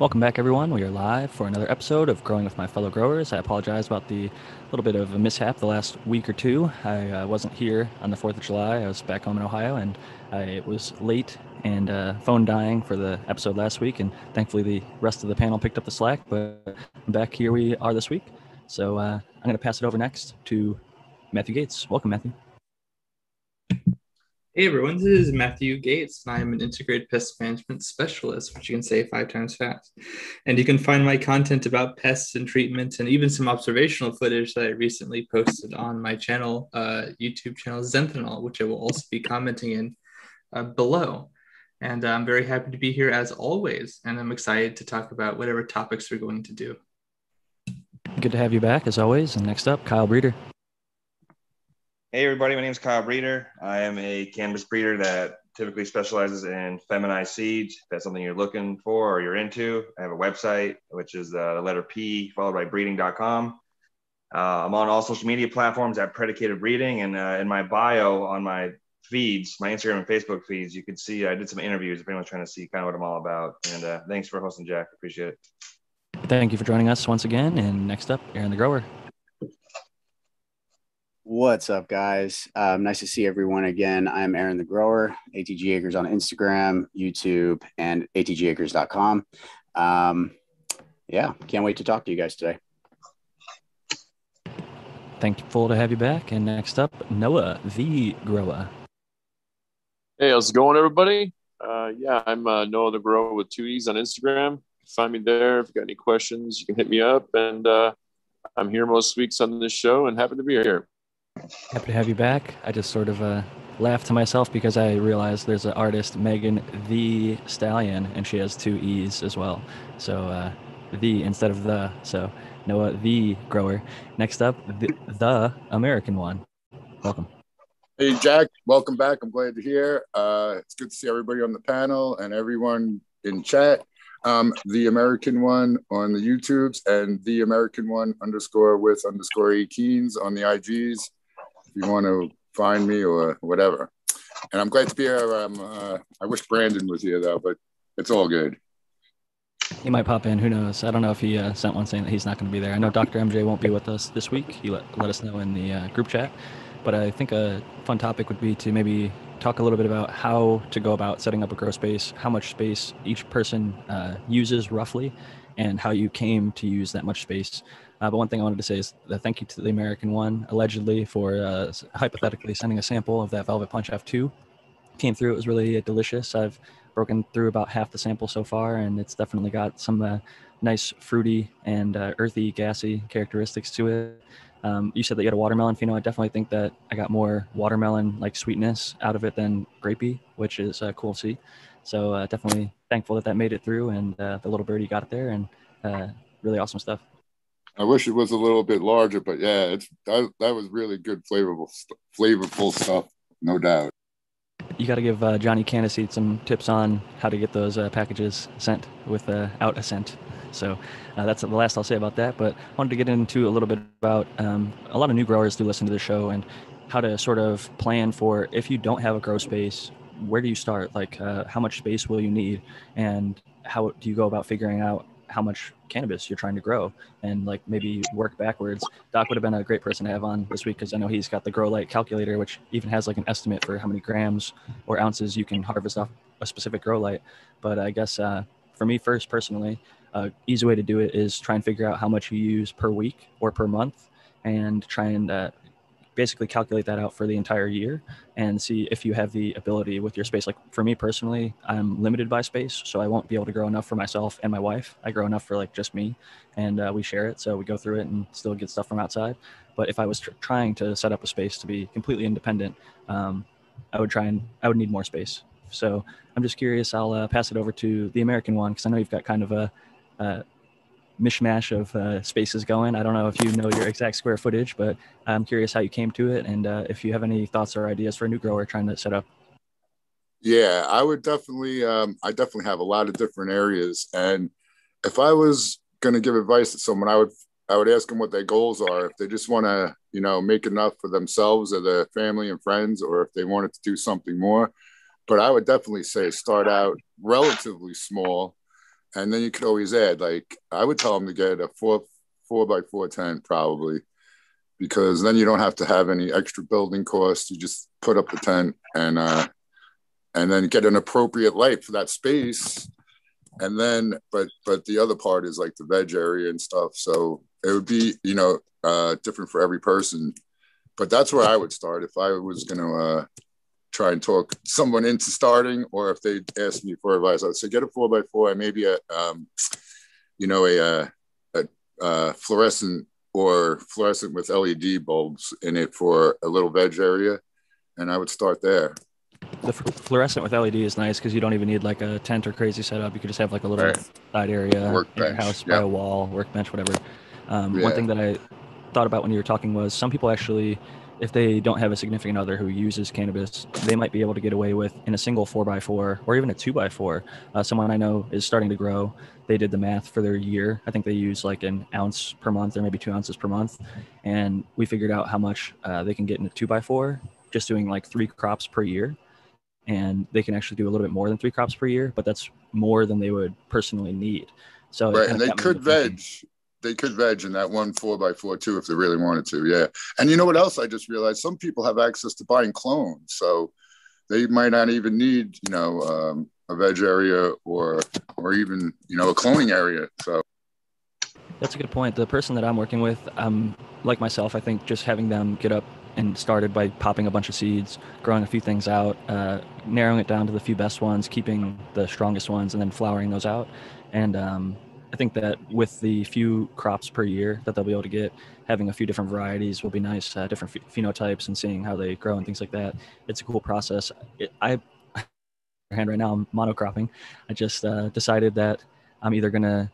Welcome back, everyone. We are live for another episode of Growing with My Fellow Growers. I apologize about the little bit of a mishap the last week or two. I uh, wasn't here on the 4th of July. I was back home in Ohio and I was late and uh, phone dying for the episode last week. And thankfully, the rest of the panel picked up the slack. But back here we are this week. So uh, I'm going to pass it over next to Matthew Gates. Welcome, Matthew. Hey everyone, this is Matthew Gates, and I am an integrated pest management specialist, which you can say five times fast. And you can find my content about pests and treatment, and even some observational footage that I recently posted on my channel, uh, YouTube channel Zenthanol, which I will also be commenting in uh, below. And uh, I'm very happy to be here as always, and I'm excited to talk about whatever topics we're going to do. Good to have you back, as always. And next up, Kyle Breeder. Hey everybody, my name is Kyle Breeder. I am a cannabis breeder that typically specializes in feminized seeds. If that's something you're looking for or you're into, I have a website, which is uh, the letter P followed by breeding.com. Uh, I'm on all social media platforms at Predicated Breeding. And uh, in my bio on my feeds, my Instagram and Facebook feeds, you can see I did some interviews if anyone's trying to see kind of what I'm all about. And uh, thanks for hosting, Jack. Appreciate it. Thank you for joining us once again. And next up, Aaron the Grower. What's up, guys? Um, nice to see everyone again. I'm Aaron the Grower, ATG Acres on Instagram, YouTube, and atgacres.com. Um, yeah, can't wait to talk to you guys today. Thankful to have you back. And next up, Noah the Grower. Hey, how's it going, everybody? Uh, yeah, I'm uh, Noah the Grower with two E's on Instagram. Find me there. If you got any questions, you can hit me up. And uh, I'm here most weeks on this show and happy to be here. Happy to have you back. I just sort of uh, laughed to myself because I realized there's an artist, Megan Thee Stallion, and she has two E's as well. So uh, the instead of the. So Noah the Grower. Next up, the, the American one. Welcome. Hey, Jack. Welcome back. I'm glad to hear. Uh, it's good to see everybody on the panel and everyone in chat. Um, the American one on the YouTubes and the American one underscore with underscore E Keens on the IGs you want to find me or whatever. And I'm glad to be here. Uh, I wish Brandon was here though, but it's all good. He might pop in. Who knows? I don't know if he uh, sent one saying that he's not going to be there. I know Dr. MJ won't be with us this week. He let, let us know in the uh, group chat. But I think a fun topic would be to maybe talk a little bit about how to go about setting up a grow space, how much space each person uh, uses roughly, and how you came to use that much space. Uh, but one thing I wanted to say is thank you to the American one, allegedly, for uh, hypothetically sending a sample of that Velvet Punch F2. Came through, it was really delicious. I've broken through about half the sample so far, and it's definitely got some uh, nice fruity and uh, earthy, gassy characteristics to it. Um, you said that you had a watermelon pheno. I definitely think that I got more watermelon like sweetness out of it than grapey, which is uh, cool to see. So uh, definitely thankful that that made it through, and the little birdie got it there, and really awesome stuff. I wish it was a little bit larger, but yeah, it's that, that was really good, flavorful, flavorful stuff, no doubt. You got to give uh, Johnny Candice some tips on how to get those uh, packages sent without uh, a scent. So uh, that's the last I'll say about that. But I wanted to get into a little bit about um, a lot of new growers do listen to the show and how to sort of plan for if you don't have a grow space, where do you start? Like, uh, how much space will you need, and how do you go about figuring out how much cannabis you're trying to grow and like maybe work backwards. Doc would have been a great person to have on this week because I know he's got the grow light calculator, which even has like an estimate for how many grams or ounces you can harvest off a specific grow light. But I guess uh, for me first personally, uh, easy way to do it is try and figure out how much you use per week or per month and try and uh, basically calculate that out for the entire year and see if you have the ability with your space. Like for me personally, I'm limited by space, so I won't be able to grow enough for myself and my wife. I grow enough for like just me, and uh, we share it, so we go through it and still get stuff from outside. But if I was tr- trying to set up a space to be completely independent, um, I would try and I would need more space. So I'm just curious. I'll uh, pass it over to the American one because I know you've got kind of a, a mishmash of uh, spaces going. I don't know if you know your exact square footage, but I'm curious how you came to it and uh, if you have any thoughts or ideas for a new grower trying to set up. Yeah, I would definitely. Um, I definitely have a lot of different areas, and if I was going to give advice to someone, I would I would ask them what their goals are. If they just want to, you know, make enough for themselves or their family and friends, or if they wanted to do something more. But I would definitely say start out relatively small and then you could always add. Like I would tell them to get a four four by four tent probably, because then you don't have to have any extra building costs. You just put up the tent and uh, and then get an appropriate light for that space. And then, but but the other part is like the veg area and stuff. So it would be you know uh, different for every person. But that's where I would start if I was going to uh, try and talk someone into starting, or if they ask me for advice, I'd say get a four by four and maybe a, um, you know, a, a, a, a, fluorescent or fluorescent with LED bulbs in it for a little veg area, and I would start there. The fluorescent with LED is nice because you don't even need like a tent or crazy setup. You could just have like a little right. side area workbench. in your house by a wall, workbench, whatever. Um, yeah. One thing that I thought about when you were talking was some people actually if they don't have a significant other who uses cannabis, they might be able to get away with in a single four by four or even a two by four. Uh, someone I know is starting to grow. They did the math for their year. I think they use like an ounce per month or maybe two ounces per month. And we figured out how much uh, they can get in a two by four just doing like three crops per year. And they can actually do a little bit more than three crops per year, but that's more than they would personally need. So right, and they could veg they could veg in that one four by four too if they really wanted to. Yeah. And you know what else I just realized? Some people have access to buying clones. So they might not even need, you know, um, a veg area or or even, you know, a cloning area. So that's a good point. The person that I'm working with, um, like myself, I think just having them get up and started by popping a bunch of seeds, growing a few things out, uh, narrowing it down to the few best ones, keeping the strongest ones, and then flowering those out. And um, I think that with the few crops per year that they'll be able to get, having a few different varieties will be nice, uh, different phenotypes, and seeing how they grow and things like that. It's a cool process. It, I hand right now I'm monocropping. I just uh, decided that I'm either gonna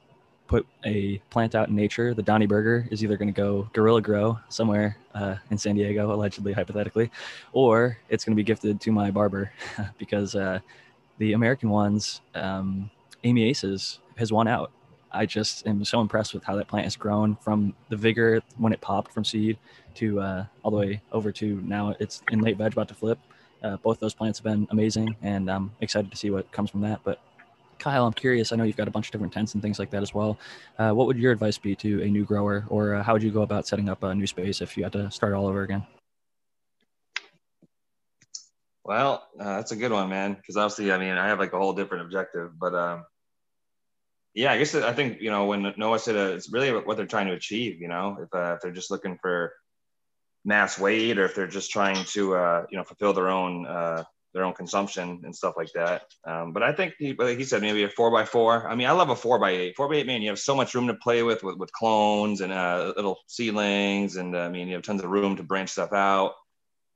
put a plant out in nature. The Donny Burger is either going to go guerrilla grow somewhere uh, in San Diego, allegedly, hypothetically, or it's going to be gifted to my barber because uh, the American ones, um, Amy Aces, has won out. I just am so impressed with how that plant has grown from the vigor when it popped from seed to uh, all the way over to now it's in late veg about to flip. Uh, both those plants have been amazing, and I'm excited to see what comes from that. But Kyle, I'm curious. I know you've got a bunch of different tents and things like that as well. Uh, what would your advice be to a new grower, or uh, how would you go about setting up a new space if you had to start all over again? Well, uh, that's a good one, man. Because obviously, I mean, I have like a whole different objective, but um, yeah, I guess I think you know when Noah said uh, it's really what they're trying to achieve. You know, if, uh, if they're just looking for mass weight, or if they're just trying to uh, you know fulfill their own uh, their own consumption and stuff like that. Um, but I think he, like he said, maybe a four by four. I mean, I love a four by eight. Four by eight, man, you have so much room to play with with, with clones and uh, little seedlings, and uh, I mean, you have tons of room to branch stuff out.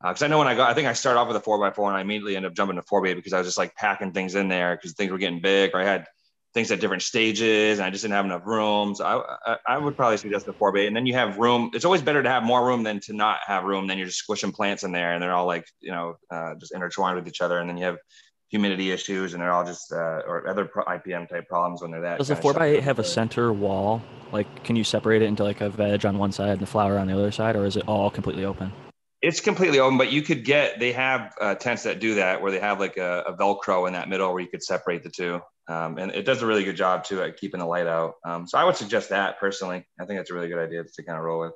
Because I know when I got, I think I started off with a four by four, and I immediately ended up jumping to four by eight because I was just like packing things in there because things were getting big, or I had things at different stages and I just didn't have enough room. So I, I, I would probably suggest the four bay. And then you have room. It's always better to have more room than to not have room. Then you're just squishing plants in there and they're all like, you know, uh, just intertwined with each other. And then you have humidity issues and they're all just, uh, or other IPM type problems when they're that. Does the four by eight have a center wall? Like, can you separate it into like a veg on one side and the flower on the other side, or is it all completely open? It's completely open, but you could get, they have uh, tents that do that where they have like a, a Velcro in that middle where you could separate the two. Um, and it does a really good job too at keeping the light out. Um, so I would suggest that personally. I think that's a really good idea to kind of roll with.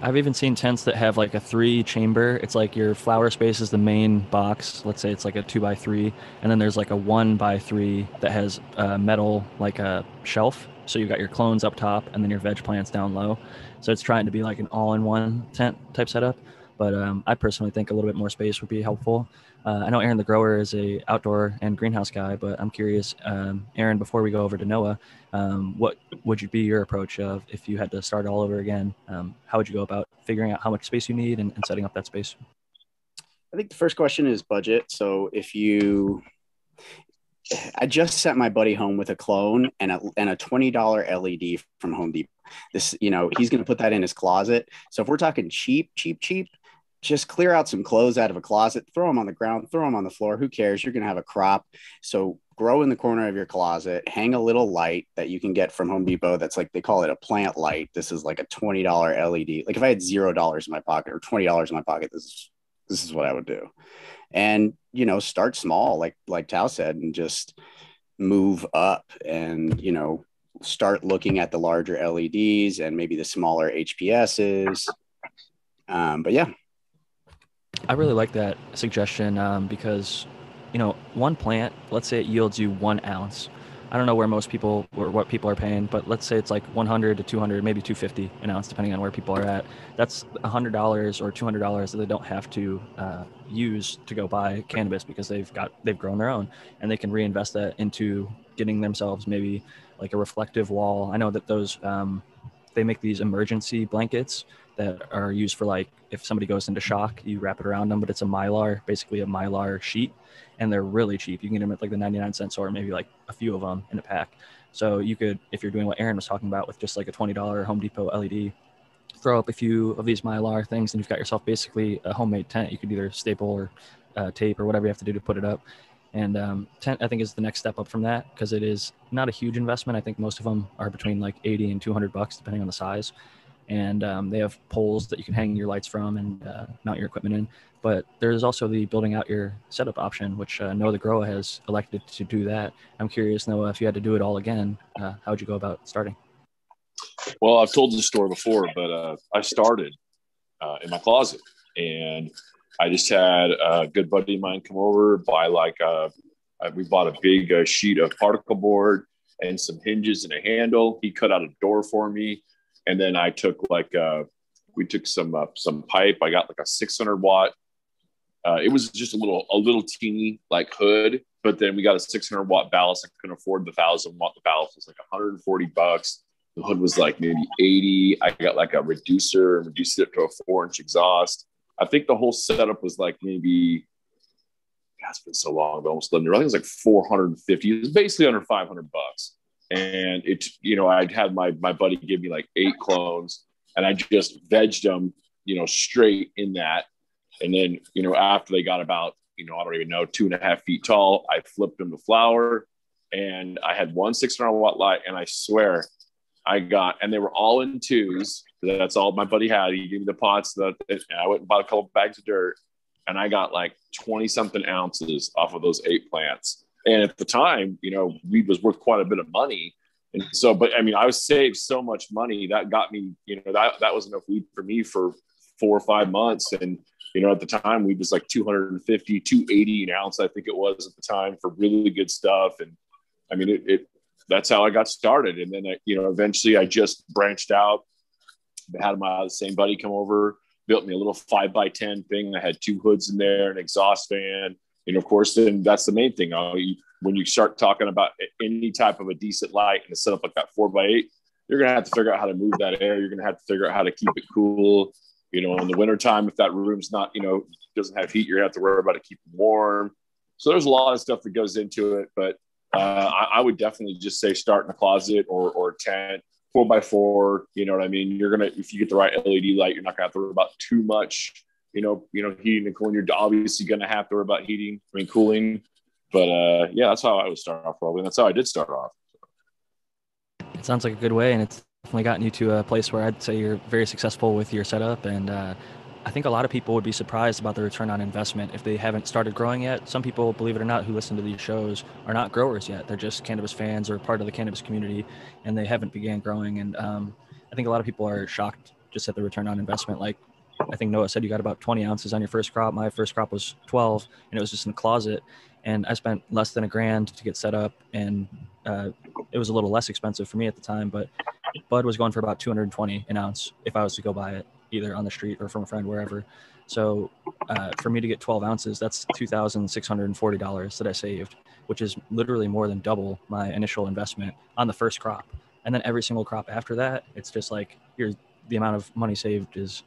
I've even seen tents that have like a three chamber. It's like your flower space is the main box. Let's say it's like a two by three, and then there's like a one by three that has a metal like a shelf. So you've got your clones up top, and then your veg plants down low. So it's trying to be like an all-in-one tent type setup. But um, I personally think a little bit more space would be helpful. Uh, I know Aaron the grower is a outdoor and greenhouse guy, but I'm curious, um, Aaron, before we go over to Noah, um, what would you be your approach of if you had to start all over again? Um, how would you go about figuring out how much space you need and, and setting up that space? I think the first question is budget. So if you, I just sent my buddy home with a clone and a and a twenty dollar LED from Home Depot. This, you know, he's going to put that in his closet. So if we're talking cheap, cheap, cheap, just clear out some clothes out of a closet, throw them on the ground, throw them on the floor. Who cares? You're going to have a crop. So grow in the corner of your closet, hang a little light that you can get from Home Depot. That's like they call it a plant light. This is like a $20 LED. Like if I had zero dollars in my pocket or $20 in my pocket, this is this is what I would do. And you know, start small, like like Tao said, and just move up and you know start looking at the larger LEDs and maybe the smaller HPSs. Um, but yeah, I really like that suggestion um, because, you know, one plant, let's say it yields you one ounce. I don't know where most people or what people are paying, but let's say it's like 100 to 200, maybe 250 an ounce, depending on where people are at. That's $100 or $200 that they don't have to uh, use to go buy cannabis because they've got they've grown their own, and they can reinvest that into getting themselves maybe like a reflective wall. I know that those um, they make these emergency blankets that are used for like if somebody goes into shock, you wrap it around them, but it's a mylar, basically a mylar sheet, and they're really cheap. You can get them at like the 99 cent store, maybe like a few of them in a pack. So you could, if you're doing what Aaron was talking about with just like a $20 Home Depot LED, throw up a few of these mylar things, and you've got yourself basically a homemade tent. You could either staple or uh, tape or whatever you have to do to put it up. And um, tent, I think, is the next step up from that because it is not a huge investment. I think most of them are between like 80 and 200 bucks, depending on the size and um, they have poles that you can hang your lights from and uh, mount your equipment in. But there's also the building out your setup option, which uh, Noah the Grower has elected to do that. I'm curious, Noah, if you had to do it all again, uh, how would you go about starting? Well, I've told this story before, but uh, I started uh, in my closet, and I just had a good buddy of mine come over, buy like a, uh, we bought a big sheet of particle board and some hinges and a handle. He cut out a door for me and then I took like uh, we took some uh, some pipe. I got like a 600 watt. Uh, it was just a little a little teeny like hood, but then we got a 600 watt ballast. I couldn't afford the thousand watt. The ballast was like 140 bucks. The hood was like maybe 80. I got like a reducer and reduced it to a four inch exhaust. I think the whole setup was like maybe God, it's been so long, but almost 11 years. I think it was like 450. It was basically under 500 bucks and it's you know i'd had my my buddy give me like eight clones and i just vegged them you know straight in that. And then you know after they got about you know i don't even know two and a half feet tall i flipped them to flower and i had one 600 watt light and i swear i got and they were all in twos. That's all my buddy had. He gave me the pots that i went and bought a couple bags of dirt and i got like 20 something ounces off of those eight plants and at the time, you know, weed was worth quite a bit of money. And so, but I mean, I was saved so much money that got me, you know, that, that was enough weed for me for four or five months. And, you know, at the time we was like 250, 280 an ounce, I think it was at the time for really good stuff. And I mean, it, it that's how I got started. And then, I, you know, eventually I just branched out, had my same buddy come over, built me a little five by 10 thing. I had two hoods in there, an exhaust fan, and of course, then that's the main thing. When you start talking about any type of a decent light and a setup like that four by eight, you're going to have to figure out how to move that air. You're going to have to figure out how to keep it cool. You know, in the wintertime, if that room's not, you know, doesn't have heat, you're going to have to worry about it keeping warm. So there's a lot of stuff that goes into it. But uh, I, I, would definitely just say start in a closet or, or tent, four by four. You know what I mean? You're going to, if you get the right LED light, you're not going to have to worry about too much you know, you know, heating and cooling. You're obviously going to have to worry about heating, I mean, cooling. But uh, yeah, that's how I would start off, probably. And that's how I did start off. It sounds like a good way, and it's definitely gotten you to a place where I'd say you're very successful with your setup. And uh, I think a lot of people would be surprised about the return on investment if they haven't started growing yet. Some people, believe it or not, who listen to these shows are not growers yet. They're just cannabis fans or part of the cannabis community, and they haven't began growing. And um, I think a lot of people are shocked just at the return on investment. Like I think Noah said you got about 20 ounces on your first crop. My first crop was 12, and it was just in the closet. And I spent less than a grand to get set up, and uh, it was a little less expensive for me at the time. But bud was going for about 220 an ounce if I was to go buy it either on the street or from a friend wherever. So uh, for me to get 12 ounces, that's $2,640 that I saved, which is literally more than double my initial investment on the first crop. And then every single crop after that, it's just like here's the amount of money saved is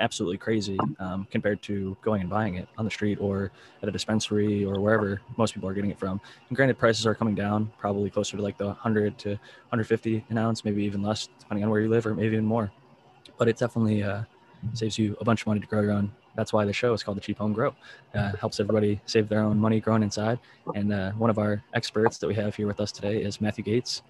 absolutely crazy um, compared to going and buying it on the street or at a dispensary or wherever most people are getting it from. And granted, prices are coming down, probably closer to like the 100 to 150 an ounce, maybe even less, depending on where you live, or maybe even more. But it definitely uh, saves you a bunch of money to grow your own. That's why the show is called the Cheap Home Grow. Uh, helps everybody save their own money growing inside. And uh, one of our experts that we have here with us today is Matthew Gates.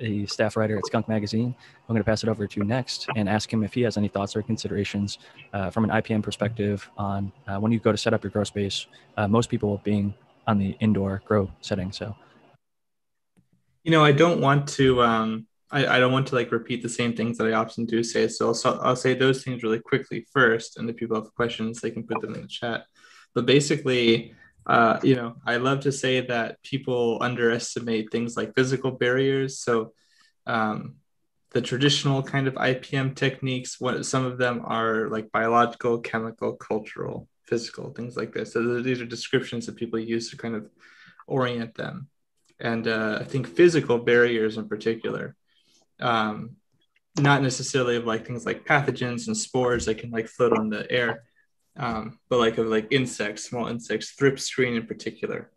A staff writer at Skunk Magazine. I'm going to pass it over to next and ask him if he has any thoughts or considerations uh, from an IPM perspective on uh, when you go to set up your grow space, uh, most people being on the indoor grow setting. So You know, I don't want to. Um, I, I don't want to like repeat the same things that I often do say. So I'll, I'll say those things really quickly first, and if people have questions, they can put them in the chat. But basically, uh, you know, I love to say that people underestimate things like physical barriers. So um, the traditional kind of IPM techniques, what some of them are like biological, chemical, cultural, physical, things like this. So these are descriptions that people use to kind of orient them. And uh, I think physical barriers in particular, um, not necessarily of like things like pathogens and spores that can like float on the air, um, but like of like insects, small insects, thrip screen in particular,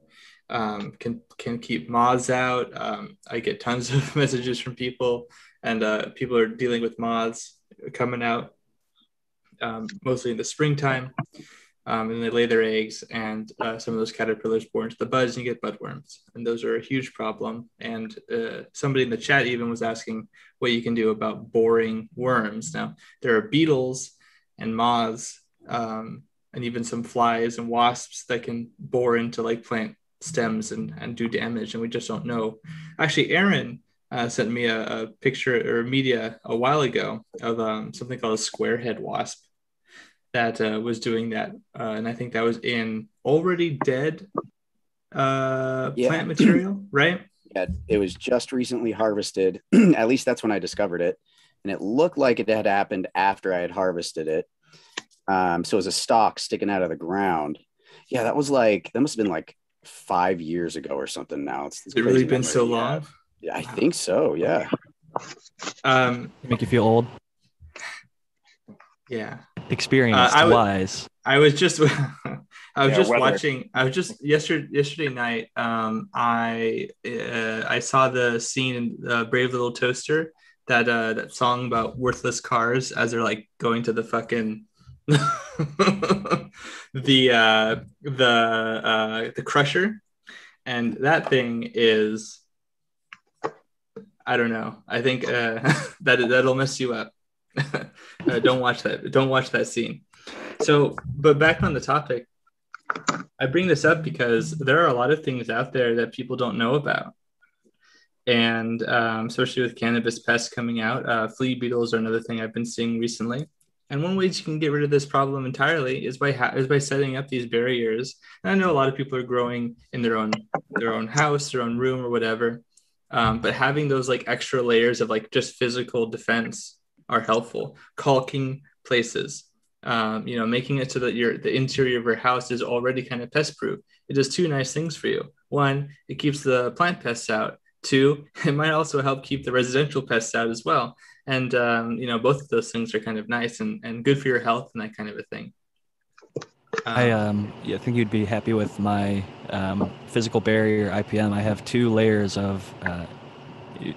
um, can can keep moths out. Um, I get tons of messages from people, and uh, people are dealing with moths coming out um, mostly in the springtime um, and they lay their eggs, and uh, some of those caterpillars bore into the buds, and you get budworms, and those are a huge problem. And uh, somebody in the chat even was asking what you can do about boring worms. Now there are beetles and moths, um, and even some flies and wasps that can bore into like plant stems and, and do damage, and we just don't know. Actually, Aaron. Uh, sent me a, a, picture or media a while ago of um, something called a squarehead wasp that uh, was doing that, uh, and I think that was in already dead uh, yeah. plant material, right? Yeah, it was just recently harvested. At least that's when I discovered it, and it looked like it had happened after I had harvested it. Um, so it was a stalk sticking out of the ground. Yeah, that was like that must have been like five years ago or something. Now it's, it's it really been so long. Yeah, I think so. Yeah. Um, make you feel old. Yeah. Experienced uh, wise. I was just I was yeah, just weather. watching I was just yesterday yesterday night um I uh, I saw the scene in uh, Brave Little Toaster that uh that song about worthless cars as they're like going to the fucking the uh the uh the crusher and that thing is I don't know. I think uh that that'll mess you up. uh, don't watch that. Don't watch that scene. So, but back on the topic, I bring this up because there are a lot of things out there that people don't know about. And um, especially with cannabis pests coming out, uh, flea beetles are another thing I've been seeing recently. And one way you can get rid of this problem entirely is by ha- is by setting up these barriers. And I know a lot of people are growing in their own their own house, their own room, or whatever. Um, but having those like extra layers of like just physical defense are helpful. Caulking places, um, you know, making it so that your the interior of your house is already kind of pest proof. It does two nice things for you. One, it keeps the plant pests out. Two, it might also help keep the residential pests out as well. And um, you know, both of those things are kind of nice and, and good for your health and that kind of a thing. Um, I um, yeah, I think you'd be happy with my um, physical barrier IPM. I have two layers of uh,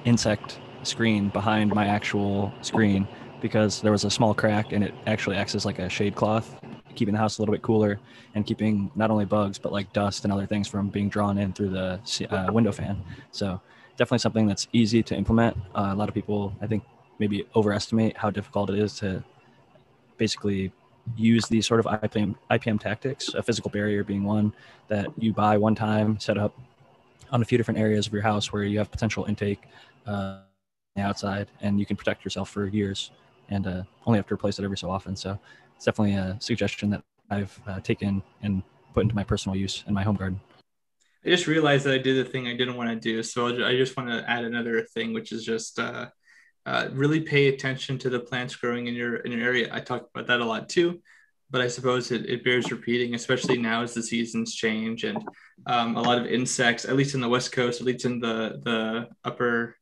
insect screen behind my actual screen because there was a small crack and it actually acts as like a shade cloth, keeping the house a little bit cooler and keeping not only bugs but like dust and other things from being drawn in through the uh, window fan. So definitely something that's easy to implement. Uh, a lot of people, I think, maybe overestimate how difficult it is to basically use these sort of IPM, IPM tactics, a physical barrier being one that you buy one time, set up on a few different areas of your house where you have potential intake. Uh, outside and you can protect yourself for years and uh, only have to replace it every so often. So it's definitely a suggestion that I've uh, taken and put into my personal use in my home garden. I just realized that I did the thing I didn't want to do. So I just want to add another thing, which is just uh, uh, really pay attention to the plants growing in your in your area. I talk about that a lot too, but I suppose it, it bears repeating, especially now as the seasons change and um, a lot of insects, at least in the west coast, at least in the the upper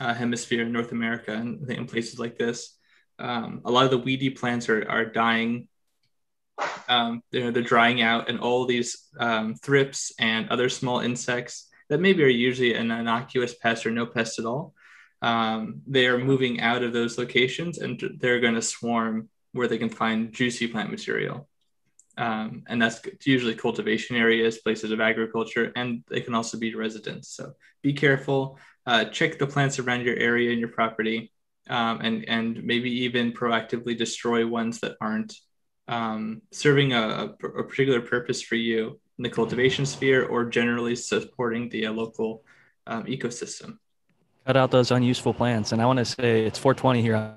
uh, hemisphere in North America and in places like this. Um, a lot of the weedy plants are, are dying. Um, they're, they're drying out, and all these um, thrips and other small insects that maybe are usually an innocuous pest or no pest at all, um, they are moving out of those locations and they're going to swarm where they can find juicy plant material. Um, and that's usually cultivation areas, places of agriculture, and they can also be residents. So be careful uh, check the plants around your area and your property, um, and and maybe even proactively destroy ones that aren't um, serving a, a, particular purpose for you in the cultivation sphere or generally supporting the uh, local um, ecosystem. Cut out those unuseful plants. And I want to say it's 420 here.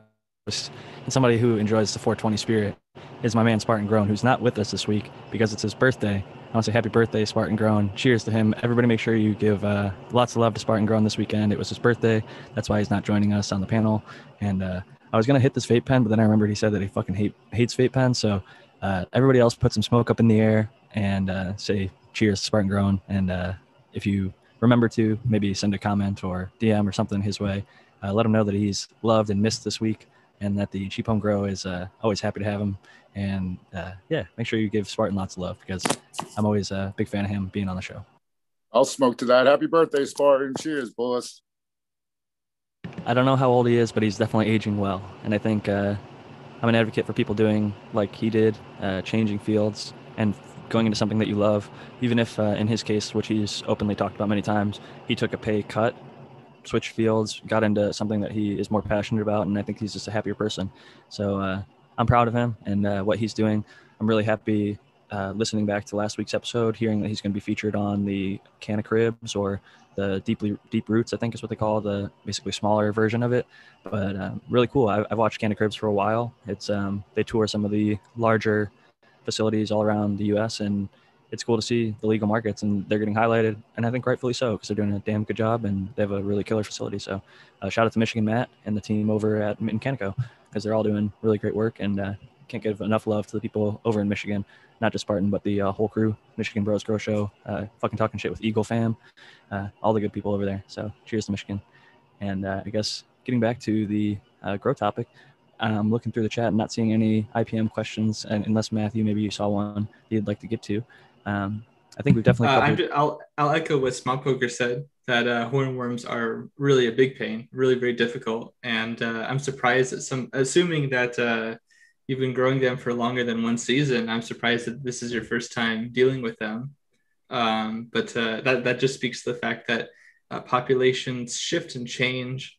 And somebody who enjoys the 420 spirit is my man Spartan Grown, who's not with us this week because it's his birthday. I want to say happy birthday, Spartan Grown. Cheers to him. Everybody make sure you give uh, lots of love to Spartan Grown this weekend. It was his birthday. That's why he's not joining us on the panel. And uh, I was going to hit this vape pen, but then I remembered he said that he fucking hate, hates vape pens. So uh, everybody else put some smoke up in the air and uh, say cheers Spartan Grown. And uh, if you remember to, maybe send a comment or DM or something his way. Uh, let him know that he's loved and missed this week and that the Cheap Home Grow is uh, always happy to have him. And uh, yeah, make sure you give Spartan lots of love because I'm always a big fan of him being on the show. I'll smoke to that. Happy birthday, Spartan. Cheers, boss. I don't know how old he is, but he's definitely aging well. And I think uh, I'm an advocate for people doing like he did, uh, changing fields and going into something that you love. Even if, uh, in his case, which he's openly talked about many times, he took a pay cut switched fields, got into something that he is more passionate about, and I think he's just a happier person. So uh, I'm proud of him and uh, what he's doing. I'm really happy uh, listening back to last week's episode, hearing that he's going to be featured on the Canna Cribs or the deeply deep roots, I think is what they call the basically smaller version of it. But uh, really cool. I, have watched Canna Cribs for a while. It's um, they tour some of the larger facilities all around the U.S. and it's cool to see the legal markets and they're getting highlighted, and I think rightfully so because they're doing a damn good job and they have a really killer facility. So, uh, shout out to Michigan Matt and the team over at Mitten Canico because they're all doing really great work and uh, can't give enough love to the people over in Michigan, not just Spartan, but the uh, whole crew, Michigan Bros Grow Show, uh, fucking talking shit with Eagle Fam, uh, all the good people over there. So, cheers to Michigan. And uh, I guess getting back to the grow topic, I'm looking through the chat and not seeing any IPM questions, and unless Matthew, maybe you saw one you'd like to get to. Um, I think we've definitely. Uh, just, I'll I'll echo what Small Poker said that uh, hornworms are really a big pain, really very difficult, and uh, I'm surprised that some, assuming that uh, you've been growing them for longer than one season, I'm surprised that this is your first time dealing with them. Um, but uh, that that just speaks to the fact that uh, populations shift and change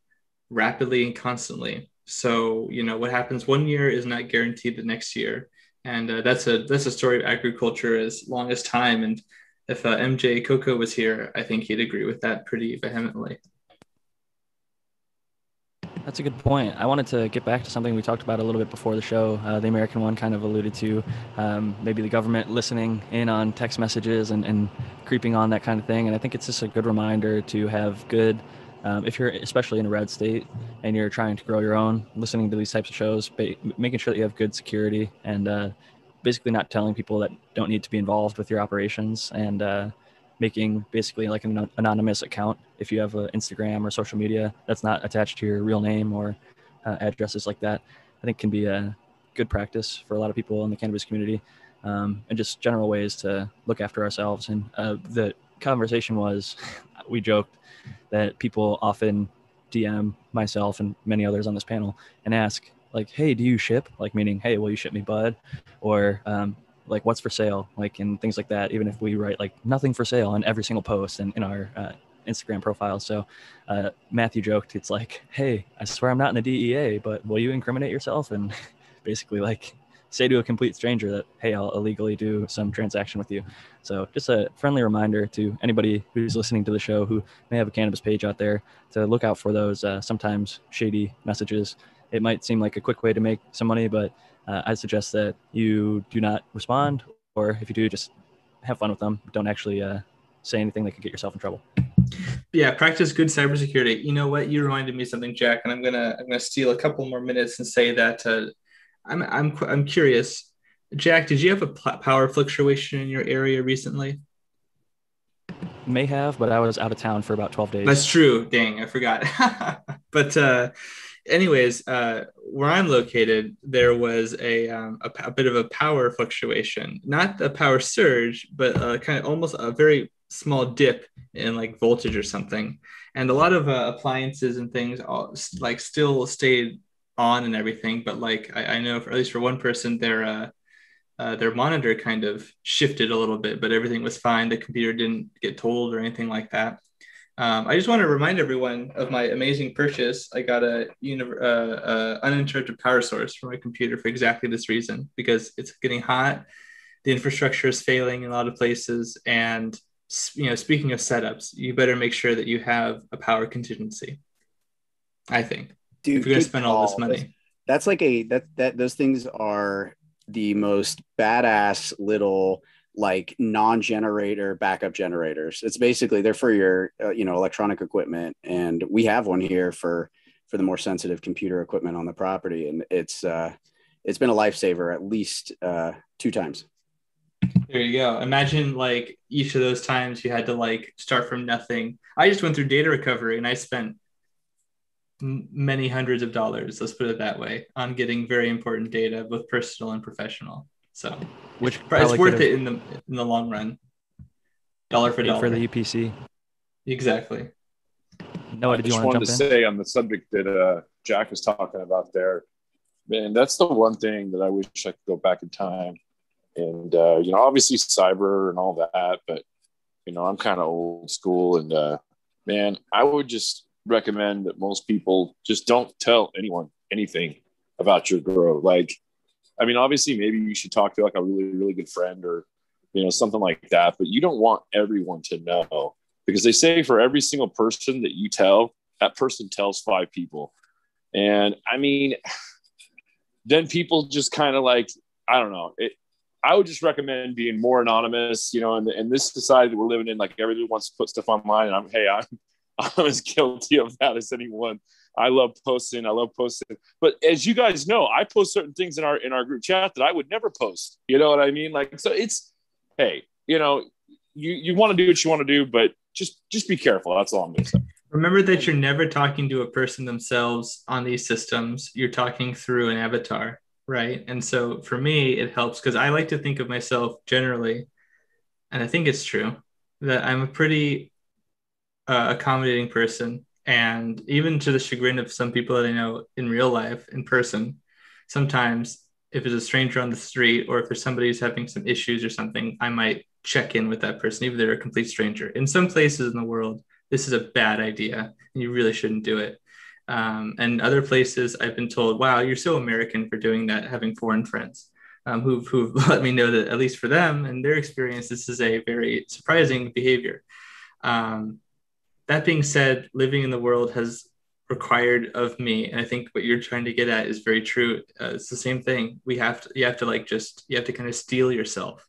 rapidly and constantly. So you know what happens one year is not guaranteed the next year and uh, that's a that's a story of agriculture as long as time. And if uh, MJ Coco was here, I think he'd agree with that pretty vehemently. That's a good point. I wanted to get back to something we talked about a little bit before the show. Uh, the American one kind of alluded to um, maybe the government listening in on text messages and, and creeping on that kind of thing. And I think it's just a good reminder to have good um, if you're especially in a red state and you're trying to grow your own, listening to these types of shows, ba- making sure that you have good security and uh, basically not telling people that don't need to be involved with your operations and uh, making basically like an anonymous account if you have an Instagram or social media that's not attached to your real name or uh, addresses like that. I think can be a good practice for a lot of people in the cannabis community um, and just general ways to look after ourselves. And uh, the conversation was, we joked that people often DM myself and many others on this panel and ask like, "Hey, do you ship?" Like meaning, "Hey, will you ship me bud?" Or um, like, "What's for sale?" Like and things like that. Even if we write like nothing for sale on every single post and in our uh, Instagram profile. So uh, Matthew joked, "It's like, hey, I swear I'm not in the DEA, but will you incriminate yourself?" And basically like say to a complete stranger that, hey, I'll illegally do some transaction with you. So just a friendly reminder to anybody who's listening to the show who may have a cannabis page out there to look out for those uh, sometimes shady messages. It might seem like a quick way to make some money, but uh, I suggest that you do not respond, or if you do, just have fun with them. Don't actually uh, say anything that could get yourself in trouble. Yeah, practice good cybersecurity. You know what? You reminded me something, Jack, and I'm gonna I'm gonna steal a couple more minutes and say that uh, I'm I'm I'm curious, Jack. Did you have a power fluctuation in your area recently? May have, but I was out of town for about twelve days. That's true. Dang, I forgot. but uh, anyways, uh, where I'm located, there was a, um, a, a bit of a power fluctuation, not a power surge, but uh, kind of almost a very small dip in like voltage or something. And a lot of uh, appliances and things all, like still stayed on and everything, but like I, I know for at least for one person, their uh, uh, their monitor kind of shifted a little bit, but everything was fine. The computer didn't get told or anything like that. Um, I just want to remind everyone of my amazing purchase. I got a uni- uh, uh, uninterrupted power source for my computer for exactly this reason because it's getting hot. The infrastructure is failing in a lot of places, and you know, speaking of setups, you better make sure that you have a power contingency. I think Dude, if you're gonna spend all this call. money. That's like a that that those things are the most badass little like non-generator backup generators. It's basically they're for your uh, you know electronic equipment, and we have one here for for the more sensitive computer equipment on the property, and it's uh, it's been a lifesaver at least uh, two times. There you go. Imagine like each of those times you had to like start from nothing. I just went through data recovery and I spent m- many hundreds of dollars, let's put it that way, on getting very important data, both personal and professional. So Which it's probably worth it in the in the long run. Dollar for dollar. for the UPC. exactly. no I did you just want to wanted jump to say on the subject that uh, Jack was talking about there, man, that's the one thing that I wish I could go back in time. And, uh, you know, obviously cyber and all that, but, you know, I'm kind of old school. And, uh, man, I would just recommend that most people just don't tell anyone anything about your grow. Like, I mean, obviously, maybe you should talk to like a really, really good friend or, you know, something like that, but you don't want everyone to know because they say for every single person that you tell, that person tells five people. And I mean, then people just kind of like, I don't know. It, I would just recommend being more anonymous, you know, in, in this society that we're living in, like everybody wants to put stuff online. And I'm, hey, I'm, I'm as guilty of that as anyone. I love posting. I love posting. But as you guys know, I post certain things in our in our group chat that I would never post. You know what I mean? Like, so it's, hey, you know, you you want to do what you want to do, but just just be careful. That's all I'm gonna say. Remember that you're never talking to a person themselves on these systems. You're talking through an avatar, right? And so for me, it helps because I like to think of myself generally, and I think it's true that I'm a pretty uh, accommodating person. And even to the chagrin of some people that I know in real life, in person, sometimes if it's a stranger on the street or if there's somebody who's having some issues or something, I might check in with that person, even if they're a complete stranger. In some places in the world, this is a bad idea and you really shouldn't do it. Um, and other places, I've been told, wow, you're so American for doing that, having foreign friends um, who've, who've let me know that, at least for them and their experience, this is a very surprising behavior. Um, that being said, living in the world has required of me and i think what you're trying to get at is very true. Uh, it's the same thing. We have to you have to like just you have to kind of steel yourself.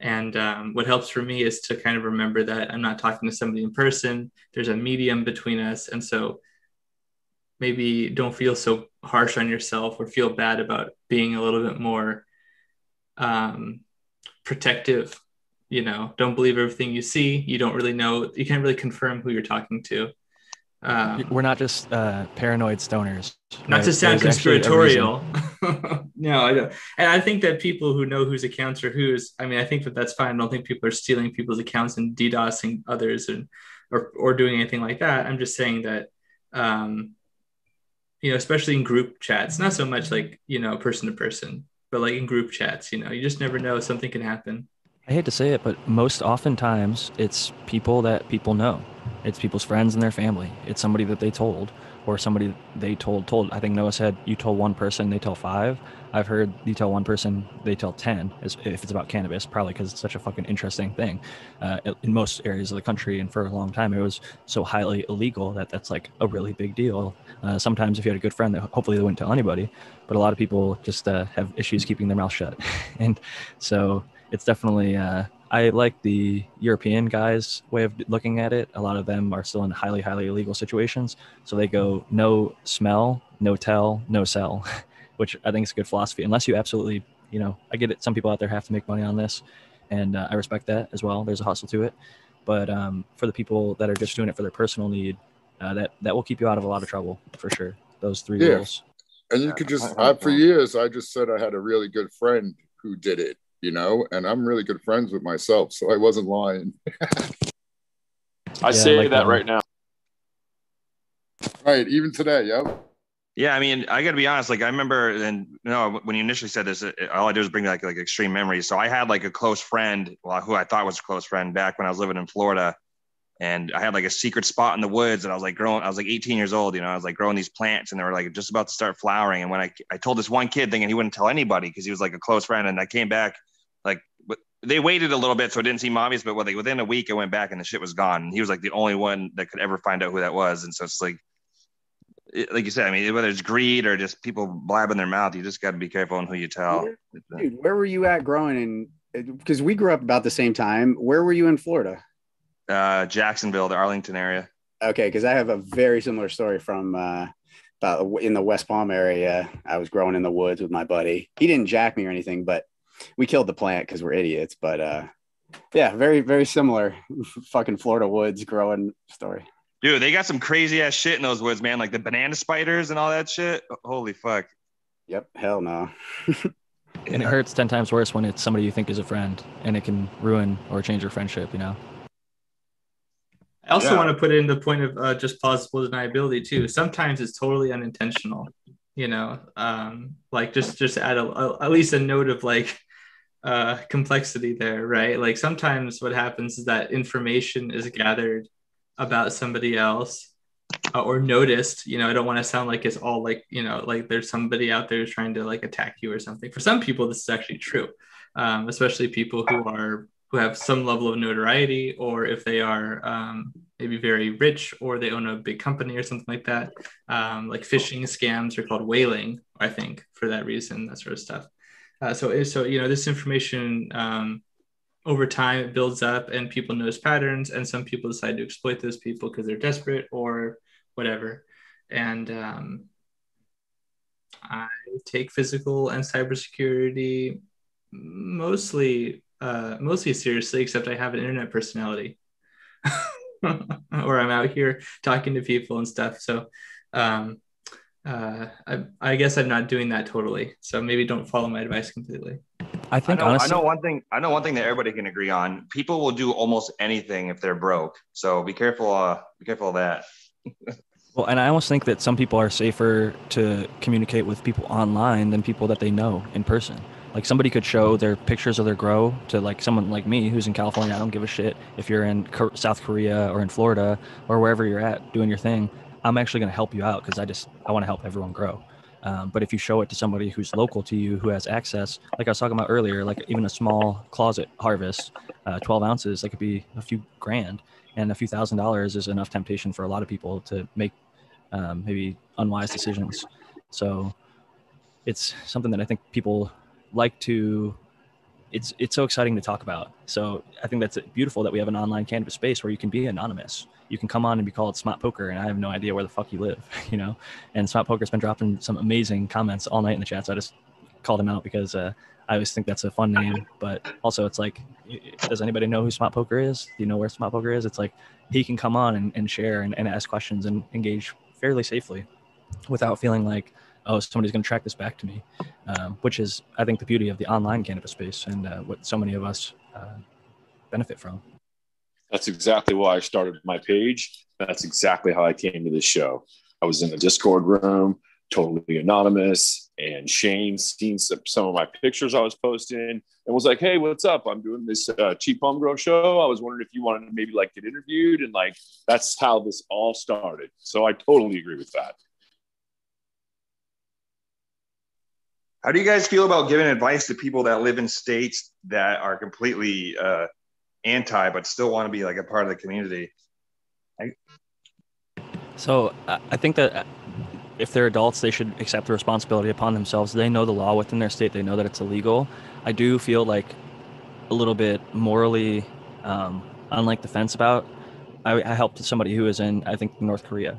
And um, what helps for me is to kind of remember that i'm not talking to somebody in person. There's a medium between us. And so maybe don't feel so harsh on yourself or feel bad about being a little bit more um, protective you know don't believe everything you see you don't really know you can't really confirm who you're talking to um, We're not just uh, paranoid stoners. not right? to sound There's actually a reason. conspiratorial no i don't and i think that people who know whose accounts are whose i mean i think that that's fine i don't think people are stealing people's accounts and ddosing others and or, or doing anything like that i'm just saying that um you know especially in group chats not so much like you know person to person but like in group chats you know you just never know something can happen I hate to say it, but most oftentimes it's people that people know. It's people's friends and their family. It's somebody that they told, or somebody they told told. I think Noah said you told one person, they tell five. I've heard you tell one person, they tell ten. As if it's about cannabis, probably because it's such a fucking interesting thing. Uh, in most areas of the country, and for a long time, it was so highly illegal that that's like a really big deal. Uh, sometimes, if you had a good friend, that hopefully they wouldn't tell anybody. But a lot of people just uh, have issues keeping their mouth shut, and so it's definitely uh, i like the european guys way of looking at it. A lot of them are still in highly highly illegal situations. So they go no smell no tell no sell which i think is a good philosophy unless you absolutely you know i get it. Some people out there have to make money on this and uh, i respect that as well. There's a hustle to it. But um, for the people that are just doing it for their personal need uh, that that will keep you out of a lot of trouble for sure. Those three Yeah. rules. And you Yeah, could just, I- I I, for years, I just said I had a really good friend who did it, you know, and I'm really good friends with myself. So I wasn't lying. I Yeah, say like that that right now. Right. Even today. Yep. Yeah, I mean, I got to be honest. Like, I remember, and you know, when you initially said this, it, all I did was bring like like extreme memories. So I had like a close friend, well, who I thought was a close friend back when I was living in Florida, and I had like a secret spot in the woods. And I was like growing. I was like 18 years old. You know, I was like growing these plants, and they were like just about to start flowering. And when I I told this one kid, thinking he wouldn't tell anybody because he was like a close friend, and I came back like they waited a little bit so it didn't seem obvious, but like within a week, it went back and the shit was gone. And he was like the only one that could ever find out who that was. And so it's like, it, like you said, I mean, whether it's greed or just people blabbing their mouth, you just got to be careful on who you tell. Dude, where were you at growing in? Because we grew up about the same time. Where were you in Florida? Uh, Jacksonville, the Arlington area. Okay, because I have a very similar story from uh, about in the West Palm area. I was growing in the woods with my buddy. He didn't jack me or anything, but we killed the plant because we're idiots. But uh, yeah, very very similar. Fucking Florida woods growing story. Dude, they got some crazy ass shit in those woods, man. Like the banana spiders and all that shit. Holy fuck. Yep. Hell no. and it hurts 10 times worse when it's somebody you think is a friend and it can ruin or change your friendship, you know? I also Yeah. want to put in the point of uh, just plausible deniability too. Sometimes it's totally unintentional, you know, um, like just just add a, a- at least a note of like uh, complexity there, right? Like sometimes what happens is that information is gathered about somebody else uh, or noticed. You know, I don't want to sound like it's all like you know, like there's somebody out there trying to like attack you or something. For some people, this is actually true, um, especially people who are who have some level of notoriety or if they are um, maybe very rich or they own a big company or something like that. Um, like phishing scams are called whaling, I think, for that reason, that sort of stuff. Uh, so, so you know, this information um, over time it builds up, and people notice patterns, and some people decide to exploit those people because they're desperate or whatever. And um, I take physical and cybersecurity mostly uh, mostly seriously, except I have an internet personality, or I'm out here talking to people and stuff. So, um, uh, I, I guess I'm not doing that totally. So maybe don't follow my advice completely. I I think know, honestly, I know one thing. I know one thing that everybody can agree on. People will do almost anything if they're broke. So be careful. Uh, be careful of that. well, and I almost think that some people are safer to communicate with people online than people that they know in person. Like somebody could show their pictures of their grow to like someone like me who's in California. I don't give a shit if you're in South Korea or in Florida or wherever you're at doing your thing. I'm actually going to help you out because I just I want to help everyone grow. Um, but if you show it to somebody who's local to you, who has access, like I was talking about earlier, like even a small closet harvest, uh, 12 ounces, that could be a few grand, and a few thousand dollars is enough temptation for a lot of people to make um, maybe unwise decisions. So it's something that I think people like to. It's it's so exciting to talk about. So I think that's beautiful that we have an online cannabis space where you can be anonymous. You can come on and be called Smart Poker, and I have no idea where the fuck you live, you know. And Smart Poker's been dropping some amazing comments all night in the chat. So I just called him out because uh, I always think that's a fun name. But also, it's like, does anybody know who Smart Poker is? Do you know where Smart Poker is? It's like he can come on and, and share and, and ask questions and engage fairly safely without feeling like, oh, somebody's going to track this back to me, um, which is, I think, the beauty of the online cannabis space and uh, what so many of us uh, benefit from. That's exactly why I started my page. That's exactly how I came to this show. I was in the Discord room, totally anonymous, and Shane seen some, some of my pictures I was posting and was like, "Hey, what's up? I'm doing this uh, cheap home grow show. I was wondering if you wanted to maybe like get interviewed." And like that's how this all started. So I totally agree with that. How do you guys feel about giving advice to people that live in states that are completely uh, anti, but still want to be like a part of the community? So I I think that uh, if they're adults, they should accept the responsibility upon themselves. They know the law within their state. They know that it's illegal. I do feel like a little bit morally um, on like the fence about. I, I helped somebody who was in I think North Korea,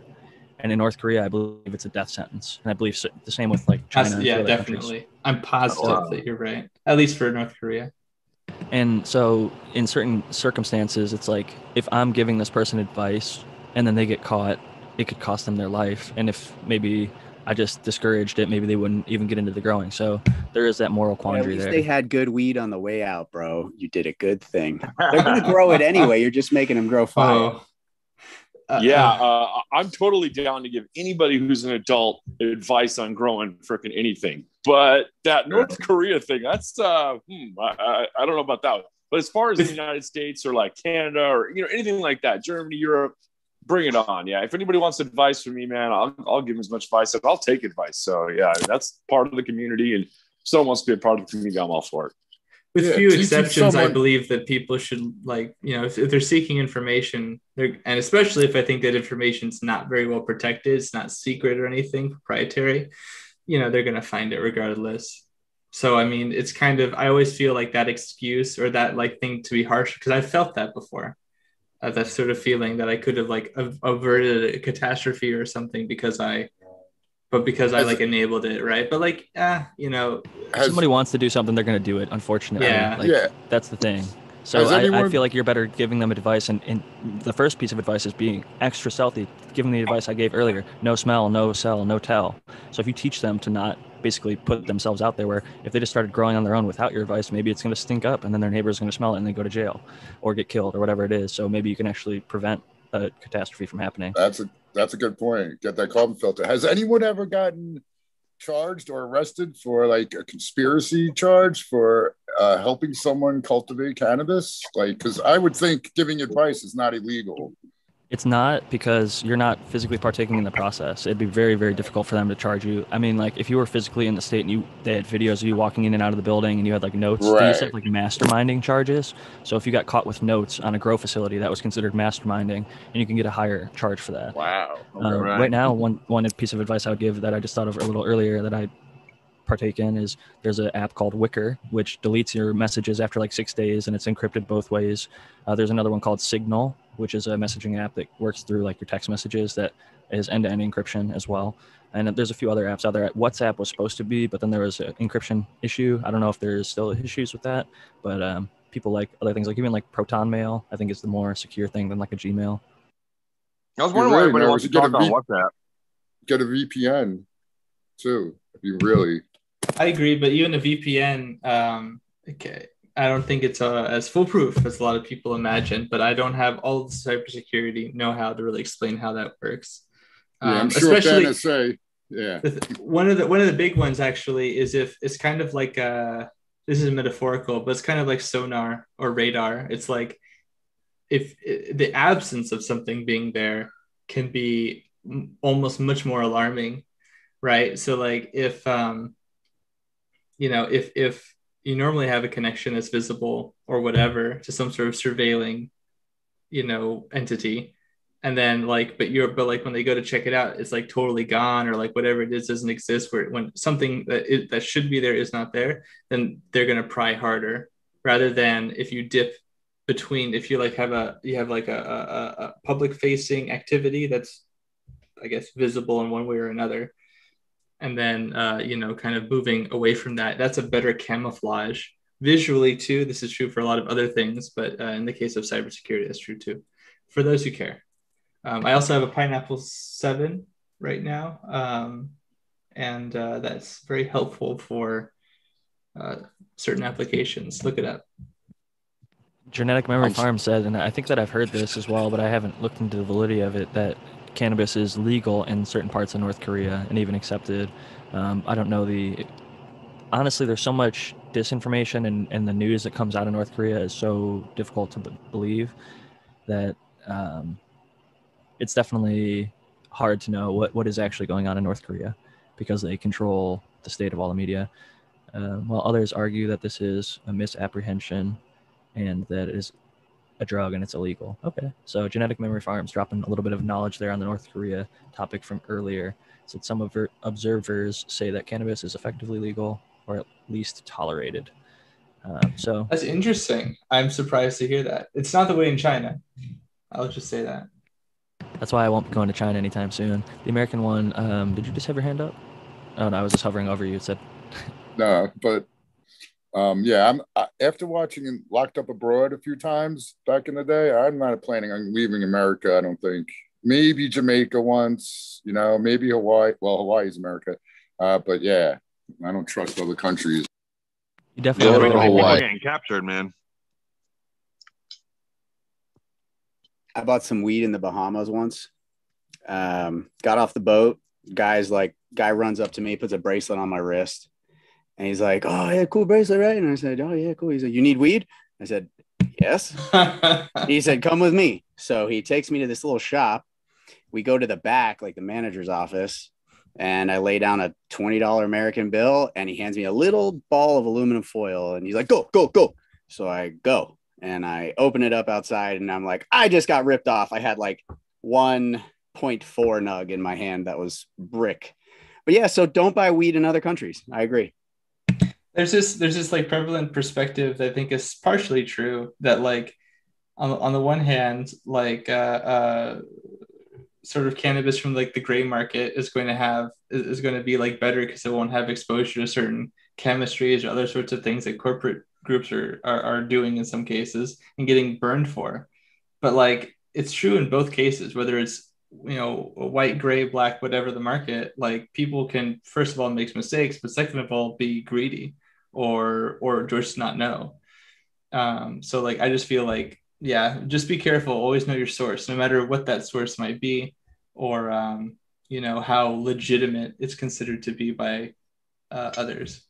and in North Korea I believe it's a death sentence, and I believe s- the same with like China. That's- and yeah, other countries. definitely. I'm positive oh, wow. that you're right. At least for North Korea. And so, in certain circumstances, it's like if I'm giving this person advice and then they get caught, it could cost them their life. And if maybe I just discouraged it, maybe they wouldn't even get into the growing. So there is that moral quandary. At quandary least there. they had good weed on the way out, bro. You did a good thing. They're gonna grow it anyway. You're just making them grow fire. Oh. Uh, yeah, uh, uh, I'm totally down to give anybody who's an adult advice on growing freaking anything. But that North Korea thing, that's uh, hmm, I, I, I don't know about that. But as far as the United States or like Canada or you know anything like that, Germany, Europe, bring it on. Yeah, if anybody wants advice from me, man, I'll, I'll give them as much advice. As I'll take advice. So yeah, that's part of the community, and someone wants to be a part of the community, I'm all for it. With Yeah, few exceptions, I believe that people should like you know if, if they're seeking information, they're and especially if I think that information's not very well protected, it's not secret or anything proprietary, you know they're gonna find it regardless. So I mean, it's kind of I always feel like that excuse or that like thing to be harsh because I've felt that before. Uh, that sort of feeling that I could have like av- averted a catastrophe or something because I, but because I like enabled it, right? But like, ah, you know, Has- somebody wants to do something, they're going to do it. Unfortunately, Yeah. like, Yeah. that's the thing. So Has I, I feel like you're better giving them advice, and, and the first piece of advice is being extra stealthy. Give them the advice I gave earlier: no smell, no sell, no tell. So if you teach them to not basically put themselves out there, where if they just started growing on their own without your advice, maybe it's going to stink up, and then their neighbor's going to smell it, and they go to jail, or get killed, or whatever it is. So maybe you can actually prevent a catastrophe from happening. That's a that's a good point. Get that carbon filter. Has anyone ever gotten charged or arrested for like a conspiracy charge for uh, helping someone cultivate cannabis? Like, because I would think giving advice is not illegal. It's not because you're not physically partaking in the process. It'd be very, very difficult for them to charge you. I mean, like if you were physically in the state and you they had videos of you walking in and out of the building and you had like notes, they used to have like masterminding charges. So if you got caught with notes on a grow facility, that was considered masterminding, and you can get a higher charge for that. Wow. Um, right. right. now, one one piece of advice I would give that I just thought of a little earlier that I partake in is there's an app called Wickr, which deletes your messages after like six days and it's encrypted both ways. Uh, there's another one called Signal, which is a messaging app that works through like your text messages that is end-to-end encryption as well. And there's a few other apps out there. WhatsApp was supposed to be, but then there was an encryption issue. I don't know if there's still issues with that, but um, people like other things like even like Proton Mail. I think is the more secure thing than like a Gmail. I was You're wondering why right, everybody no, wants to get talk a on WhatsApp. Get a VPN too. If you really I agree, but even a VPN, um, okay, I don't think it's uh, as foolproof as a lot of people imagine. But I don't have all the cybersecurity know-how to really explain how that works. yeah, I'm Um, sure especially NSA. Yeah. one of the one of the big ones actually is if it's kind of like uh this is metaphorical, but it's kind of like sonar or radar. It's like if i the absence of something being there can be almost much more alarming, right? So like if um you know if if you normally have a connection that's visible or whatever to some sort of surveilling you know entity. And then like but you're but like when they go to check it out it's like totally gone or like whatever it is doesn't exist where when something that is, that should be there is not there then they're going to pry harder rather than if you dip between if you like have a you have like a, a, a public facing activity that's i guess visible in one way or another and then uh, you know kind of moving away from that that's a better camouflage visually too this is true for a lot of other things but uh, in the case of cybersecurity that's true too for those who care um, I also have a Pineapple 7 right now, um, and uh, that's very helpful for uh, certain applications. Look it up. Genetic Memory Farm said, and I think that I've heard this as well, but I haven't looked into the validity of it, that cannabis is legal in certain parts of North Korea and even accepted. Um, I don't know the. Honestly, there's so much disinformation and, and the news that comes out of North Korea is so difficult to b- believe that um, it's definitely hard to know what, what is actually going on in North Korea because they control the state of all the media. Uh, while others argue that this is a misapprehension and that it is a drug and it's illegal. Okay, so Genetic Memory Farms dropping a little bit of knowledge there on the North Korea topic from earlier. Said some obver- observers say that cannabis is effectively legal or at least tolerated. Um, so That's interesting. I'm surprised to hear that. It's not the way in China. I'll just say that. that's why I won't be going to China anytime soon. The American one, um, did you just have your hand up? Oh no, I was just hovering over you. It said, No, but um, yeah, I'm I, after watching Locked Up Abroad a few times back in the day. I'm not planning on leaving America. I don't think. Maybe Jamaica once, you know, maybe Hawaii. Well, Hawaii's America, uh, but yeah, I don't trust other countries. you definitely Yeah, have go to a People Hawaii. getting captured, man. I bought some weed in the Bahamas once. Um, got off the boat. Guy's like, guy runs up to me, puts a bracelet on my wrist, and he's like, "Oh yeah, cool bracelet, right?" And I said, "Oh yeah, cool." He's like, "You need weed?" I said, "Yes." he said, "Come with me." So he takes me to this little shop. We go to the back, like the manager's office, And I lay down a $20 American bill and he hands me a little ball of aluminum foil and he's like, go, go, go. So I go and I open it up outside and I'm like, I just got ripped off. I had like 1.4 nug in my hand that was brick. But yeah, so don't buy weed in other countries. I agree. There's this there's this like prevalent perspective that I think is partially true that like on, on the one hand, like uh, uh sort of cannabis from like the gray market is going to have is going to be like better because it won't have exposure to certain chemistries or other sorts of things that corporate groups are, are are doing in some cases and getting burned for. But like it's true in both cases whether it's you know white gray black whatever the market like people can first of all make mistakes but second of all be greedy or or just not know um so like i just feel like yeah, just be careful. Always know your source, no matter what that source might be, or um, you know how legitimate it's considered to be by uh, others.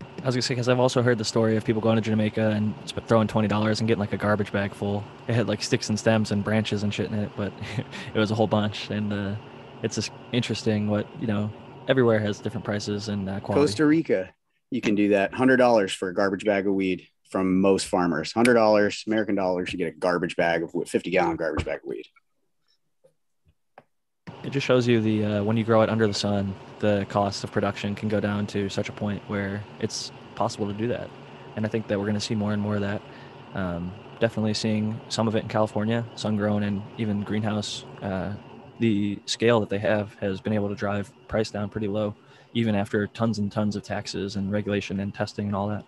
I was gonna say because I've also heard the story of people going to Jamaica and throwing twenty dollars and getting like a garbage bag full. It had like sticks and stems and branches and shit in it, but it was a whole bunch. And uh, it's just interesting what you know. Everywhere has different prices and uh, quality. Costa Rica, you can do that. Hundred dollars for a garbage bag of weed from most farmers. Hundred dollars, American dollars, you get a garbage bag of fifty gallon garbage bag of weed. It just shows you the uh, when you grow it under the sun, the cost of production can go down to such a point where it's possible to do that. And I think that we're going to see more and more of that. Um, definitely seeing some of it in California, sun grown and even greenhouse. Uh, the scale that they have has been able to drive price down pretty low, even after tons and tons of taxes and regulation and testing and all that.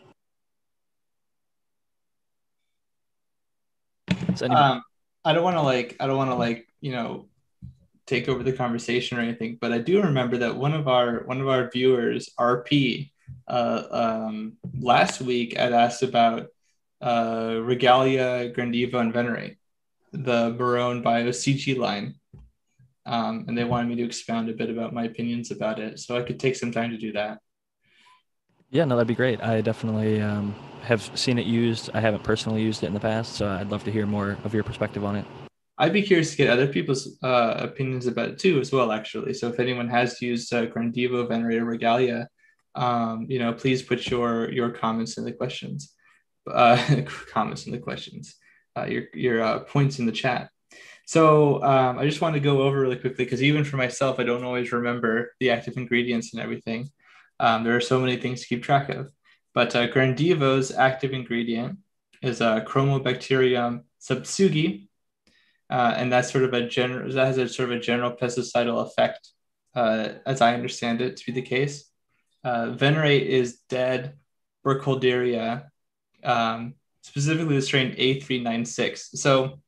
Um, I don't want to like I don't want to like you know take over the conversation or anything, but I do remember that one of our one of our viewers, RP, uh, um, last week had asked about uh, Regalia, Grandevo and Venerate, the Marrone Bio CG line. Um, and they wanted me to expound a bit about my opinions about it. So I could take some time to do that. Yeah, no, that'd be great. I definitely um, have seen it used. I haven't personally used it in the past, so I'd love to hear more of your perspective on it. I'd be curious to get other people's uh, opinions about it too, as well. Actually, so if anyone has used uh, Grandevo, Venerator, Regalia, um, you know, please put your your comments in the questions, uh, comments in the questions, uh, your your uh, points in the chat. So um, I just want to go over really quickly because even for myself, I don't always remember the active ingredients and everything. Um, there are so many things to keep track of. But uh, Grandevo's active ingredient is uh, Chromobacterium subtsugae, uh, and that's sort of a general that has a sort of a general pesticidal effect, uh, as I understand it to be the case. Uh, venerate is dead Burkholderia, um, specifically the strain A396. So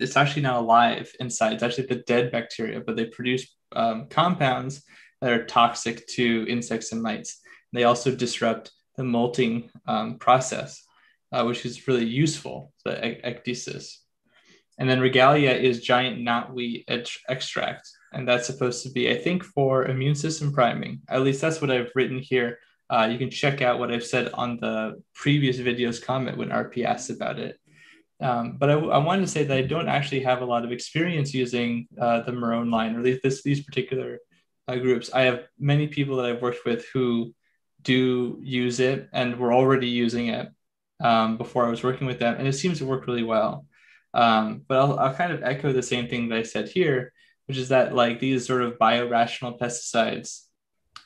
it's actually not alive inside. It's actually the dead bacteria, but they produce um, compounds that are toxic to insects and mites. They also disrupt the molting um, process, uh, which is really useful, the ecdysis. And then regalia is giant knotweed extract. And that's supposed to be, I think, for immune system priming. At least that's what I've written here. Uh, you can check out what I've said on the previous video's comment when RP asked about it. Um, but I, I, wanted to say that I don't actually have a lot of experience using uh, the Marrone line, or this, these particular uh, groups. I have many people that I've worked with who do use it and were already using it um, before I was working with them, and it seems to work really well. Um, but I'll, I'll kind of echo the same thing that I said here, which is that like these sort of biorational pesticides,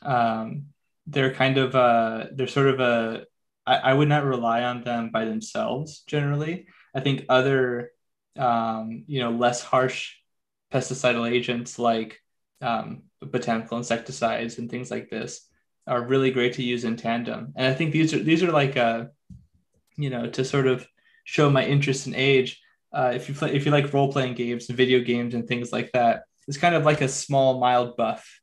um, they're kind of uh, they're sort of a I, I would not rely on them by themselves generally. I think other um, you know less harsh pesticidal agents like um, botanical insecticides and things like this are really great to use in tandem. And I think these are these are like uh, you know, to sort of show my interest in age. Uh, if you play, if you like role playing games and video games and things like that, it's kind of like a small mild buff,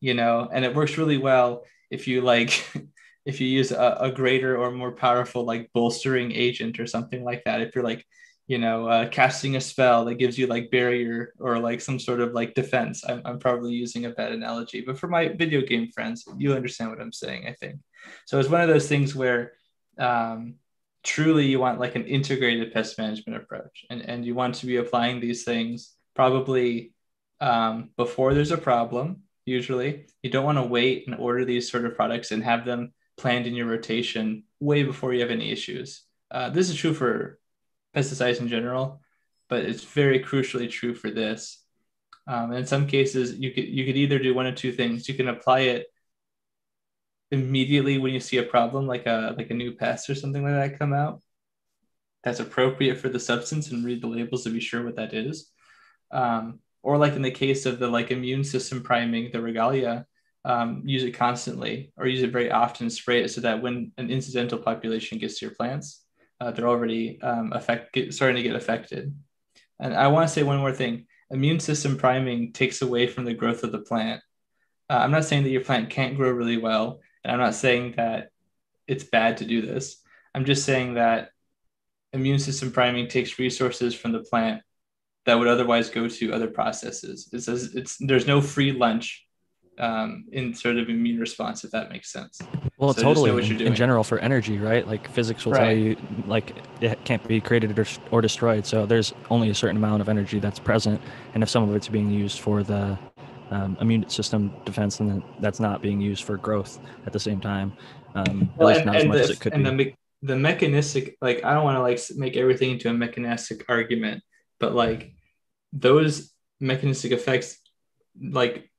you know, and it works really well if you like if you use a, a greater or more powerful like bolstering agent or something like that. If you're like you know, uh, casting a spell that gives you like barrier or like some sort of like defense. I'm, I'm probably using a bad analogy, but for my video game friends, you understand what I'm saying, I think. So it's one of those things where um, truly you want like an integrated pest management approach and, and you want to be applying these things probably um, before there's a problem usually. You don't want to wait and order these sort of products and have them planned in your rotation way before you have any issues. Uh, this is true for pesticides in general, but it's very crucially true for this. Um, in some cases, you could you could either do one of two things. You can apply it immediately when you see a problem, like a like a new pest or something like that come out. That's appropriate for the substance, and read the labels to be sure what that is. Um, or like in the case of the like immune system priming, the regalia, um, use it constantly or use it very often. Spray it so that when an incidental population gets to your plants, uh, they're already um, affect get, starting to get affected. And I want to say one more thing: immune system priming takes away from the growth of the plant. Uh, I'm not saying that your plant can't grow really well, and I'm not saying that it's bad to do this. I'm just saying that immune system priming takes resources from the plant that would otherwise go to other processes. It says it's there's no free lunch um, in sort of immune response, if that makes sense. Well, so totally. In, in, general, for energy, right? Like physics will right. tell you, like it can't be created or, or destroyed. So there's only a certain amount of energy that's present, and if some of it's being used for the um, immune system defense, then that's not being used for growth at the same time. Um, well, at least not as much the, as it could and be. The, the mechanistic, like I don't want to like make everything into a mechanistic argument, but like those mechanistic effects, like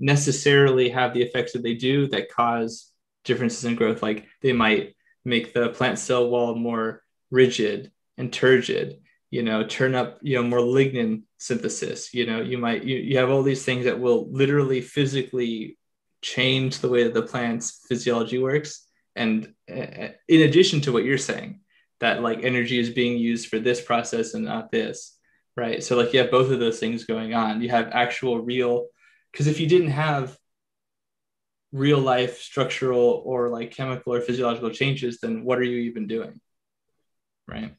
necessarily have the effects that they do that cause differences in growth. Like they might make the plant cell wall more rigid and turgid, you know, turn up, you know, more lignin synthesis. You know, you might, you, you have all these things that will literally physically change the way that the plant's physiology works. And uh, in addition to what you're saying, that like energy is being used for this process and not this, right? So like you have both of those things going on. You have actual real because if you didn't have real life structural or like chemical or physiological changes, then what are you even doing? Right.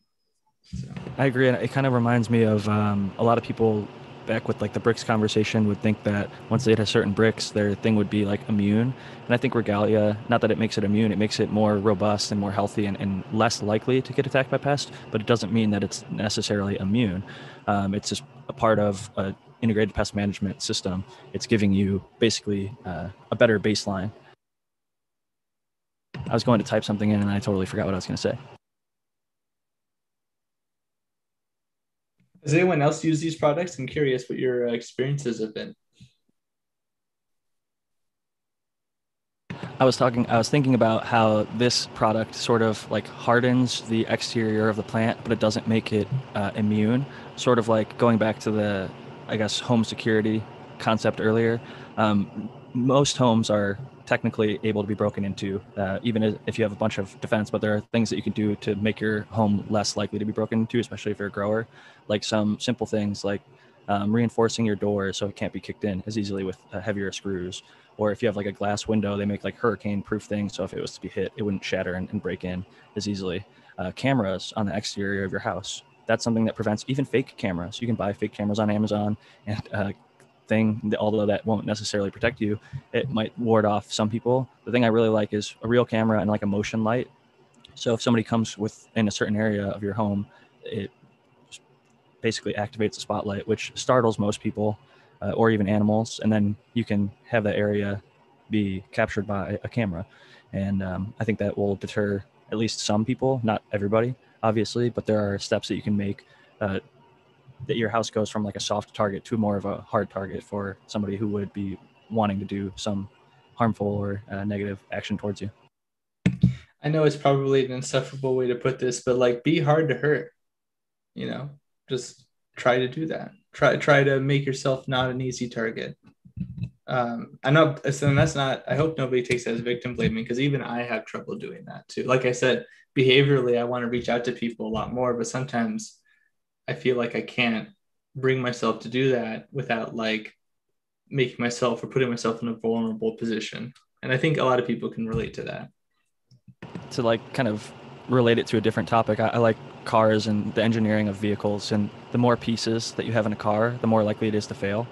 So. I agree. And it kind of reminds me of um, a lot of people back with like the Brix conversation would think that once they had a certain Brix, their thing would be like immune. And I think regalia, not that it makes it immune, it makes it more robust and more healthy and, and less likely to get attacked by pests, but it doesn't mean that it's necessarily immune. Um, it's just a part of a integrated pest management system, it's giving you basically uh, a better baseline. I was going to type something in and I totally forgot what I was going to say. Has anyone else used these products? I'm curious what your uh, experiences have been. I was talking, I was thinking about how this product sort of like hardens the exterior of the plant, but it doesn't make it uh, immune. Sort of like going back to the I guess, home security concept earlier, um, most homes are technically able to be broken into, uh, even if you have a bunch of defense. But there are things that you can do to make your home less likely to be broken into, especially if you're a grower. Like some simple things like um, reinforcing your door so it can't be kicked in as easily with uh, heavier screws. Or if you have like a glass window, they make like hurricane proof things. So if it was to be hit, it wouldn't shatter and, and break in as easily. Uh, cameras on the exterior of your house that's something that prevents even fake cameras. You can buy fake cameras on Amazon and uh, thing, although that won't necessarily protect you, it might ward off some people. The thing I really like is a real camera and like a motion light. So if somebody comes within a certain area of your home, it basically activates a spotlight, which startles most people uh, or even animals. And then you can have that area be captured by a camera. And um, I think that will deter at least some people, not everybody, obviously, but there are steps that you can make uh, that your house goes from like a soft target to more of a hard target for somebody who would be wanting to do some harmful or uh, negative action towards you. I know it's probably an insufferable way to put this, but like be hard to hurt. You know, just try to do that. Try try to make yourself not an easy target. Um, I know, so that's not. I hope nobody takes that as victim blaming because even I have trouble doing that too. Like I said, behaviorally, I want to reach out to people a lot more, but sometimes I feel like I can't bring myself to do that without like making myself or putting myself in a vulnerable position. And I think a lot of people can relate to that. To like kind of relate it to a different topic, I, I like cars and the engineering of vehicles. And the more pieces that you have in a car, the more likely it is to fail.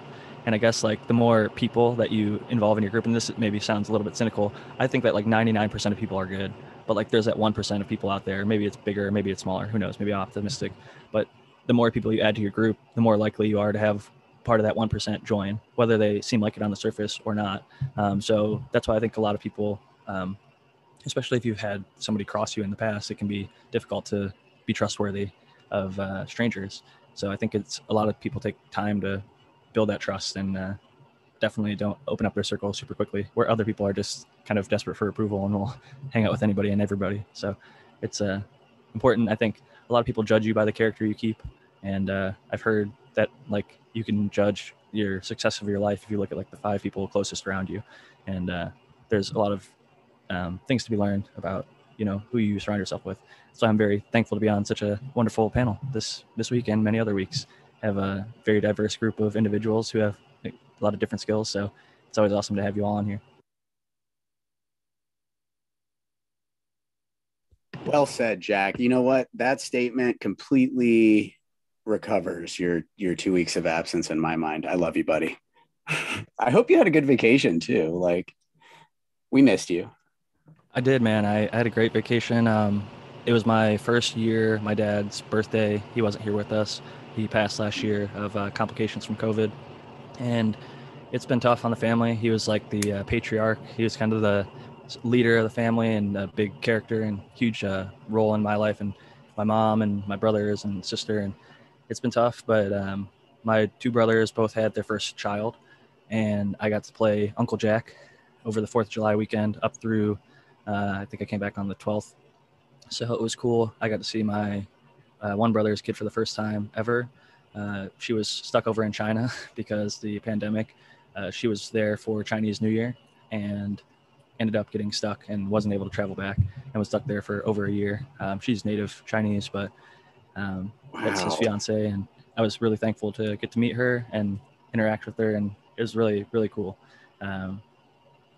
And I guess like the more people that you involve in your group, and this maybe sounds a little bit cynical, I think that like 99% of people are good but like there's that 1% of people out there maybe it's bigger maybe it's smaller who knows maybe I'm optimistic but the more people you add to your group the more likely you are to have part of that 1% join, whether they seem like it on the surface or not. Um, so that's why I think a lot of people, um, especially if you've had somebody cross you in the past, it can be difficult to be trustworthy of uh, strangers. So I think it's a lot of people take time to build that trust and uh, definitely don't open up their circle super quickly, where other people are just kind of desperate for approval and will hang out with anybody and everybody. So it's uh, important. I think a lot of people judge you by the character you keep. And uh, I've heard that like you can judge your success of your life if you look at like the five people closest around you. And uh, there's a lot of um, things to be learned about, you know, who you surround yourself with. So I'm very thankful to be on such a wonderful panel this this week and many other weeks. Have a very diverse group of individuals who have a lot of different skills. So it's always awesome to have you all on here. Well said, Jack. You know what? That statement completely recovers your your two weeks of absence in my mind. I love you, buddy. I hope you had a good vacation too. Like we missed you. I did, man. I, I had a great vacation. Um, it was my first year, my dad's birthday. He wasn't here with us. He passed last year of uh, complications from COVID. And it's been tough on the family. He was like the uh, patriarch. He was kind of the leader of the family and a big character and huge uh, role in my life and my mom and my brothers and sister. And it's been tough, but um, my two brothers both had their first child, and I got to play Uncle Jack over the Fourth of July weekend up through. Uh, I think I came back on the 12th, so it was cool. I got to see my uh, one brother's kid for the first time ever. Uh, she was stuck over in China because the pandemic. Uh, she was there for Chinese New Year and ended up getting stuck and wasn't able to travel back and was stuck there for over a year. Um, she's native Chinese, but um, wow. that's his fiance, and I was really thankful to get to meet her and interact with her, and it was really really cool. Um,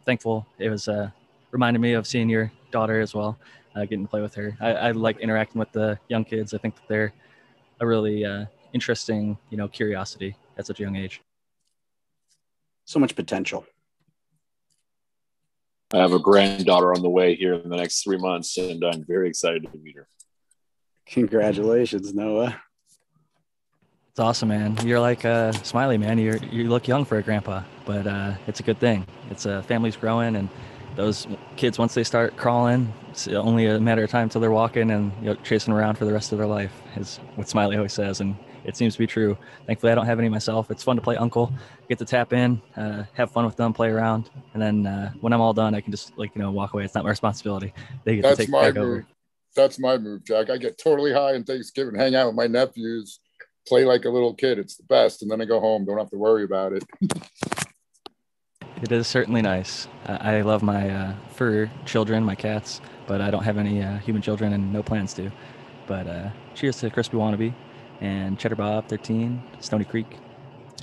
thankful it was uh, reminded me of seeing your daughter as well, uh, getting to play with her. I, I, like interacting with the young kids. I think that they're a really uh, interesting, you know, curiosity at such a young age. So much potential. I have a granddaughter on the way here in the next three months, and I'm very excited to meet her. Congratulations, Noah. It's awesome, man. You're like a smiley, man. You you look young for a grandpa, but uh, it's a good thing. It's a uh, family's growing, and those kids once they start crawling, it's only a matter of time till they're walking and you know, chasing around for the rest of their life. Is what Smiley always says, and it seems to be true. Thankfully, I don't have any myself. It's fun to play uncle, get to tap in, uh, have fun with them, play around, and then uh, when I'm all done, I can just like you know walk away. It's not my responsibility. They get That's to take my move. over. That's my move, Jack. I get totally high on Thanksgiving, hang out with my nephews, play like a little kid. It's the best, and then I go home. Don't have to worry about it. it is certainly nice. Uh, I love my uh, fur children, my cats, but I don't have any uh, human children and no plans to. But uh, cheers to Crispy Wannabe and Cheddar Bob 13, Stony Creek,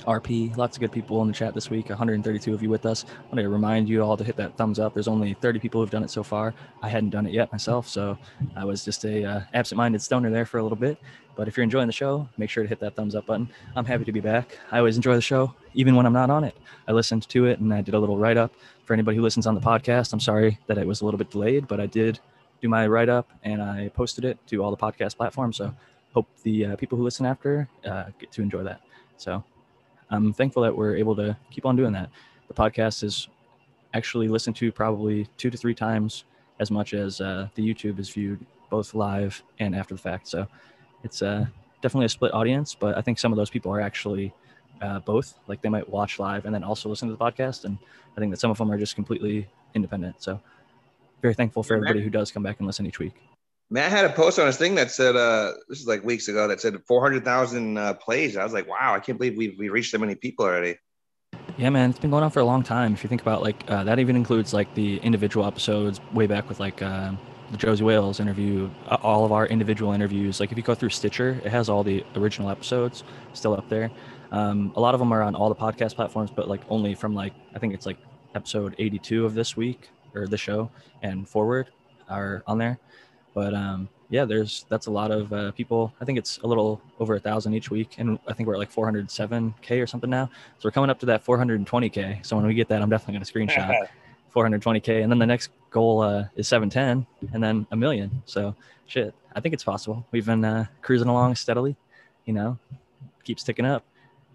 RP. Lots of good people in the chat this week. 132 of you with us. I want to remind you all to hit that thumbs up. There's only 30 people who've done it so far. I hadn't done it yet myself, so I was just a uh, absent-minded stoner there for a little bit. But if you're enjoying the show, make sure to hit that thumbs up button. I'm happy to be back. I always enjoy the show, even when I'm not on it. I listened to it and I did a little write-up for anybody who listens on the podcast. I'm sorry that it was a little bit delayed, but I did do my write-up and I posted it to all the podcast platforms. So hope the uh, people who listen after uh, get to enjoy that. So I'm thankful that we're able to keep on doing that. The podcast is actually listened to probably two to three times as much as uh, the YouTube is viewed both live and after the fact. So it's uh, definitely a split audience, but I think some of those people are actually uh, both. Like they might watch live and then also listen to the podcast. And I think that some of them are just completely independent. So very thankful for everybody who does come back and listen each week. Matt had a post on his thing that said, uh, this is like weeks ago, that said 400,000 uh, plays. I was like, wow, I can't believe we've, we reached so many people already. Yeah, man, it's been going on for a long time. If you think about like uh, that, even includes like the individual episodes way back with like uh, the Josie Wales interview, uh, all of our individual interviews. Like if you go through Stitcher, it has all the original episodes still up there. Um, a lot of them are on all the podcast platforms, but like only from like I think it's like episode 82 of this week or the show and forward are on there. But um, yeah, there's that's a lot of uh, people. I think it's a little over a thousand each week, and I think we're at like 407k or something now. So we're coming up to that 420k. So when we get that, I'm definitely going to screenshot 420k, and then the next goal uh, is 710, and then a million. So shit, I think it's possible. We've been uh, cruising along steadily, you know, keeps ticking up,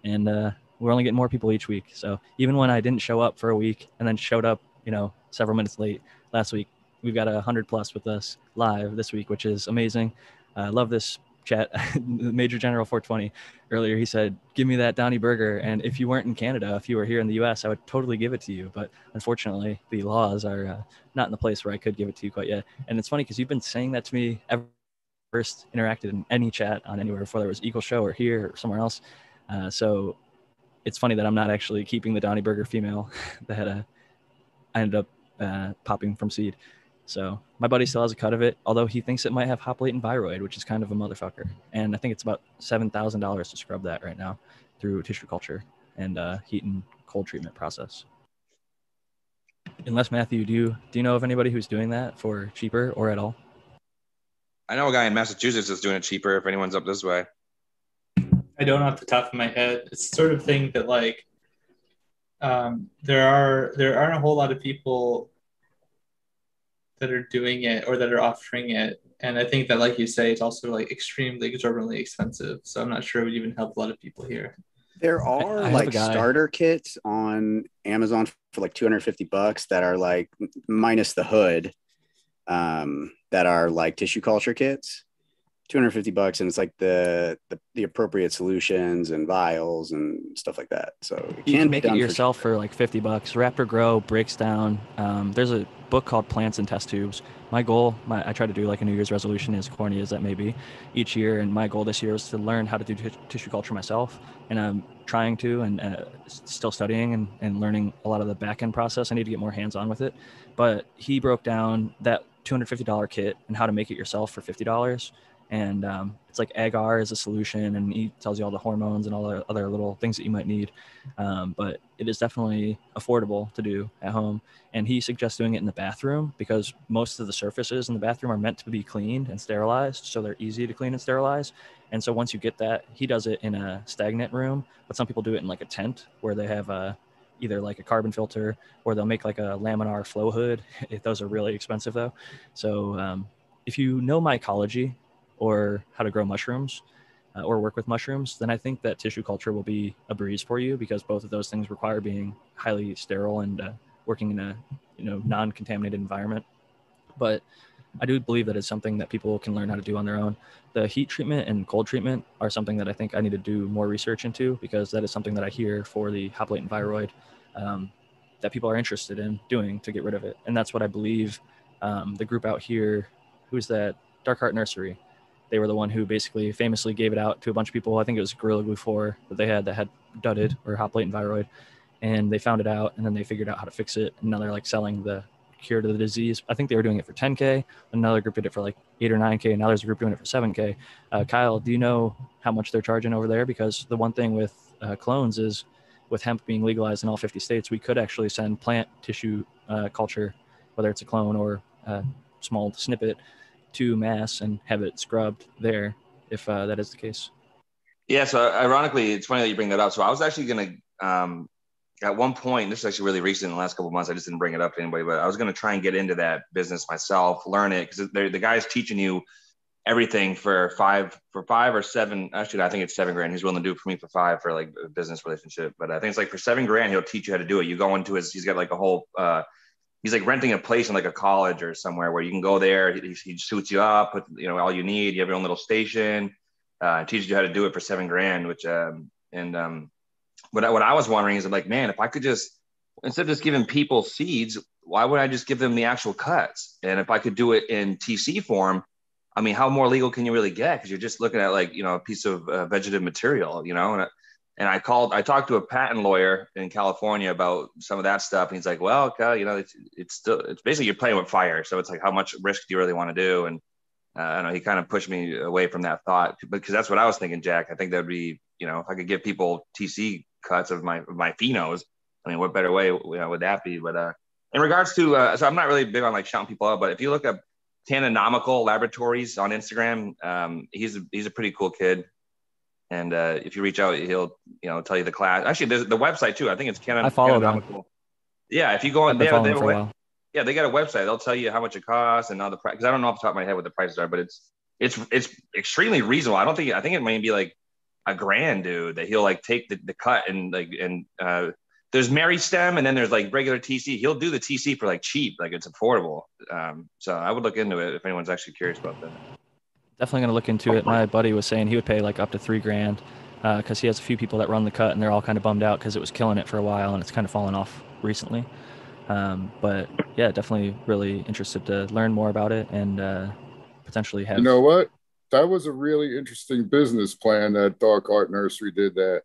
and uh, we're only getting more people each week. So even when I didn't show up for a week and then showed up, you know, several minutes late last week, we've got a hundred plus with us live this week, which is amazing. I uh, love this chat. Major General 420 earlier, he said, "Give me that Donny burger." And if you weren't in Canada, if you were here in the U.S., I would totally give it to you. But unfortunately, the laws are uh, not in the place where I could give it to you quite yet. And it's funny because you've been saying that to me ever first interacted in any chat on anywhere, before there was Eagle Show or here or somewhere else. Uh, so it's funny that I'm not actually keeping the Donny Burger female that uh, I ended up uh, popping from seed. So my buddy still has a cut of it, although he thinks it might have hop latent viroid, which is kind of a motherfucker. And I think it's about seven thousand dollars to scrub that right now through tissue culture and uh, heat and cold treatment process. Unless Matthew, do you do you know of anybody who's doing that for cheaper or at all? I know a guy in Massachusetts is doing it cheaper if anyone's up this way. I don't off the top of my head. It's the sort of thing that like um, there are there aren't a whole lot of people that are doing it or that are offering it. And I think that, like you say, it's also like extremely exorbitantly expensive. So I'm not sure it would even help a lot of people here. There are I, I like starter kits on Amazon for like 250 bucks that are like minus the hood, um, that are like tissue culture kits. 250 bucks and it's like the, the, the appropriate solutions and vials and stuff like that so you can make it yourself for, for, like 50 bucks raptor grow breaks down um, there's a book called plants and test tubes. My goal my, i try to do like a new year's resolution as corny as that may be each year and my goal this year is to learn how to do t- tissue culture myself and i'm trying to and uh, still studying and, and learning a lot of the back end process. I need to get more hands on with it. But he broke down that $250 kit and how to make it yourself for $50 and um, it's like agar is a solution and he tells you all the hormones and all the other little things that you might need. Um, but it is definitely affordable to do at home. And he suggests doing it in the bathroom because most of the surfaces in the bathroom are meant to be cleaned and sterilized so they're easy to clean and sterilize. And so once you get that he does it in a stagnant room but some people do it in like a tent where they have a either like a carbon filter or they'll make like a laminar flow hood. Those are really expensive though. So um, if you know mycology or how to grow mushrooms uh, or work with mushrooms, then I think that tissue culture will be a breeze for you because both of those things require being highly sterile and uh, working in a you know non-contaminated environment. But I do believe that it's something that people can learn how to do on their own. The heat treatment and cold treatment are something that I think I need to do more research into because that is something that I hear for the hop latent viroid um, that people are interested in doing to get rid of it. And that's what I believe um, the group out here, who's that? Dark Heart Nursery they were the one who basically famously gave it out to a bunch of people. I think it was Gorilla Glue 4 that they had that had dudded or hop latent viroid. And they found it out and then they figured out how to fix it. And now they're like selling the cure to the disease. I think they were doing it for 10K. Another group did it for like 8 or 9K. And now there's a group doing it for 7K. Uh, Kyle, do you know how much they're charging over there? Because the one thing with uh, clones is with hemp being legalized in all 50 states, we could actually send plant tissue uh, culture, whether it's a clone or a small snippet, to mass and have it scrubbed there if uh, that is the case. Yeah. So ironically, it's funny that you bring that up. So I was actually going to, um, at one point, this is actually really recent in the last couple months. I just didn't bring it up to anybody, but I was going to try and get into that business myself, learn it because the guy's teaching you everything for five for five or seven actually i think it's seven grand he's willing to do it for me for five for like a business relationship but i think it's like for seven grand he'll teach you how to do it you go into his he's got like a whole uh he's like renting a place in like a college or somewhere where you can go there. He, he suits you up with you know all you need. You have your own little station. Uh, teaches you how to do it for seven grand. Which um, and um, what what I was wondering is like, man, if I could just instead of just giving people seeds, why would I just give them the actual cuts? And if I could do it in TC form, I mean, how more legal can you really get? Because you're just looking at like you know a piece of uh, vegetative material, you know. And and I called, I talked to a patent lawyer in California about some of that stuff. And he's like, well, you know, it's, it's still, it's basically you're playing with fire. So it's like, how much risk do you really want to do? And uh, I don't know, he kind of pushed me away from that thought because that's what I was thinking, Jack. I think that'd be, you know, if I could give people TC cuts of my, of my phenos, I mean, what better way you know, would that be? But uh, in regards to, uh, so I'm not really big on like shouting people out, but if you look up Tananomical Laboratories on Instagram, um, he's, a, he's a pretty cool kid. And uh, if you reach out, he'll you know tell you the class. Actually, there's the website too. I think it's Canon. I follow them. Yeah, if you go on, they have, they have a, yeah, they got a website. They'll tell you how much it costs and all the price. Because I don't know off the top of my head what the prices are, but it's it's it's extremely reasonable. I don't think I think it might be like a grand, dude. That he'll like take the, the cut and like and uh, there's Meristem and then there's like regular TC. He'll do the TC for like cheap, like it's affordable. Um, so I would look into it if anyone's actually curious about that. Definitely gonna look into it. My buddy was saying he would pay like up to three grand because uh, he has a few people that run the cut and they're all kind of bummed out because it was killing it for a while and it's kind of fallen off recently. Um, but yeah, definitely really interested to learn more about it and uh, potentially have. You know what? That was a really interesting business plan that Dark Heart Nursery did. That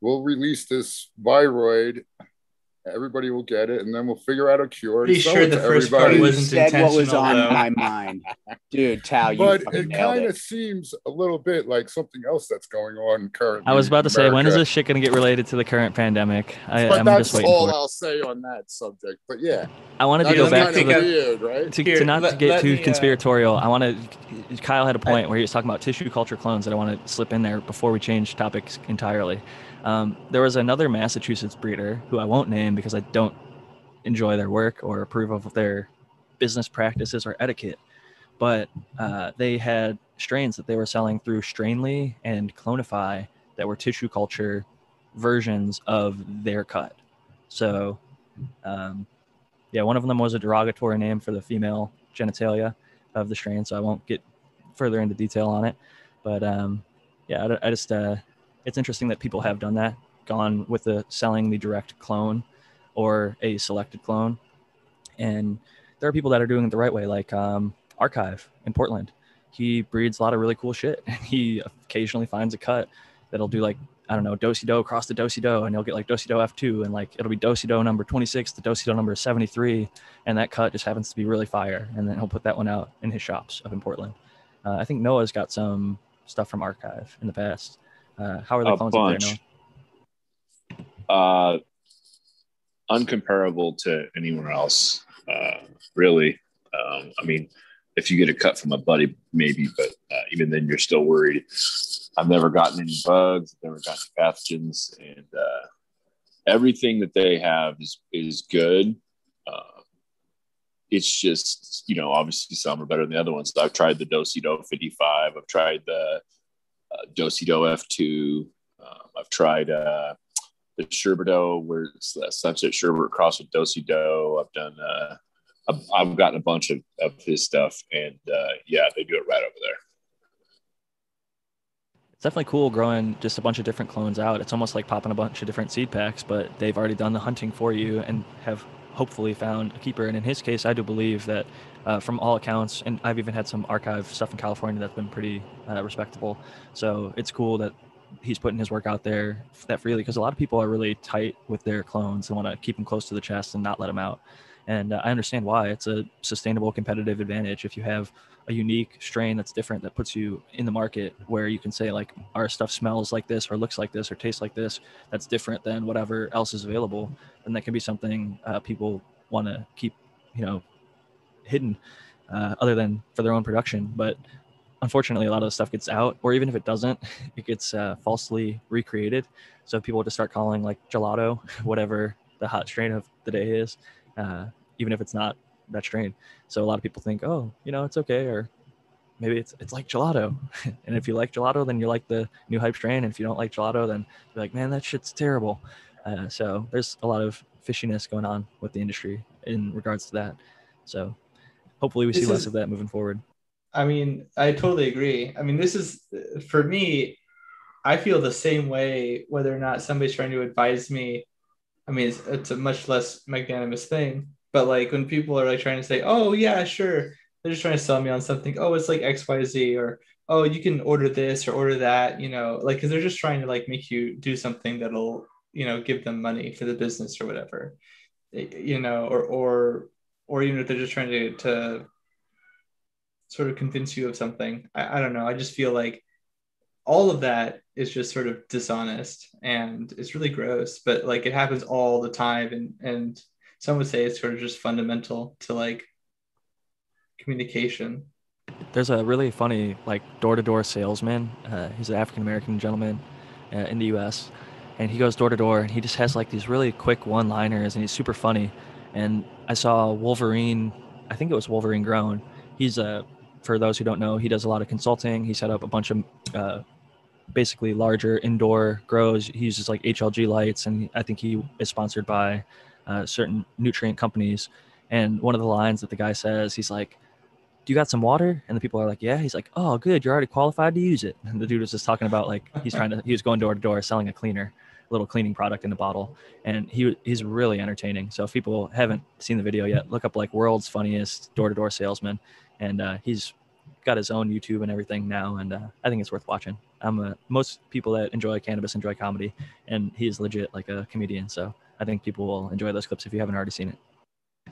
we'll release this viroid Everybody will get it, and then we'll figure out a cure. Pretty sure the first part wasn't said intentional. what was on though. my mind, dude. Tao, you But it kind of seems a little bit like something else that's going on currently. I was about to say, when is this shit gonna get related to the current pandemic? I, But I'm that's just waiting all for. I'll say on that subject. But yeah, I wanted to that go back to the weird, right? to, Here, to not to get let too me, uh, conspiratorial, I want to. Kyle had a point where he was talking about tissue culture clones that I want to slip in there before we change topics entirely. Um, there was another Massachusetts breeder who I won't name because I don't enjoy their work or approve of their business practices or etiquette, but uh, they had strains that they were selling through Strainly and Clonify that were tissue culture versions of their cut. So, um, yeah, one of them was a derogatory name for the female genitalia of the strain, so I won't get further into detail on it. But um, yeah, I, I just uh, it's interesting that people have done that, gone with the selling the direct clone or a selected clone, and there are people that are doing it the right way, like um, Archive in Portland. He breeds a lot of really cool shit. And he occasionally finds a cut that'll do like I don't know, Dosey Do across the Dosey Do, and he'll get like Dosey Do F2, and like it'll be Dosey Do number 26, the Dosey Do number 73, and that cut just happens to be really fire. And then he'll put that one out in his shops up in Portland. Uh, I think Noah's got some stuff from Archive in the past. Uh, how are the clones up there, bunch. Uh, uncomparable to anywhere else, uh, really. Um, I mean, if you get a cut from a buddy, maybe, but uh, even then, you're still worried. I've never gotten any bugs, I've never gotten any pathogens, and uh, everything that they have is is good. Uh, it's just, you know, obviously some are better than the other ones. I've tried the Dosido 55. I've tried the uh, Dosido F2. Um, I've tried uh, the Sherbado, where it's the Sunset Sherbet cross with Dosey Do. I've done, uh, I've, I've gotten a bunch of, of his stuff, and uh, yeah, they do it right over there. It's definitely cool growing just a bunch of different clones out. It's almost like popping a bunch of different seed packs, but they've already done the hunting for you and have hopefully found a keeper. And in his case, I do believe that uh, from all accounts, and I've even had some archive stuff in California that's been pretty uh, respectable. So it's cool that he's putting his work out there that freely because a lot of people are really tight with their clones and want to keep them close to the chest and not let them out. And uh, I understand why. It's a sustainable competitive advantage if you have a unique strain that's different that puts you in the market where you can say like our stuff smells like this or looks like this or tastes like this that's different than whatever else is available then that can be something uh, people want to keep you know hidden uh, other than for their own production but unfortunately a lot of the stuff gets out or even if it doesn't it gets uh, falsely recreated so people just start calling like gelato whatever the hot strain of the day is uh, even if it's not that strain. So a lot of people think oh you know it's okay or maybe it's it's like gelato. And if you like gelato then you like the new hype strain. And if you don't like gelato then you're like man that shit's terrible. Uh, so there's a lot of fishiness going on with the industry in regards to that. So hopefully we see This less of that moving forward. I mean, I totally agree. I mean, this is for me, I feel the same way whether or not somebody's trying to advise me. I mean, it's, it's a much less magnanimous thing, but like when people are like trying to say, oh, yeah, sure, they're just trying to sell me on something. Oh, it's like XYZ, or oh, you can order this or order that, you know, like, because they're just trying to like make you do something that'll, you know, give them money for the business or whatever, you know, or, or, or even if they're just trying to, to sort of convince you of something. I, I don't know. I just feel like all of that is just sort of dishonest and it's really gross, but like it happens all the time. And, and some would say it's sort of just fundamental to like communication. there's a really funny like door-to-door salesman uh, he's an african american gentleman uh, in the us and he goes door to door and he just has like these really quick one liners and he's super funny and i saw wolverine i think it was wolverine grown he's a for those who don't know he does a lot of consulting he set up a bunch of uh, basically larger indoor grows. He uses like HLG lights, and I think he is sponsored by uh, certain nutrient companies. And one of the lines that the guy says, he's like, "Do you got some water?" And the people are like, "Yeah." He's like, "Oh, good. You're already qualified to use it." And the dude was just talking about like he's trying to he was going door to door selling a cleaner, a little cleaning product in a bottle, and he he's really entertaining. So if people haven't seen the video yet, look up like world's funniest door to door salesman, and uh, he's got his own YouTube and everything now, and uh, I think it's worth watching. I'm a, most people that enjoy cannabis enjoy comedy, and he's legit like a comedian. So I think people will enjoy those clips if you haven't already seen it.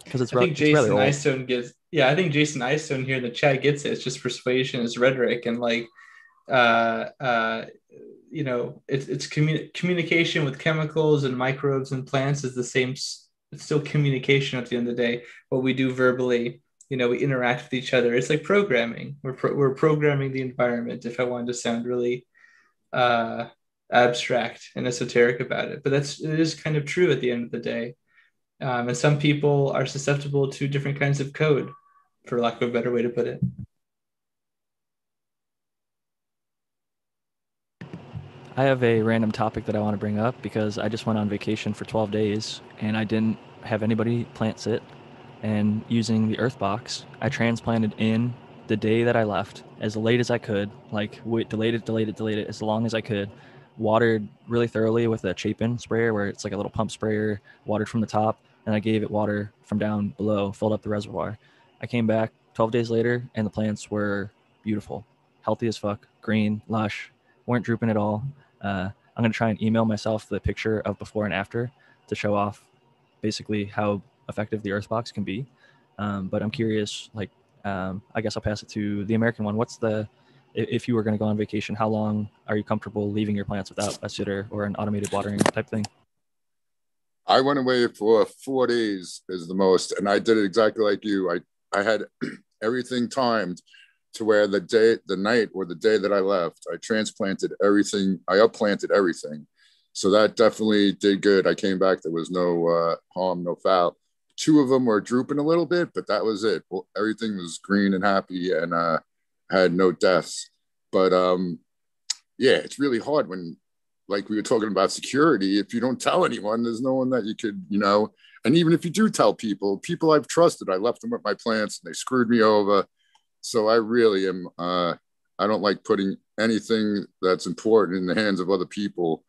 Because it's, I think Jason Istone gets yeah, I think Jason Istone here in the chat gets it. It's just persuasion, it's rhetoric, and like uh uh you know it's it's commun- communication with chemicals and microbes and plants is the same it's still communication at the end of the day what we do verbally you know we interact with each other. It's like programming. We're, pro- we're programming the environment if i wanted to sound really uh, abstract and esoteric about it. But that's it is kind of true at the end of the day. Um, and some people are susceptible to different kinds of code for lack of a better way to put it. I have a random topic that I want to bring up because I just went on vacation for 12 days and I didn't have anybody plant sit and using the earth box i transplanted in the day that i left as late as i could like wait delayed it delayed it delayed it as long as i could watered really thoroughly with a chapin sprayer where it's like a little pump sprayer watered from the top and i gave it water from down below filled up the reservoir. I came back 12 days later and the plants were beautiful healthy as fuck green lush weren't drooping at all. Uh, i'm going to try and email myself the picture of before and after to show off basically how effective the Earthbox can be. Um, but I'm curious, like, um, I guess I'll pass it to the American one. What's the, if you were going to go on vacation, how long are you comfortable leaving your plants without a sitter or an automated watering type thing? I went away for four days is the most, and I did it exactly like you. I I had everything timed to where the day, the night, or the day that I left, I transplanted everything. I upplanted everything, so that definitely did good. I came back. There was no uh, harm, no foul two of them were drooping a little bit, but that was it. Well, everything was green and happy and uh, had no deaths. But um, yeah, it's really hard when, like we were talking about security, if you don't tell anyone, there's no one that you could, you know, and even if you do tell people, people I've trusted, I left them with my plants and they screwed me over. So I really am, uh, I don't like putting anything that's important in the hands of other people.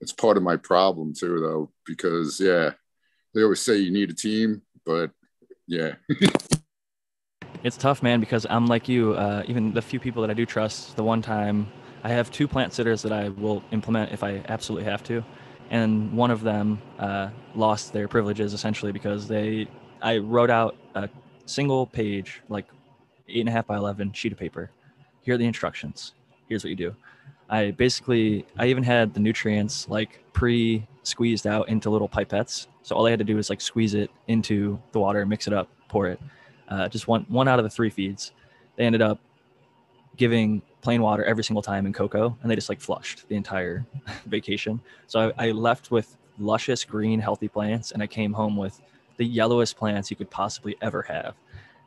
It's part of my problem too, though, because yeah, they always say you need a team, but yeah. it's tough, man, because I'm like you. Uh, even the few people that I do trust, the one time I have two plant sitters that I will implement if I absolutely have to, and one of them uh, lost their privileges essentially because they I wrote out a single page, like eight and a half by eleven sheet of paper. Here are the instructions. Here's what you do. I basically I even had the nutrients like pre squeezed out into little pipettes so all they had to do was like squeeze it into the water, mix it up, pour it. Uh, just one one out of the three feeds. They ended up giving plain water every single time in cocoa, and they just like flushed the entire vacation. So I, I left with luscious green, healthy plants, and I came home with the yellowest plants you could possibly ever have.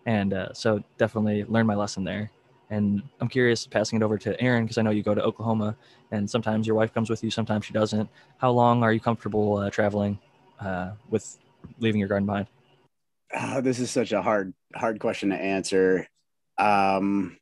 And uh, so definitely learned my lesson there. And I'm curious, passing it over to Aaron, because I know you go to Oklahoma, and sometimes your wife comes with you, sometimes she doesn't. How long are you comfortable uh, traveling uh, with leaving your garden behind? Oh, this is such a hard hard question to answer. Um,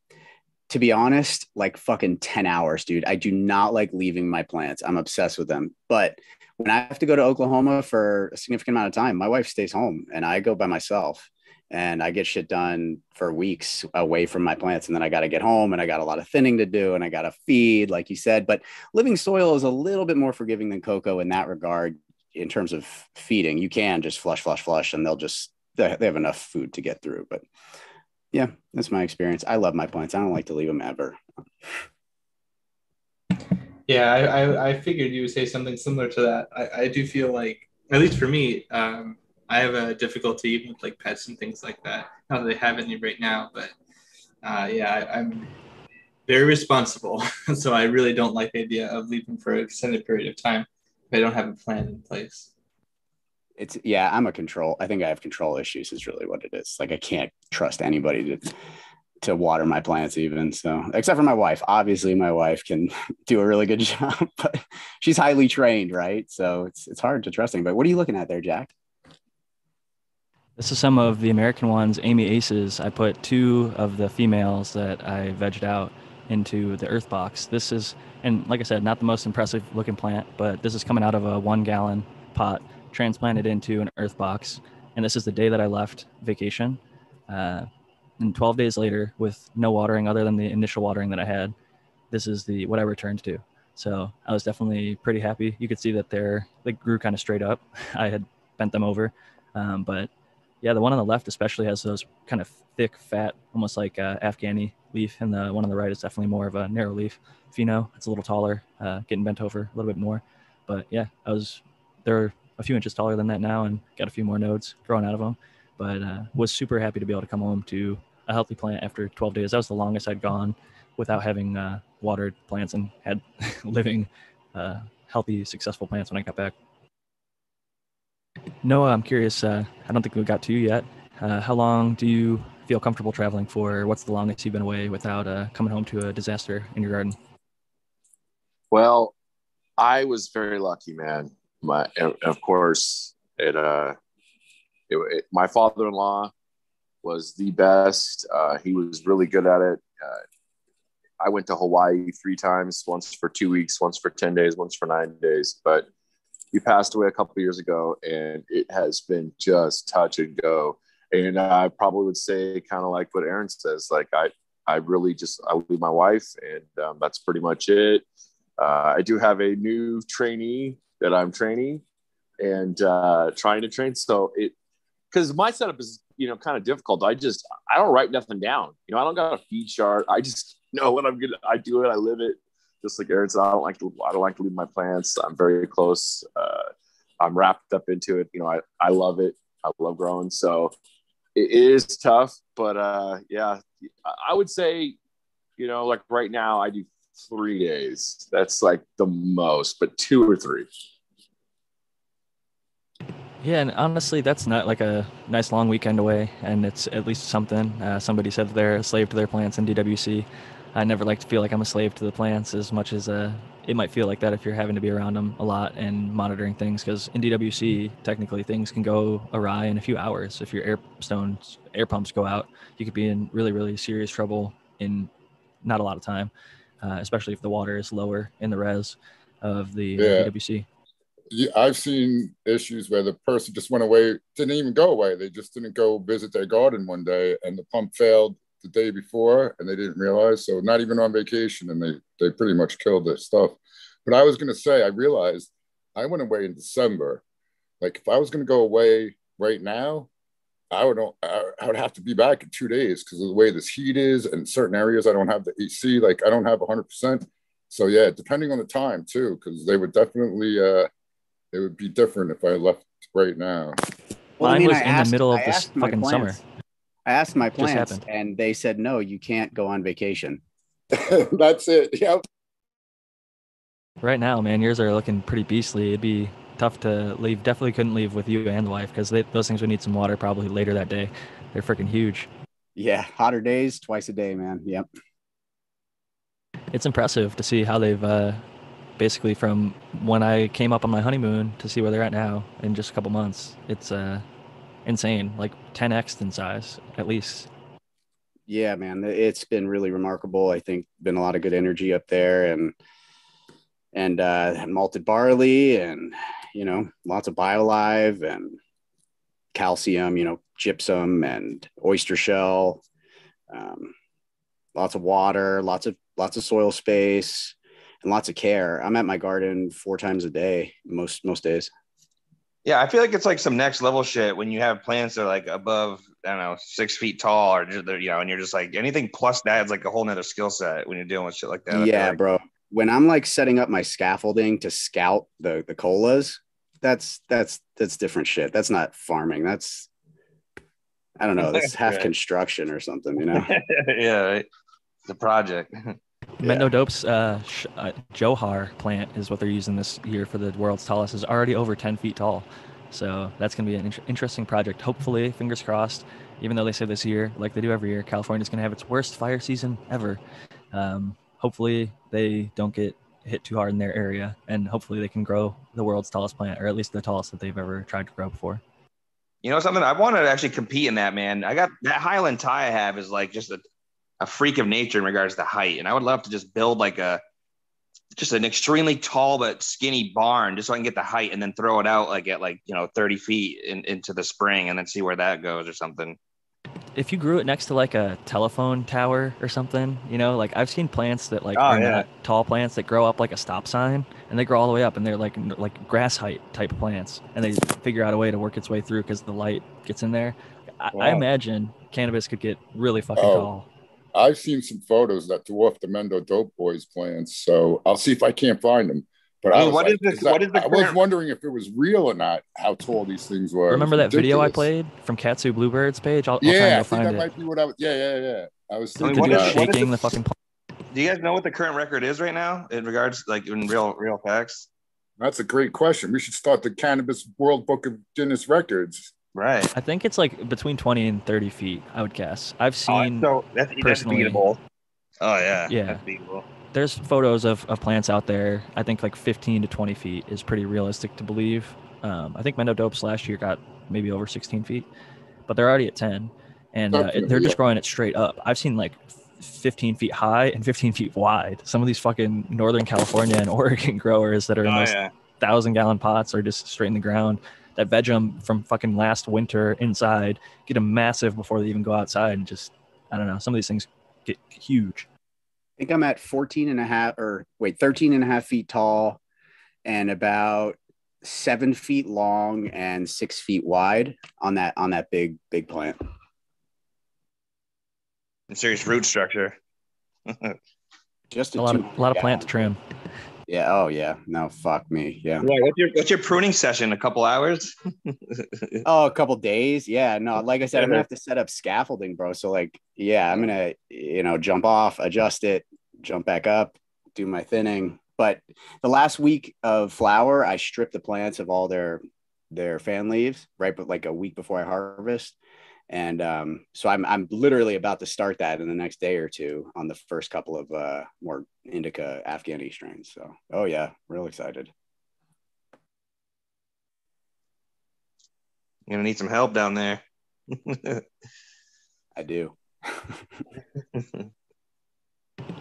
to be honest, like fucking 10 hours, dude. I do not like leaving my plants. I'm obsessed with them. But when I have to go to Oklahoma for a significant amount of time, my wife stays home and I go by myself and I get shit done for weeks away from my plants. And then I got to get home and I got a lot of thinning to do and I got to feed, like you said. But living soil is a little bit more forgiving than cocoa in that regard in terms of feeding, you can just flush, flush, flush, and they'll just they have enough food to get through. But yeah, that's my experience. I love my plants. I don't like to leave them ever. Yeah, I, I, I figured you would say something similar to that. I, I do feel like, at least for me, um, I have a difficulty even with like pets and things like that. Not that they have any right now, but uh, yeah, I, I'm very responsible. so I really don't like the idea of leaving for an extended period of time. They don't have a plan in place. It's yeah, I'm a control. I think I have control issues. Is really what it is. Like I can't trust anybody to to water my plants even so except for my wife obviously my wife can do a really good job but she's highly trained right so it's it's hard to trust him but what are you looking at there jack this is some of the american ones amy aces i put two of the females that i vegged out into the earth box. This is and like i said not the most impressive looking plant but this is coming out of a one gallon pot transplanted into an earth box. And this is the day that i left vacation uh, and 12 days later with no watering other than the initial watering that i had this is the what i returned to. So i was definitely pretty happy. You could see that they're they grew kind of straight up. I had bent them over um, but yeah the one on the left especially has those kind of thick fat almost like uh, afghani leaf and the one on the right is definitely more of a narrow leaf pheno it's a little taller uh, getting bent over a little bit more but yeah i was they're a few inches taller than that now and got a few more nodes growing out of them but uh, was super happy to be able to come home to a healthy plant after 12 days. That was the longest I'd gone without having uh, watered plants and had living, uh, healthy, successful plants when I got back. Noah, I'm curious. Uh, I don't think we got to you yet. Uh, how long do you feel comfortable traveling for? What's the longest you've been away without uh, coming home to a disaster in your garden? Well, I was very lucky, man. My, of course, it uh, it, it, my father-in-law was the best. Uh, he was really good at it. Uh, I went to Hawaii three times, once for two weeks, once for 10 days, once for nine days. But he passed away a couple years ago, and it has been just touch and go. And I probably would say, kind of like what Aaron says, like I, I really just I leave my wife, and um, that's pretty much it. Uh, I do have a new trainee that I'm training and uh, trying to train. So it because my setup is you know kind of difficult. I just I don't write nothing down. You know, I don't got a feed chart. I just know what I'm gonna. I do it. I live it. Just like Aaron said, I don't like to. I don't like to leave my plants. I'm very close. Uh, I'm wrapped up into it. You know, I I love it. I love growing. So it is tough, but uh, yeah, I would say, you know, like right now I do three days. That's like the most, but two or three. Yeah, and honestly, that's not like a nice long weekend away, and it's at least something. Uh, somebody said they're a slave to their plants in DWC. I never like to feel like I'm a slave to the plants as much as uh, it might feel like that if you're having to be around them a lot and monitoring things. Because in DWC, technically, things can go awry in a few hours. If your air stones, air pumps go out, you could be in really, really serious trouble in not a lot of time, uh, especially if the water is lower in the res of the yeah. DWC. I've seen issues where the person just went away, didn't even go away. They just didn't go visit their garden one day, and the pump failed the day before, and they didn't realize. So not even on vacation, and they they pretty much killed their stuff. But I was gonna say, I realized I went away in December. Like if I was gonna go away right now, I would I would have to be back in two days because of the way this heat is, and certain areas I don't have the AC. Like I don't have 100. percent So yeah, depending on the time too, because they would definitely. uh it would be different if I left right now. Well, Mine I mean, was I in asked, the middle of this fucking summer. I asked my plants, and they said no, you can't go on vacation. That's it. Yep. Right now, man, yours are looking pretty beastly. It'd be tough to leave. Definitely couldn't leave with you and wife because those things would need some water probably later that day. They're freaking huge. Yeah, hotter days twice a day, man. Yep. It's impressive to see how they've uh, basically from when I came up on my honeymoon to see where they're at now in just a couple months. It's uh, insane, like 10x in size at least. Yeah, man, it's been really remarkable. I think been a lot of good energy up there, and and uh, malted barley, and you know, lots of biolive and calcium, you know, gypsum and oyster shell, um, lots of water, lots of lots of soil space and lots of care. I'm at my garden four times a day, most most days. Yeah, I feel like it's like some next level shit when you have plants that are like above, I don't know, six feet tall, or just, you know, and you're just like anything plus that is like a whole nother skill set when you're dealing with shit like that. Yeah, like. bro. When I'm like setting up my scaffolding to scout the the colas, that's that's that's different shit. That's not farming. That's I don't know. That's half construction or something, you know. yeah, the project. Yeah. Dope's uh, sh- uh, Johar plant is what they're using this year for the world's tallest. is already over 10 feet tall. So that's going to be an in- interesting project. Hopefully, fingers crossed, even though they say this year, like they do every year, California's going to have its worst fire season ever. Um, hopefully, they don't get hit too hard in their area, and hopefully, they can grow the world's tallest plant, or at least the tallest that they've ever tried to grow before. You know something? I want to actually compete in that, man. I got that Highland Thai I have is like just a, a freak of nature in regards to height, and I would love to just build like a just an extremely tall but skinny barn just so I can get the height and then throw it out like at like you know 30 feet in, into the spring and then see where that goes or something. If you grew it next to like a telephone tower or something, you know, like I've seen plants that like Oh, are yeah. not tall plants that grow up like a stop sign and they grow all the way up and they're like like grass height type plants and they figure out a way to work its way through because the light gets in there. I, I imagine cannabis could get really fucking Oh. tall. I've seen some photos that dwarf the Mendo Dope Boys plants, so I'll see if I can't find them. But I I, mean, was what like, is the- is that- what is the I was wondering if it was real or not. How tall these things were. Remember was that video I played from Katsu Bluebird's page? I'll, I'll try Yeah, I and think that it. might be what I was. Yeah, yeah, yeah. I was I mean, The what dude is- was what is shaking the- the fucking plant. Do you guys know what the current record is right now in regards like in real real facts? That's a great question. We should start the Cannabis World Book of Guinness Records. Right. I think it's like between 20 and 30 feet, I would guess. I've Oh, seen so that's, that's personally- beatable. Oh yeah. Yeah. That's beatable. there's photos of, of plants out there. I think like 15 to 20 feet is pretty realistic to believe. Um, I think Mendo Dopes last year got maybe over 16 feet, but they're already at 10, and uh, it- they're just growing it straight up. I've seen like 15 feet high and 15 feet wide. Some of these fucking Northern California and Oregon growers that are in Oh those yeah. thousand gallon pots are just straight in the ground. That veg 'em from fucking last winter inside, get them massive before they even go outside, and just I don't know. Some of these things get huge. I think I'm at 14 and a half or wait, 13 and a half feet tall and about seven feet long and six feet wide on that on that big big plant. And serious root structure. Just A lot of a lot of plant to trim. Yeah. Oh yeah. No, fuck me. Yeah. Yeah, what's your what's your pruning session? A couple hours? Oh, a couple days. Yeah. No, like I said, I'm gonna have to set up scaffolding, bro. So like, yeah, I'm gonna, you know, jump off, adjust it, jump back up, do my thinning. But the last week of flower, I strip the plants of all their their fan leaves, right? But like a week before I harvest. And um, so I'm I'm literally about to start that in the next day or two on the first couple of uh, more indica Afghani strains. So oh yeah, real excited. You're gonna need some help down there. I do.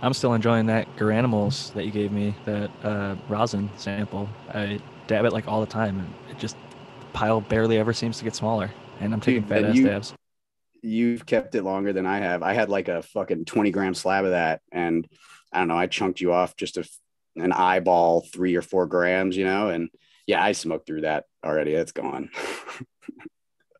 I'm still enjoying that Garanimals that you gave me, that uh, rosin sample. I dab it like all the time, and it just pile barely ever seems to get smaller. And I'm taking Dude, fat ass you- dabs. You've kept it longer than I have. I had like a fucking 20 gram slab of that. And I don't know, I chunked you off just a, an eyeball, three or four grams, you know? And yeah, I smoked through that already. It's gone.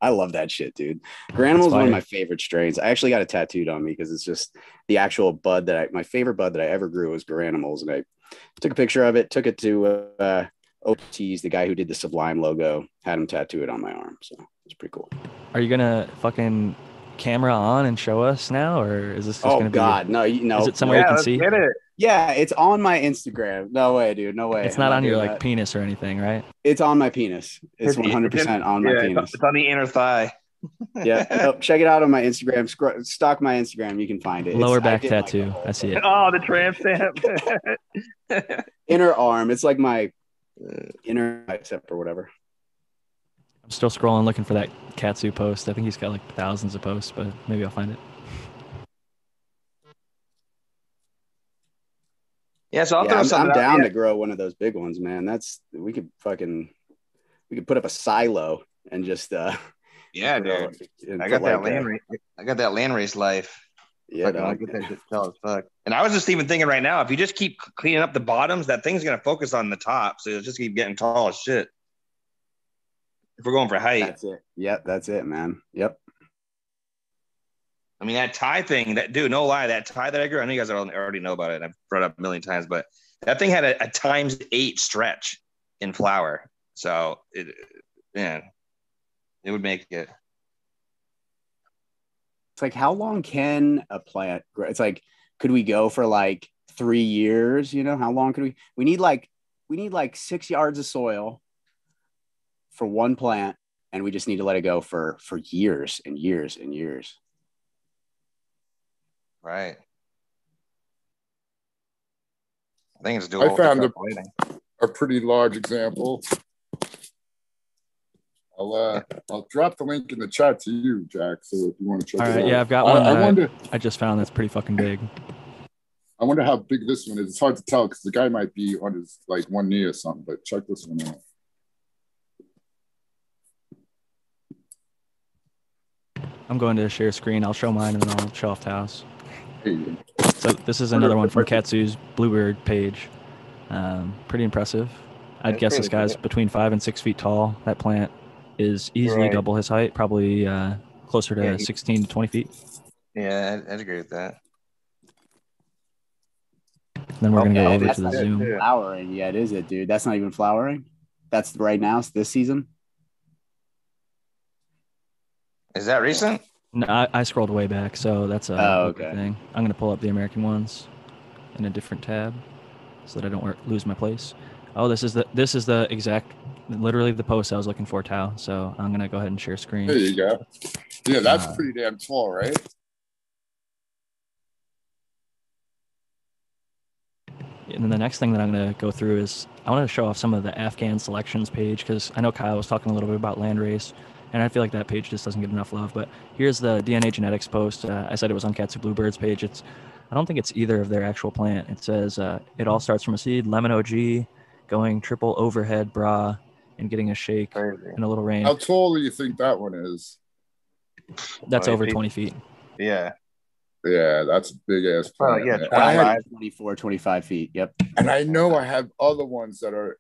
I love that shit, dude. Granimal is one of my favorite strains. I actually got it tattooed on me because it's just the actual bud that I, my favorite bud that I ever grew was Garanimals. And I took a picture of it, took it to uh, OT's, the guy who did the Sublime logo, had him tattoo it on my arm. So it's pretty cool. Are you gonna fucking camera on and show us now, or is this just Oh gonna be? Oh God, no, you know, Is it somewhere you yeah, can let's see? get it. Yeah, it's on my Instagram. No way, dude. No way. be? It's I'm not on your doing like that. penis or anything, right? It's on my penis. It's It's- one hundred percent on my Yeah, penis. it's, it's on the inner thigh. Yeah, nope, check it out on my Instagram. Scro- stalk my Instagram. You can find it. Lower I back did, like, tattoo. the I see it. Oh, the tramp stamp. Inner arm. It's like my inner bicep or whatever. I'm still scrolling looking for that Katsu post. I think he's got like thousands of posts, but maybe I'll find it. yeah, so I'll Yeah, throw I'm, something I'm down there. to grow one of those big ones, man. That's we could fucking we could put up a silo and just uh Yeah, dude. I got that like, land uh, race. I got that land race life. Yeah, Fucking, I get that shit tall as fuck. And I was just even thinking right now, if you just keep cleaning up the bottoms, that thing's gonna focus on the top, so it'll just keep getting tall as shit. If we're going for height, That's it. Yep, that's it, man. Yep. I mean that Thai thing, that dude, no lie, that Thai that I grew, I know you guys already know about it. and I've brought it up a million times, but that thing had a, a times eight stretch in flower. So it man, it would make it. it's like how long can a plant grow it's like could we go for like three years you know how long could we we need like we need like six yards of soil for one plant and we just need to let it go for for years and years and years. Right. I think it's doable. I found a, a pretty large example. I'll uh, I'll drop the link in the chat to you, Jack. So if you want to check All it right, out. yeah, I've got one I, that- wonder. I just found that's pretty fucking big. I wonder how big this one is. It's hard to tell because the guy might be on his like one knee or something. But check this one out. I'm going to share screen. I'll show mine and then I'll show off Taos. Hey, So this is another one from Katsu's Bluebird page. Um, pretty impressive. I'd That's guess this guy's good. between five and six feet tall. That plant is easily Right. double his height, probably uh, closer to Yeah, he- 16 to 20 feet. Yeah, I'd, I'd agree with that. Then we're Oh, gonna yeah, go over is to the zoom. Flowering, yeah, it is it, dude. That's not even flowering. That's right now, it's this season. Is that recent? No, I, I scrolled way back, so that's a Oh, okay. thing. I'm gonna pull up the American ones in a different tab so that I don't lose my place. Oh, this is the this is the exact, literally the post I was looking for, Tao. So I'm gonna go ahead and share screen. there you go. Yeah, that's Uh, pretty damn tall, right? And then the next thing that I'm going to go through is I want to show off some of the Afghan selections page because I know Kyle was talking a little bit about land race, and I feel like that page just doesn't get enough love. But here's the DNA genetics post. Uh, I said it was on Katsu Bluebirds page. It's I don't think it's either of their actual plant. It says uh, it all starts from a seed, lemon OG, going triple overhead bra, and getting a shake Crazy. and a little rain. How tall do you think that one is? That's 20 over feet. 20 feet. Yeah. Yeah, that's a big ass Oh, yeah, man. And I, had, 24, 25 feet. Yep. and I know I have other ones that are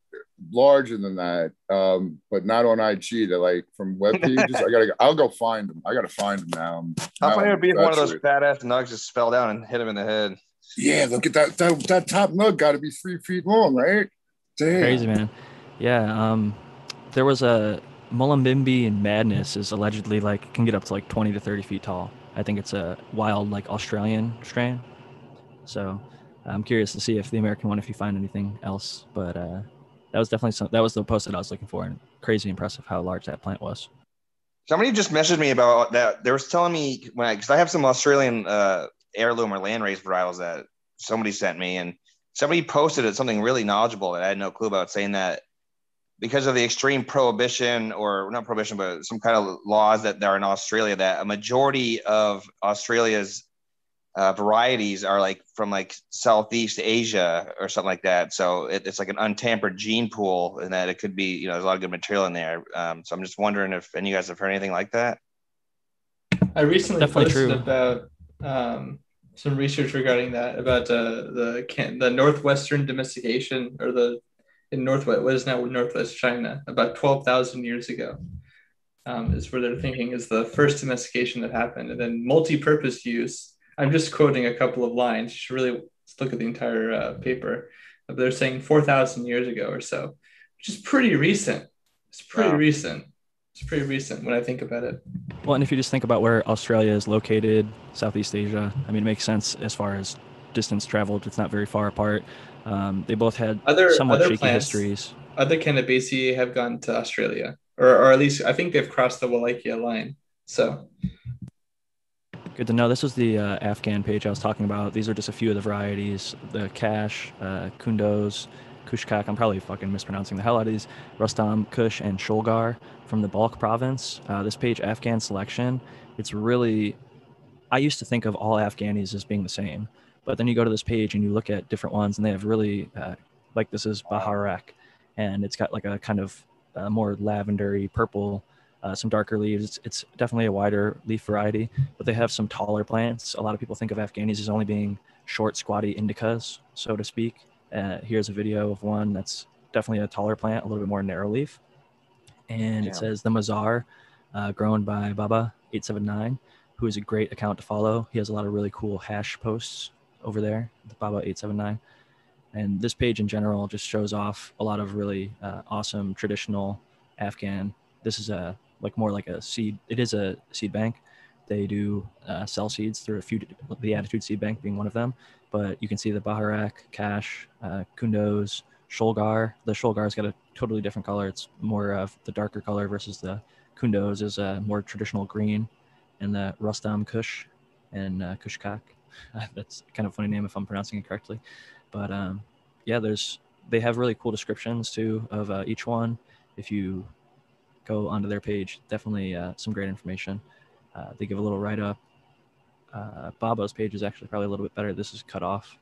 larger than that, um, but not on IG. They're like from web pages. I gotta, go, I'll go find them. I gotta find them now. I'm- How now funny I'm would be if one of those infatuated. fat ass nugs just fell down and hit him in the head? Yeah, look at that. That, that top nug got to be three feet long, right? Damn. Crazy man. Yeah. Um, there was a Mullumbimby and Madness is allegedly like can get up to like 20 to 30 feet tall. I think it's a wild like Australian strain. So I'm curious to see if the American one, if you find anything else. But uh, that was definitely some. That was the post that I was looking for, and crazy impressive how large that plant was. Somebody just messaged me about that. They were telling me when I, because I have some Australian uh, heirloom or land race varietals that somebody sent me, and somebody posted it something really knowledgeable that I had no clue about, saying that because of the extreme prohibition or not prohibition, but some kind of laws that are in Australia, that a majority of Australia's uh, varieties are like from like Southeast Asia or something like that. So it, it's like an untampered gene pool, and that it could be, you know, there's a lot of good material in there. Um, so I'm just wondering if any of you guys have heard anything like that. I recently Definitely posted true. about um, some research regarding that about uh, the can- the northwestern domestication or the in northwest what is now northwest China about twelve thousand years ago um, is where they're thinking is the first domestication that happened, and then multi-purpose use. I'm just quoting a couple of lines. You should really look at the entire uh, paper. But they're saying four thousand years ago or so, which is pretty recent. It's pretty Wow. recent. It's pretty recent when I think about it. Well, and if you just think about where Australia is located, Southeast Asia, I mean, it makes sense as far as distance traveled. It's not very far apart. Um, they both had Other- somewhat other shaky plants- histories. other Cannabaceae have gone to Australia, or, or at least I think they've crossed the Wallachia line. So Good to know. This was the uh, Afghan page I was talking about. These are just a few of the varieties: the Cash, uh, Kunduz, Kushkak. I'm probably fucking mispronouncing the hell out of these. Rustam, Kush, and Sholgar from the Balkh province. Uh, this page, Afghan selection. It's really. I used to think of all Afghanis as being the same, but then you go to this page and you look at different ones, and they have really, uh, like this is Baharak, and it's got like a kind of uh, more lavendery purple, uh, some darker leaves. It's, it's definitely a wider leaf variety but they have some taller plants. A lot of people think of Afghanis as only being short, squatty indicas, so to speak. Uh, here's a video of one that's definitely a taller plant, a little bit more narrow leaf. And Yeah. it says the Mazar, uh, grown by Baba879, who is a great account to follow. He has a lot of really cool hash posts over there, the Baba879. And this page in general just shows off a lot of really uh, awesome traditional Afghan. This is a like more like a seed. It is a seed bank, they do uh, sell seeds through a few, the Attitude Seed Bank being one of them. But you can see the Baharak, Cash, uh, Kunduz, Sholgar. The Sholgar's got a totally different color. It's more of the darker color versus the Kunduz is a more traditional green, and the Rustam Kush and uh, Kushkak. That's kind of funny name if I'm pronouncing it correctly, but um, yeah, there's they have really cool descriptions too of uh, each one. If you go onto their page, definitely uh, some great information. Uh, they give a little write up. Uh, Baba's page is actually probably a little bit better. This is cut off,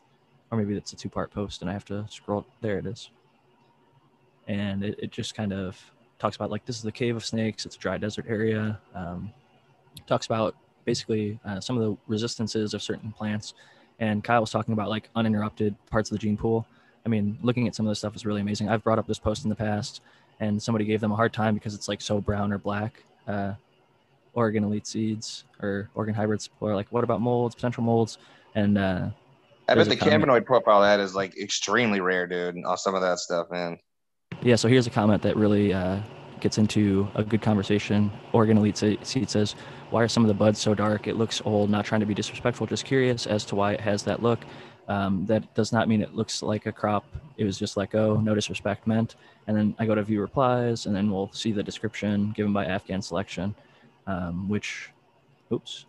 or maybe it's a two part post, and I have to scroll. There it is. And it, it just kind of talks about like this is the cave of snakes. It's a dry desert area. Um, talks about basically uh, some of the resistances of certain plants. And Kyle was talking about like uninterrupted parts of the gene pool. I mean, looking at some of this stuff is really amazing. I've brought up this post in the past, and somebody gave them a hard time because it's like so brown or black. Uh, Oregon elite seeds or Oregon hybrids, or like, what about molds, potential molds? And uh, I bet the cannabinoid profile that is like extremely rare, dude. On some of that stuff, man. Yeah, so here's a comment that really uh, gets into a good conversation. Oregon Elite Seed says, Why are some of the buds so dark? It looks old, not trying to be disrespectful, just curious as to why it has that look. Um, that does not mean it looks like a crop. It was just let go, no disrespect meant. And then I go to view replies, and then we'll see the description given by Afghan Selection, um, which, oops,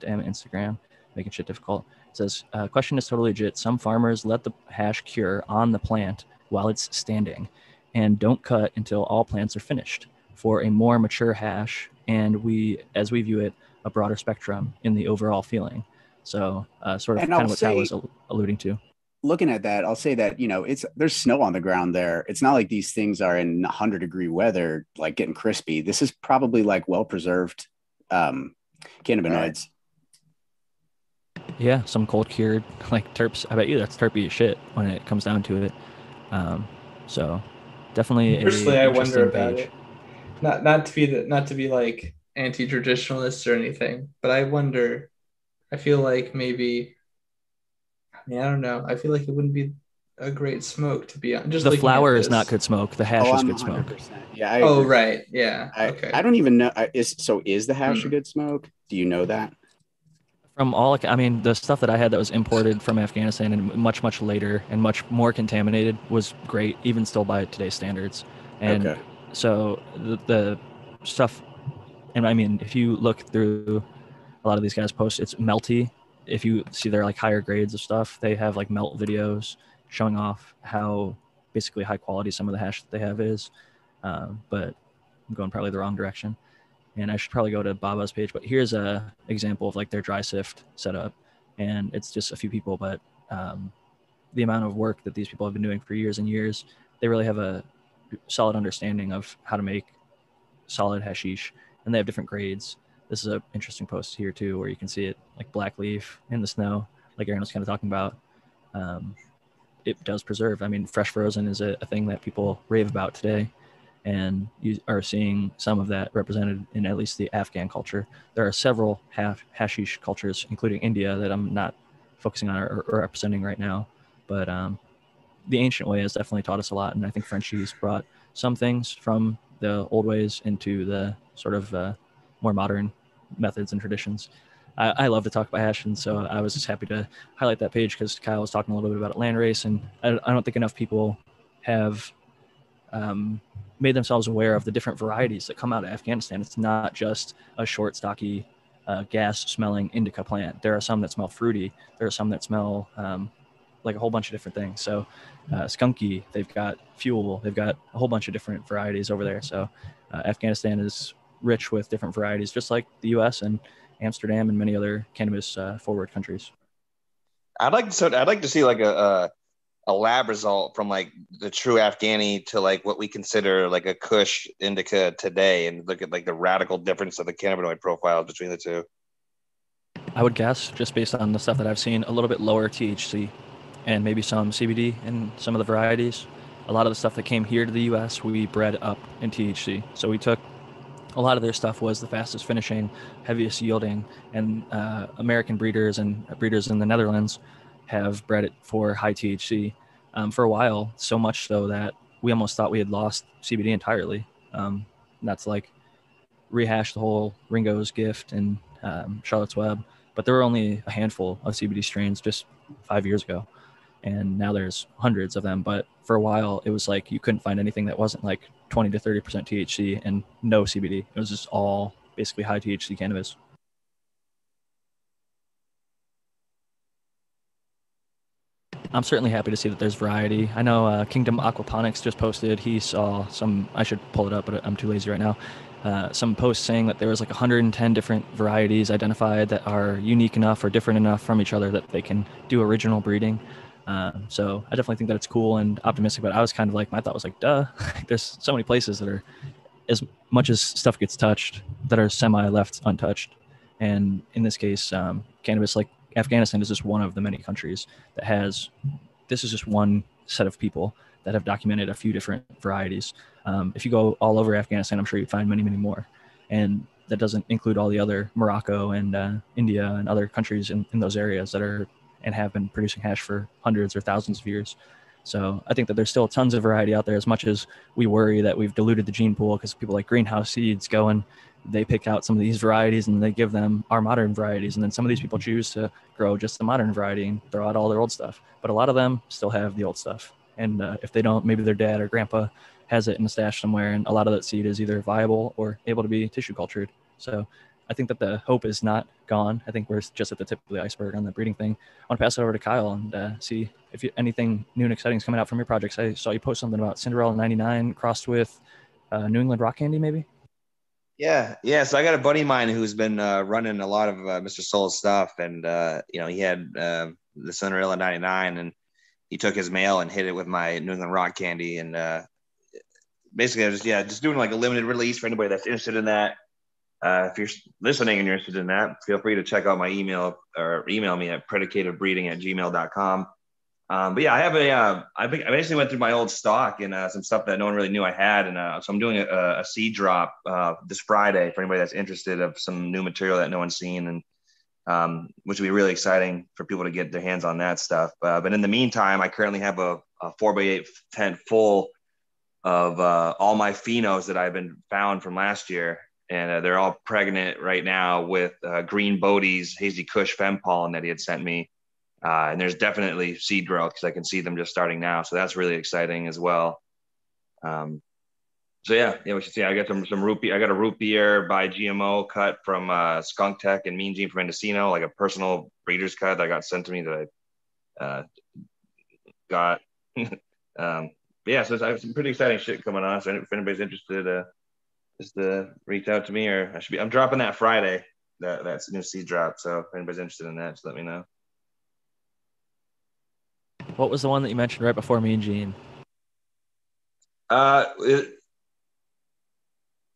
damn Instagram, making shit difficult. It says, uh, question is totally legit. Some farmers let the hash cure on the plant while it's standing and don't cut until all plants are finished for a more mature hash and we as we view it a broader spectrum in the overall feeling so uh, sort of And kind I'll of what say- was al- alluding to looking at that, I'll say that you know it's there's snow on the ground there. It's not like these things are in 100 degree weather, like getting crispy. This is probably like well preserved um, cannabinoids. yeah some cold cured like terps i bet you that's terpy as shit when it comes down to it um, so definitely Personally, I wonder about page. it. Not not to be the, not to be like anti-traditionalist or anything, but I wonder. I feel like maybe. I mean, I don't know. I feel like it wouldn't be a great smoke to be on. Just the looking at flower is not good smoke the hash oh, is good smoke 100%. Yeah. I Oh right, yeah. I, okay. I don't even know. I- Is so is the hash Hmm. a good smoke? Do you know that? From all i mean the stuff that i had that was imported from afghanistan and much much later and much more contaminated was great even still by today's standards. And okay. so the, the stuff and i mean if you look through a lot of these guys posts it's melty. If you see their like higher grades of stuff they have like melt videos showing off how basically high quality some of the hash that they have is. Um, but i'm going probably the wrong direction and I should probably go to Baba's page. But here's a example of like their dry sift setup, and it's just a few people, but um, the amount of work that these people have been doing for years and years, they really have a solid understanding of how to make solid hashish, and they have different grades. This is an interesting post here too, where you can see it like black leaf in the snow, like Aaron was kind of talking about. Um, it does preserve. I mean, fresh frozen is a, a thing that people rave about today and you are seeing some of that represented in at least the Afghan culture. There are several ha- hashish cultures, including India, that I'm not focusing on or, or representing right now. But um, the ancient way has definitely taught us a lot, and I think Frenchies brought some things from the old ways into the sort of uh, more modern methods and traditions. I, I love to talk about hash, and so I was just happy to highlight that page because Kyle was talking a little bit about land race, and I, I don't think enough people have um, made themselves aware of the different varieties that come out of Afghanistan. It's not just a short, stocky, uh, gas-smelling indica plant. There are some that smell fruity. There are some that smell um, like a whole bunch of different things. So, uh, skunky. They've got fuel. They've got a whole bunch of different varieties over there. So, uh, Afghanistan is rich with different varieties, just like the U.S. and Amsterdam and many other cannabis uh, forward countries. I'd like so I'd like to see like a a lab result from like the true Afghani to like what we consider like a Kush indica today, and look at like the radical difference of the cannabinoid profiles between the two. I would guess, just based on the stuff that I've seen, a little bit lower THC and maybe some CBD in some of the varieties. A lot of the stuff that came here to the US, we bred up in THC. So we took a lot of their stuff was the fastest finishing, heaviest yielding, and uh, American breeders and breeders in the Netherlands have bred it for high THC um, for a while. So much so that we almost thought we had lost CBD entirely. Um, that's like rehash the whole Ringo's gift and um, Charlotte's Web, but there were only a handful of CBD strains just five years ago, and now there's hundreds of them. But for a while, it was like you couldn't find anything that wasn't like 20 to 30 percent THC and no CBD. It was just all basically high THC cannabis. I'm certainly happy to see that there's variety. I know uh, Kingdom Aquaponics just posted. He saw some. I should pull it up, but I'm too lazy right now. Uh, some posts saying that there was like 110 different varieties identified that are unique enough or different enough from each other that they can do original breeding. Uh, so I definitely think that it's cool and optimistic. But I was kind of like, my thought was like, duh. There's so many places that are, as much as stuff gets touched, that are semi left untouched. And in this case, um, cannabis, like Afghanistan is just one of the many countries that has. This is just one set of people that have documented a few different varieties. Um, if you go all over Afghanistan, I'm sure you'd find many, many more. And that doesn't include all the other Morocco and uh, India and other countries in, in those areas that are and have been producing hash for hundreds or thousands of years. So I think that there's still tons of variety out there. As much as we worry that we've diluted the gene pool because people like Greenhouse Seeds go and they pick out some of these varieties and they give them our modern varieties. And then some of these people choose to grow just the modern variety and throw out all their old stuff. But a lot of them still have the old stuff. And uh, if they don't, maybe their dad or grandpa has it in a stash somewhere. And a lot of that seed is either viable or able to be tissue cultured. So I think that the hope is not gone. I think we're just at the tip of the iceberg on the breeding thing. I want to pass it over to Kyle and uh, see if you, anything new and exciting is coming out from your projects. I saw you post something about Cinderella 99 crossed with uh, New England Rock Candy, maybe? Yeah, yeah. So I got a buddy of mine who's been uh, running a lot of uh, Mr. Soul's stuff, and uh, you know he had uh, the Cinderella '99, and he took his male and hit it with my New England Rock Candy, and uh, basically I was just yeah just doing like a limited release for anybody that's interested in that. Uh, if you're listening and you're interested in that, feel free to check out my email or email me at predicativebreeding at gmail.com. Um, but yeah, I have a, uh, I, I basically went through my old stock and uh, some stuff that no one really knew I had. And uh, so I'm doing a, a seed drop uh, this Friday for anybody that's interested of some new material that no one's seen and um, which would be really exciting for people to get their hands on that stuff. Uh, but in the meantime, I currently have a, a four by eight tent full of uh, all my phenos that I've been found from last year. And they're all pregnant right now with Green Bodhi's Hazy Kush Fem Pollen that he had sent me. Uh, and there's definitely seed growth because I can see them just starting now. So that's really exciting as well. Um, so yeah, yeah, we should see. I got some some root. I got a root beer by GMO cut from uh, Skunk Tech and Mean Gene from Mendocino, like a personal breeder's cut that got sent to me that I uh, got. um, yeah, so I have some pretty exciting shit coming on. So if anybody's interested, uh, just uh, reach out to me, or I should be. I'm dropping that Friday. That that's new seed drop. So if anybody's interested in that, just let me know. What was the one that you mentioned right before me and Gene? Uh, it,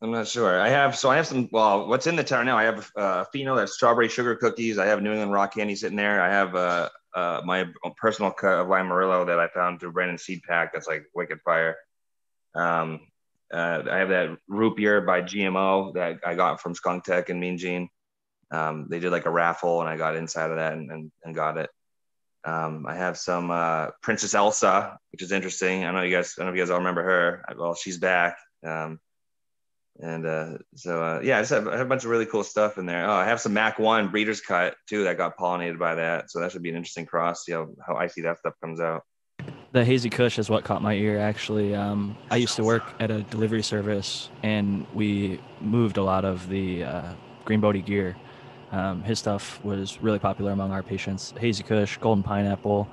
I'm not sure. I have so I have some. Well, what's in the tower now? I have uh, Pheno that's strawberry sugar cookies. I have New England rock candy sitting there. I have uh, uh my personal cut of Amarillo that I found through Brandon Seed Pack. That's like wicked fire. Um, uh, I have that root beer by GMO that I got from Skunk Tech and Mean Gene. Um, they did like a raffle, and I got inside of that and, and, and got it. Um, I have some uh, Princess Elsa, which is interesting. I know you guys, I don't know if you guys all remember her. Well, she's back. Um, and uh, so, uh, yeah, I, just have, I have a bunch of really cool stuff in there. Oh, I have some Mac 1 Breeder's Cut too that got pollinated by that. So that should be an interesting cross. See how, how icy that stuff comes out. The Hazy Kush is what caught my ear, actually. Um, I used to work at a delivery service and we moved a lot of the uh, Green Bodhi gear um, his stuff was really popular among our patients. Hazy Kush, Golden Pineapple,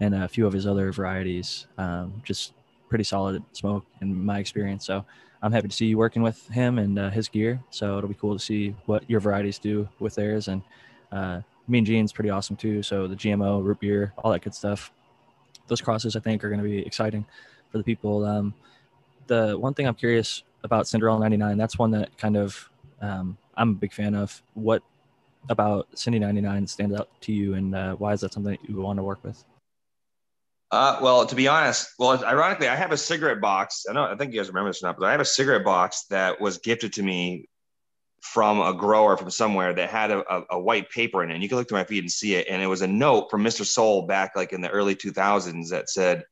and a few of his other varieties. Um, just pretty solid smoke in my experience. So I'm happy to see you working with him and uh, his gear. So it'll be cool to see what your varieties do with theirs. And uh, Mean Gene's pretty awesome too. So the GMO, root beer, all that good stuff. Those crosses I think are going to be exciting for the people. Um, the one thing I'm curious about Cinderella 99, that's one that kind of um, I'm a big fan of. What about Cindy 99 stands out to you, and uh, why is that something that you want to work with? Uh, well, to be honest, well, ironically, I have a cigarette box. I know, I think you guys remember this or not, but I have a cigarette box that was gifted to me from a grower from somewhere that had a, a, a, white paper in it. And you can look through my feed and see it. And it was a note from Mr. Soul back like in the early 2000s that said,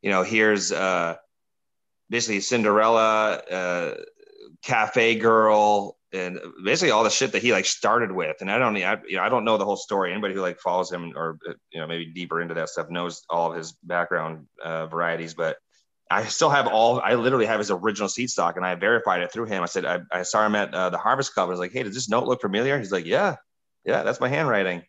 you know, here's uh, basically Cinderella, uh, cafe girl, and basically all the shit that he like started with. And I don't, I, you know, I don't know the whole story. Anybody who like follows him or you know maybe deeper into that stuff knows all of his background uh, varieties. But I still have all. I literally have his original seed stock, and I verified it through him. I said I, I saw him at uh, the Harvest Club. I was like, "Hey, does this note look familiar?" He's like, "Yeah, yeah, that's my handwriting."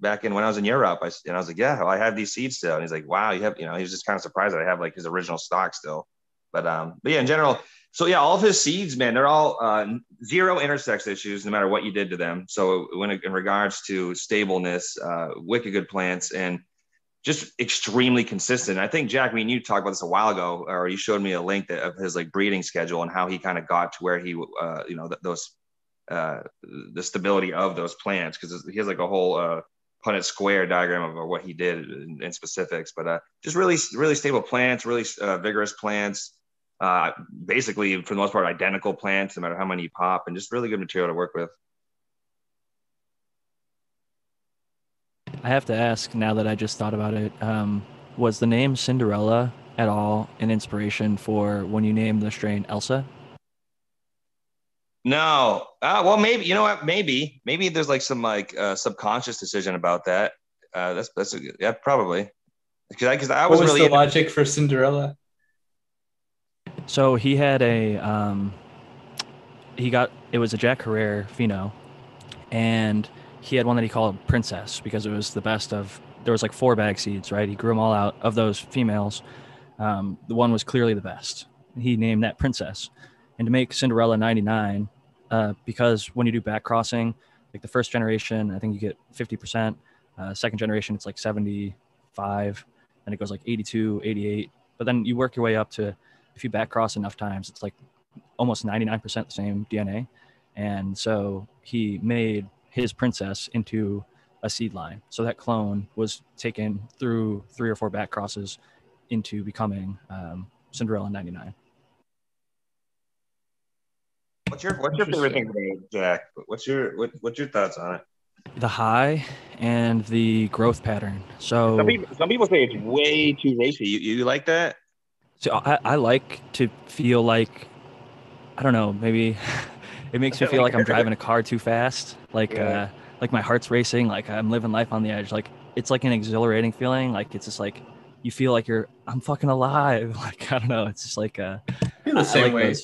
Back in when I was in Europe, I, and I was like, "Yeah, well, I have these seeds still." And he's like, "Wow, you have," you know, he was just kind of surprised that I have like his original stock still. But um, but yeah, in general, so yeah, all of his seeds, man, they're all uh, zero intersex issues, no matter what you did to them. So when in regards to stableness, uh, wicked good plants, and just extremely consistent. I think Jack, I mean, you talked about this a while ago, or you showed me a link that, of his like breeding schedule and how he kind of got to where he, uh, you know, th- those, uh, the stability of those plants because he has like a whole uh, Punnett square diagram of what he did in, in specifics. But uh, just really, really stable plants, really uh, vigorous plants. Uh, basically, for the most part, identical plants, no matter how many you pop, and just really good material to work with. I have to ask now that I just thought about it. Um, was the name Cinderella at all an inspiration for when you named the strain Elsa? No. Uh, well, maybe you know what? Maybe maybe there's like some like uh, subconscious decision about that. Uh, that's that's a, yeah, probably because I because I was, what was really the logic for Cinderella. So he had a um, he got it was a Jack Herer Pheno, and he had one that he called Princess because it was the best of. There was like four bag seeds, right? He grew them all out of those females. Um, the one was clearly the best. He named that Princess, and to make Cinderella 99, uh, because when you do back crossing, like the first generation, I think you get 50%. Uh, second generation, it's like 75, and it goes like 82, 88. But then you work your way up to, if you back cross enough times, it's like almost 99% the same DNA. And so he made his princess into a seed line. So that clone was taken through three or four back crosses into becoming um, Cinderella 99. What's your What's your favorite thing about Jack? What's your what, What's your thoughts on it? The high and the growth pattern. So some people, some people say it's way too racy. You, you like that? So I, I like to feel like I don't know maybe it makes me feel like I'm driving a car too fast. Like yeah. uh, like my heart's racing. Like I'm living life on the edge. Like it's like an exhilarating feeling. Like it's just like you feel like you're I'm fucking alive. Like I don't know. It's just like uh, feel the same like way.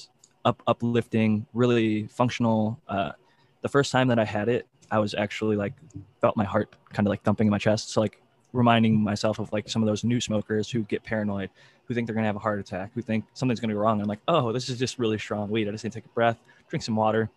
Up uplifting, really functional. Uh, the first time that I had it, I was actually like felt my heart kind of like thumping in my chest. So like reminding myself of like some of those new smokers who get paranoid, who think they're gonna have a heart attack, who think something's gonna go wrong. I'm like, oh, this is just really strong weed. I just need to take a breath, drink some water,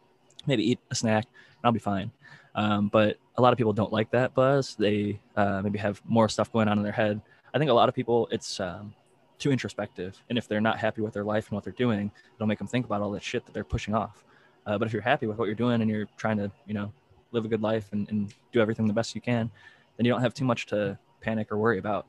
maybe eat a snack, and I'll be fine. Um, but a lot of people don't like that buzz. They uh, maybe have more stuff going on in their head. I think a lot of people, it's um, too introspective. And if they're not happy with their life and what they're doing, it'll make them think about all that shit that they're pushing off. Uh, but if you're happy with what you're doing and you're trying to, you know, live a good life and, and do everything the best you can, then you don't have too much to panic or worry about.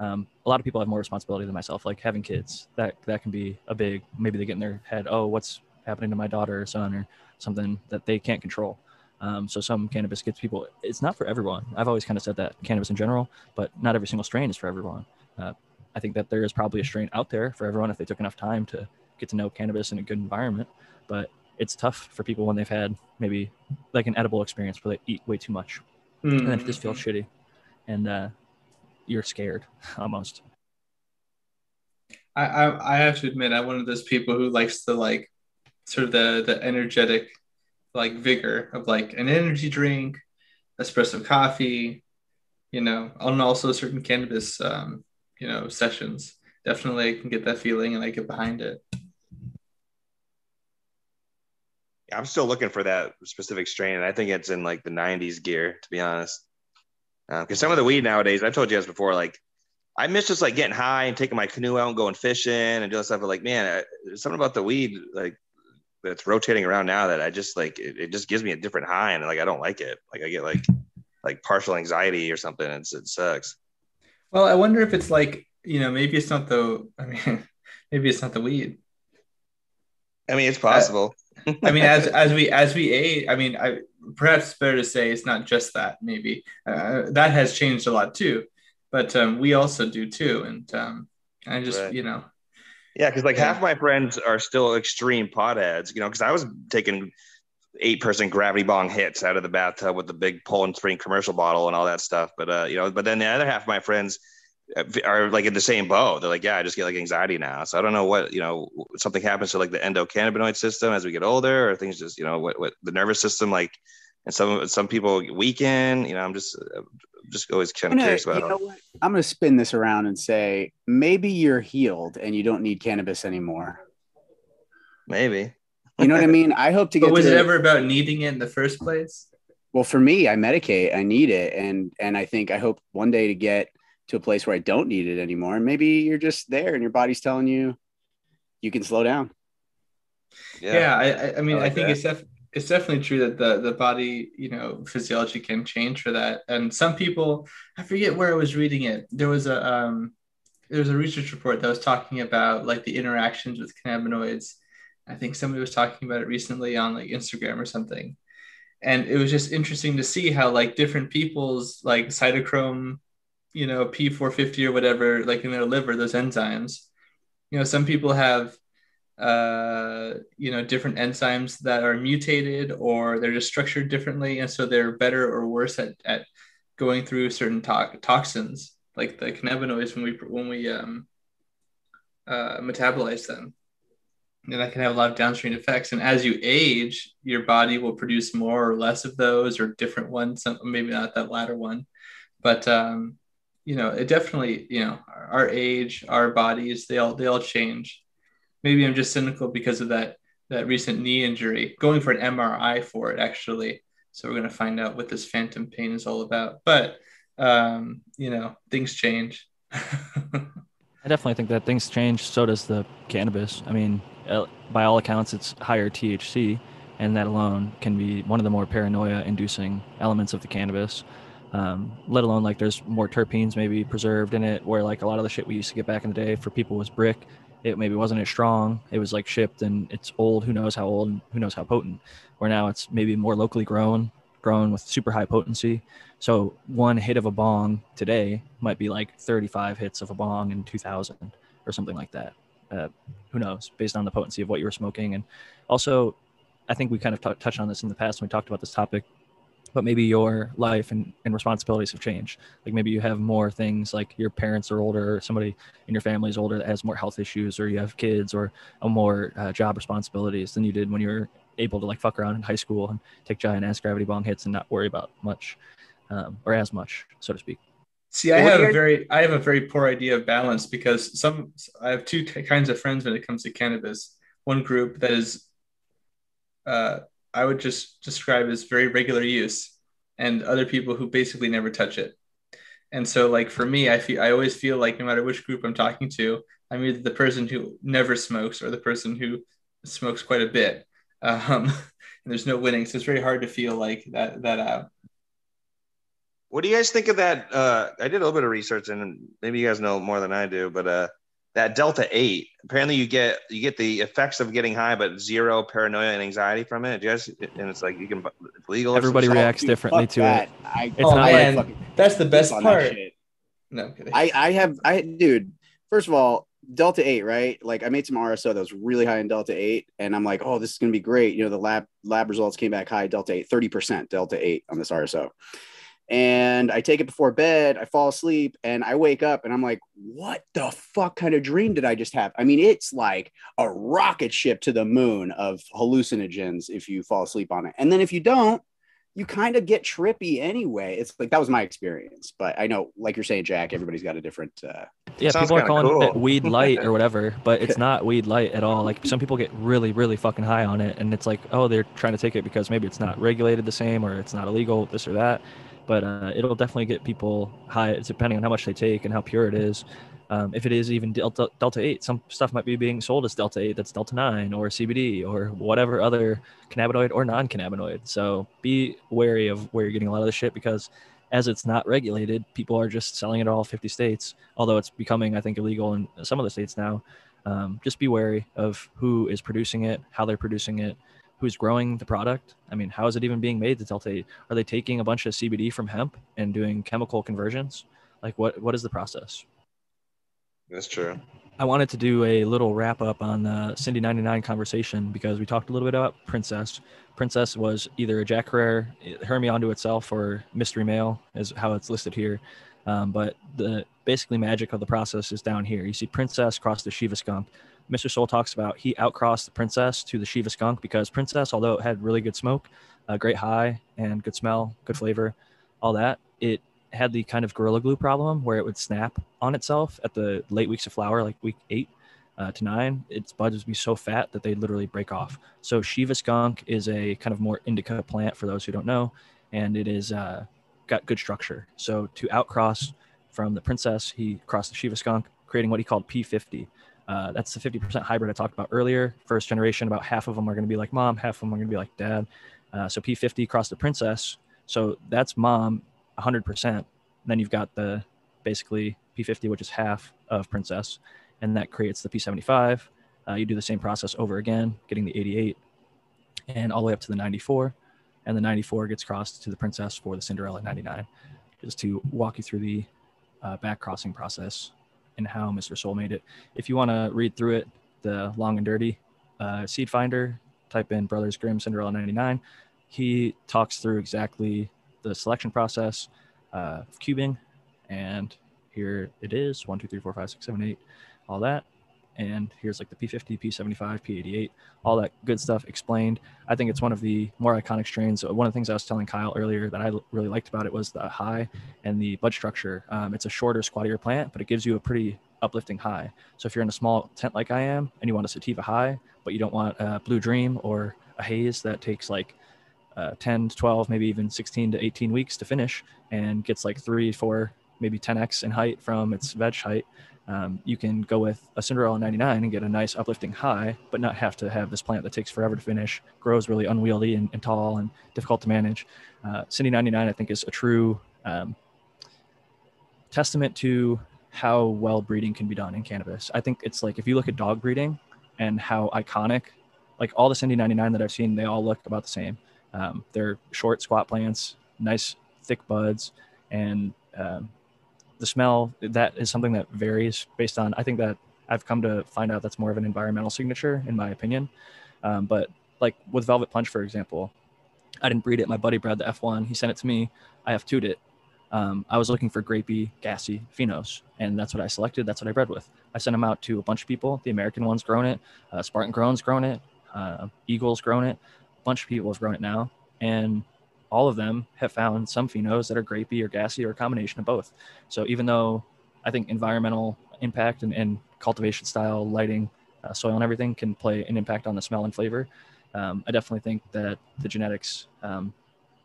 Um, a lot of people have more responsibility than myself, like having kids. That that can be a big. Maybe they get in their head, oh, what's happening to my daughter or son or something that they can't control. Um, so some cannabis gets people. It's not for everyone. I've always kind of said that cannabis in general, but not every single strain is for everyone. Uh, I think that there is probably a strain out there for everyone if they took enough time to get to know cannabis in a good environment. But it's tough for people when they've had maybe like an edible experience where they eat way too much, mm. and then it just feels shitty, and uh, you're scared almost. I, I I have to admit I'm one of those people who likes to like sort of the the energetic like vigor of like an energy drink, espresso coffee, you know, and also certain cannabis um, you know, sessions. Definitely I can get that feeling and I get behind it. I'm still looking for that specific strain, and I think it's in like the '90s gear, to be honest. Because uh, some of the weed nowadays, I've told you guys before, like I miss just like getting high and taking my canoe out and going fishing and doing stuff. But like, man, I, something about the weed, like that's rotating around now that I just like it, it, just gives me a different high and like I don't like it. Like I get like like partial anxiety or something. It's, it sucks. Well, I wonder if it's like you know maybe it's not the I mean maybe it's not the weed. I mean, it's possible. I, I mean, as as we as we age, I mean, I perhaps better to say it's not just that. Maybe uh, that has changed a lot too, but um, we also do too. And um, I just right. you know yeah, because like yeah. half my friends are still extreme potheads, you know, because I was taking eight person gravity bong hits out of the bathtub with the big Poland Spring commercial bottle and all that stuff. But uh, you know, but then the other half of my friends are like in the same boat. They're like, yeah, I just get like anxiety now. So I don't know what you know. Something happens to like the endocannabinoid system as we get older, or things just you know what what the nervous system like. And some some people weaken. You know, I'm just uh, just always kind of curious about. You know what? I'm going to spin this around and say maybe you're healed and you don't need cannabis anymore. Maybe. You know what I mean? I hope to get. But was to, it ever about needing it in the first place? Well, for me, I medicate. I need it, and and I think I hope one day to get to a place where I don't need it anymore. And maybe you're just there, and your body's telling you you can slow down. Yeah, yeah I, I mean, I, like I think that. it's def- it's definitely true that the the body, you know, physiology can change for that. And some people, I forget where I was reading it. There was a um, there was a research report that was talking about like the interactions with cannabinoids I think somebody was talking about it recently on like Instagram or something. And it was just interesting to see how like different people's like cytochrome, you know, P450 or whatever, like in their liver, those enzymes. You know, some people have uh, you know, different enzymes that are mutated or they're just structured differently. And so they're better or worse at, at going through certain to- toxins like the cannabinoids when we, when we um, uh, metabolize them and that can have a lot of downstream effects. And as you age, your body will produce more or less of those or different ones, some, maybe not that latter one. But, um, you know, it definitely, you know, our, our age, our bodies, they all, they all change. Maybe I'm just cynical because of that, that recent knee injury, going for an MRI for it actually. So we're going to find out what this phantom pain is all about. But, um, you know, things change. I definitely think that things change. So does the cannabis. I mean, uh, by all accounts, it's higher THC, and that alone can be one of the more paranoia-inducing elements of the cannabis. Um, let alone like there's more terpenes maybe preserved in it, where like a lot of the shit we used to get back in the day for people was brick. It maybe wasn't as strong. It was like shipped and it's old. Who knows how old? And who knows how potent? Where now it's maybe more locally grown, grown with super high potency. So one hit of a bong today might be like 35 hits of a bong in 2000 or something like that uh, who knows based on the potency of what you were smoking and also i think we kind of t- touched on this in the past when we talked about this topic but maybe your life and, and responsibilities have changed like maybe you have more things like your parents are older or somebody in your family is older that has more health issues or you have kids or a more uh, job responsibilities than you did when you were able to like fuck around in high school and take giant ass gravity bong hits and not worry about much um, or as much so to speak See, I have a very, I have a very poor idea of balance because some, I have two t- kinds of friends when it comes to cannabis. One group that is, uh, I would just describe as very regular use, and other people who basically never touch it. And so, like for me, I feel, I always feel like no matter which group I'm talking to, I'm either the person who never smokes or the person who smokes quite a bit. Um, and there's no winning, so it's very hard to feel like that that uh, what do you guys think of that? Uh, I did a little bit of research, and maybe you guys know more than I do, but uh, that delta eight. Apparently, you get you get the effects of getting high, but zero paranoia and anxiety from it. Just and it's like you can it's legal. Everybody reacts differently to that. it. I, it's oh, not man. like that's the best part. No, I I have I dude. First of all, Delta 8, right? Like I made some RSO that was really high in Delta 8, and I'm like, oh, this is gonna be great. You know, the lab lab results came back high, Delta 8, 30% Delta 8 on this RSO and I take it before bed. I fall asleep and I wake up and I'm like, what the fuck kind of dream did I just have? I mean, it's like a rocket ship to the moon of hallucinogens if you fall asleep on it. And then if you don't, you kind of get trippy anyway. It's like that was my experience, but I know, like you're saying, Jack, everybody's got a different. Uh, yeah, people are calling cool. it weed light or whatever, but it's not weed light at all. Like some people get really, really fucking high on it, and it's like, oh, they're trying to take it because maybe it's not regulated the same or it's not illegal, this or that but uh, it'll definitely get people high depending on how much they take and how pure it is. Um, if it is even delta delta eight, some stuff might be being sold as delta eight that's delta nine or CBD or whatever other cannabinoid or non-cannabinoid. So be wary of where you're getting a lot of the shit because as it's not regulated, people are just selling it all 50 states. Although it's becoming, I think, illegal in some of the states now. Um, just be wary of who is producing it, how they're producing it, who's growing the product. I mean, how is it even being made to Delta 8? Are they taking a bunch of CBD from hemp and doing chemical conversions? Like what what is the process? That's true. I wanted to do a little wrap up on the Cindy 99 conversation because we talked a little bit about Princess. Princess was either a Jack Herer, Hermie onto itself, or Mystery Male is how it's listed here. Um, but the basically magic of the process is down here. You see Princess cross the Shiva skunk. Mr. Soul talks about he outcrossed the Princess to the Shiva skunk because Princess, although it had really good smoke, a great high, and good smell, good flavor, all that, it had the kind of gorilla glue problem where it would snap on itself at the late weeks of flower, like week eight uh, to nine. Its buds would be so fat that they literally break off. So Shiva skunk is a kind of more indica plant for those who don't know, and it is uh, got good structure. So to outcross from the princess, he crossed the Shiva skunk, creating what he called P50. Uh, that's the 50% hybrid I talked about earlier. First generation, about half of them are going to be like mom, half of them are going to be like dad. Uh, so P50 crossed the princess. So that's mom 100%. Then you've got the basically P50, which is half of Princess, and that creates the P75. Uh, you do the same process over again, getting the 88 and all the way up to the 94. And the 94 gets crossed to the Princess for the Cinderella 99, just to walk you through the uh, back crossing process and how Mr. Soul made it. If you want to read through it, the long and dirty uh, seed finder, type in Brothers Grimm Cinderella 99. He talks through exactly the selection process, uh, cubing, and here it is one, two, three, four, five, six, seven, eight, all that. And here's like the P50, P75, P88, all that good stuff explained. I think it's one of the more iconic strains. One of the things I was telling Kyle earlier that I really liked about it was the high and the bud structure. Um, it's a shorter, squattier plant, but it gives you a pretty uplifting high. So if you're in a small tent like I am and you want a sativa high, but you don't want a blue dream or a haze that takes like uh, 10 12 maybe even 16 to 18 weeks to finish and gets like three four maybe 10x in height from its veg height um, you can go with a cinderella 99 and get a nice uplifting high but not have to have this plant that takes forever to finish grows really unwieldy and, and tall and difficult to manage. Uh, cindy 99 i think is a true um, testament to how well breeding can be done in cannabis. I think it's like if you look at dog breeding and how iconic like all the cindy 99 that i've seen they all look about the same. Um, they're short squat plants, nice thick buds, and um, the smell that is something that varies based on. I think that I've come to find out that's more of an environmental signature, in my opinion. Um, but like with Velvet Punch, for example, I didn't breed it. My buddy bred the F1. He sent it to me. I have 2 it. Um, I was looking for grapey, gassy phenos, and that's what I selected. That's what I bred with. I sent them out to a bunch of people. The American one's grown it. Uh, Spartan Grown's grown it. Uh, Eagle's grown it A bunch of people have grown it now, and all of them have found some phenos that are grapey or gassy or a combination of both. So even though I think environmental impact and, and cultivation style, lighting, uh, soil, and everything can play an impact on the smell and flavor, um, I definitely think that the genetics um,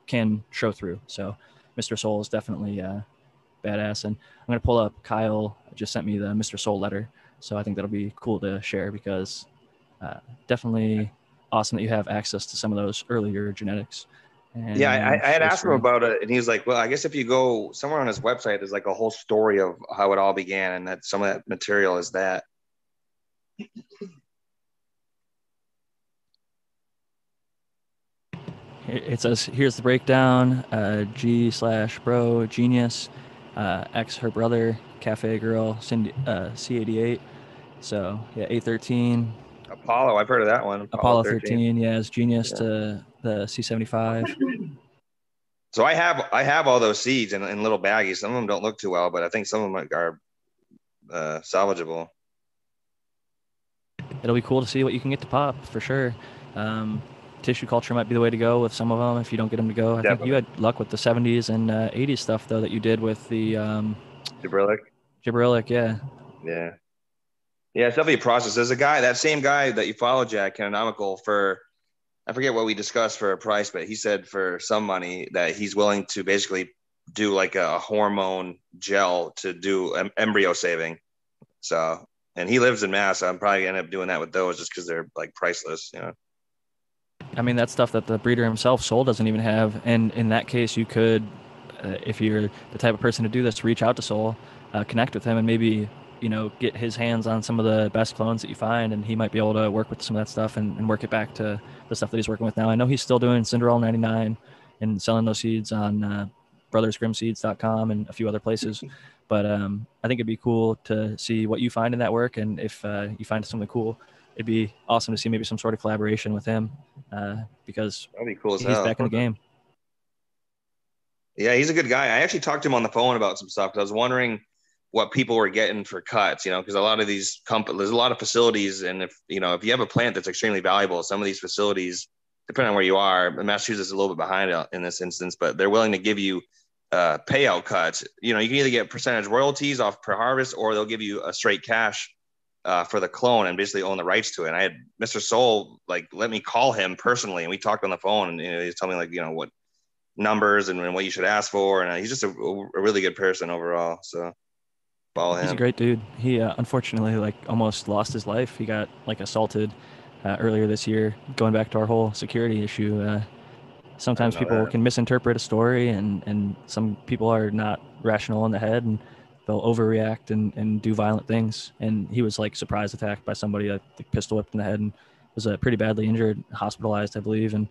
can show through. So Mr. Soul is definitely uh, badass. And I'm going to pull up Kyle just sent me the Mr. Soul letter. So I think that'll be cool to share because uh, definitely awesome that you have access to some of those earlier genetics. And yeah, I, I had asked him about it, and he was like, "Well, I guess if you go somewhere on his website, there's like a whole story of how it all began, and that some of that material is that." It says here's the breakdown: uh, G slash bro genius, uh, X her brother, cafe girl, Cindy, uh, C88. So yeah, A13, Apollo, I've heard of that one. Apollo, Apollo 13. 13. yeah, is genius yeah. to the C75. So I have I have all those seeds in, in little baggies. Some of them don't look too well, but I think some of them are uh, salvageable. It'll be cool to see what you can get to pop for sure. Um, tissue culture might be the way to go with some of them if you don't get them to go. I Definitely. think you had luck with the 70s and uh, 80s stuff though that you did with the um, Gibberellic. Gibberellic, yeah. Yeah. Yeah, it's definitely a process. There's a guy, that same guy that you follow, Jack Canonical, for I forget what we discussed for a price, but he said for some money that he's willing to basically do like a hormone gel to do embryo saving. So, and he lives in Mass. So I'm probably gonna end up doing that with those just because they're like priceless, you know. I mean, that's stuff that the breeder himself, Soul, doesn't even have. And in that case, you could, uh, if you're the type of person to do this, reach out to Soul, uh, connect with him, and maybe you know get his hands on some of the best clones that you find and he might be able to work with some of that stuff and, and work it back to the stuff that he's working with now i know he's still doing cinderella 99 and selling those seeds on uh, brothersgrimmseeds.com and a few other places But um, I think it'd be cool to see what you find in that work, and if uh, you find something cool, it'd be awesome to see maybe some sort of collaboration with him uh, because That'd be cool as he's hell. back in the game. Yeah, he's a good guy. I actually talked to him on the phone about some stuff because I was wondering what people were getting for cuts, you know, because a lot of these companies, there's a lot of facilities. And if, you know, if you have a plant that's extremely valuable, some of these facilities, depending on where you are, Massachusetts is a little bit behind in this instance, but they're willing to give you uh, payout cuts. You know, you can either get percentage royalties off per harvest, or they'll give you a straight cash uh, for the clone and basically own the rights to it. And I had Mr. Soul like let me call him personally, and we talked on the phone, and you know, he's telling me like you know what numbers and, and what you should ask for, and uh, he's just a, a, really good person overall. So follow him. He's a great dude. He uh, unfortunately like almost lost his life. He got like assaulted uh, earlier this year. Going back to our whole security issue, uh, sometimes people that. can misinterpret a story, and and some people are not rational in the head, and they'll overreact and, and do violent things. And he was like surprise attacked by somebody like pistol whipped in the head and was uh, pretty badly injured, hospitalized, I believe. And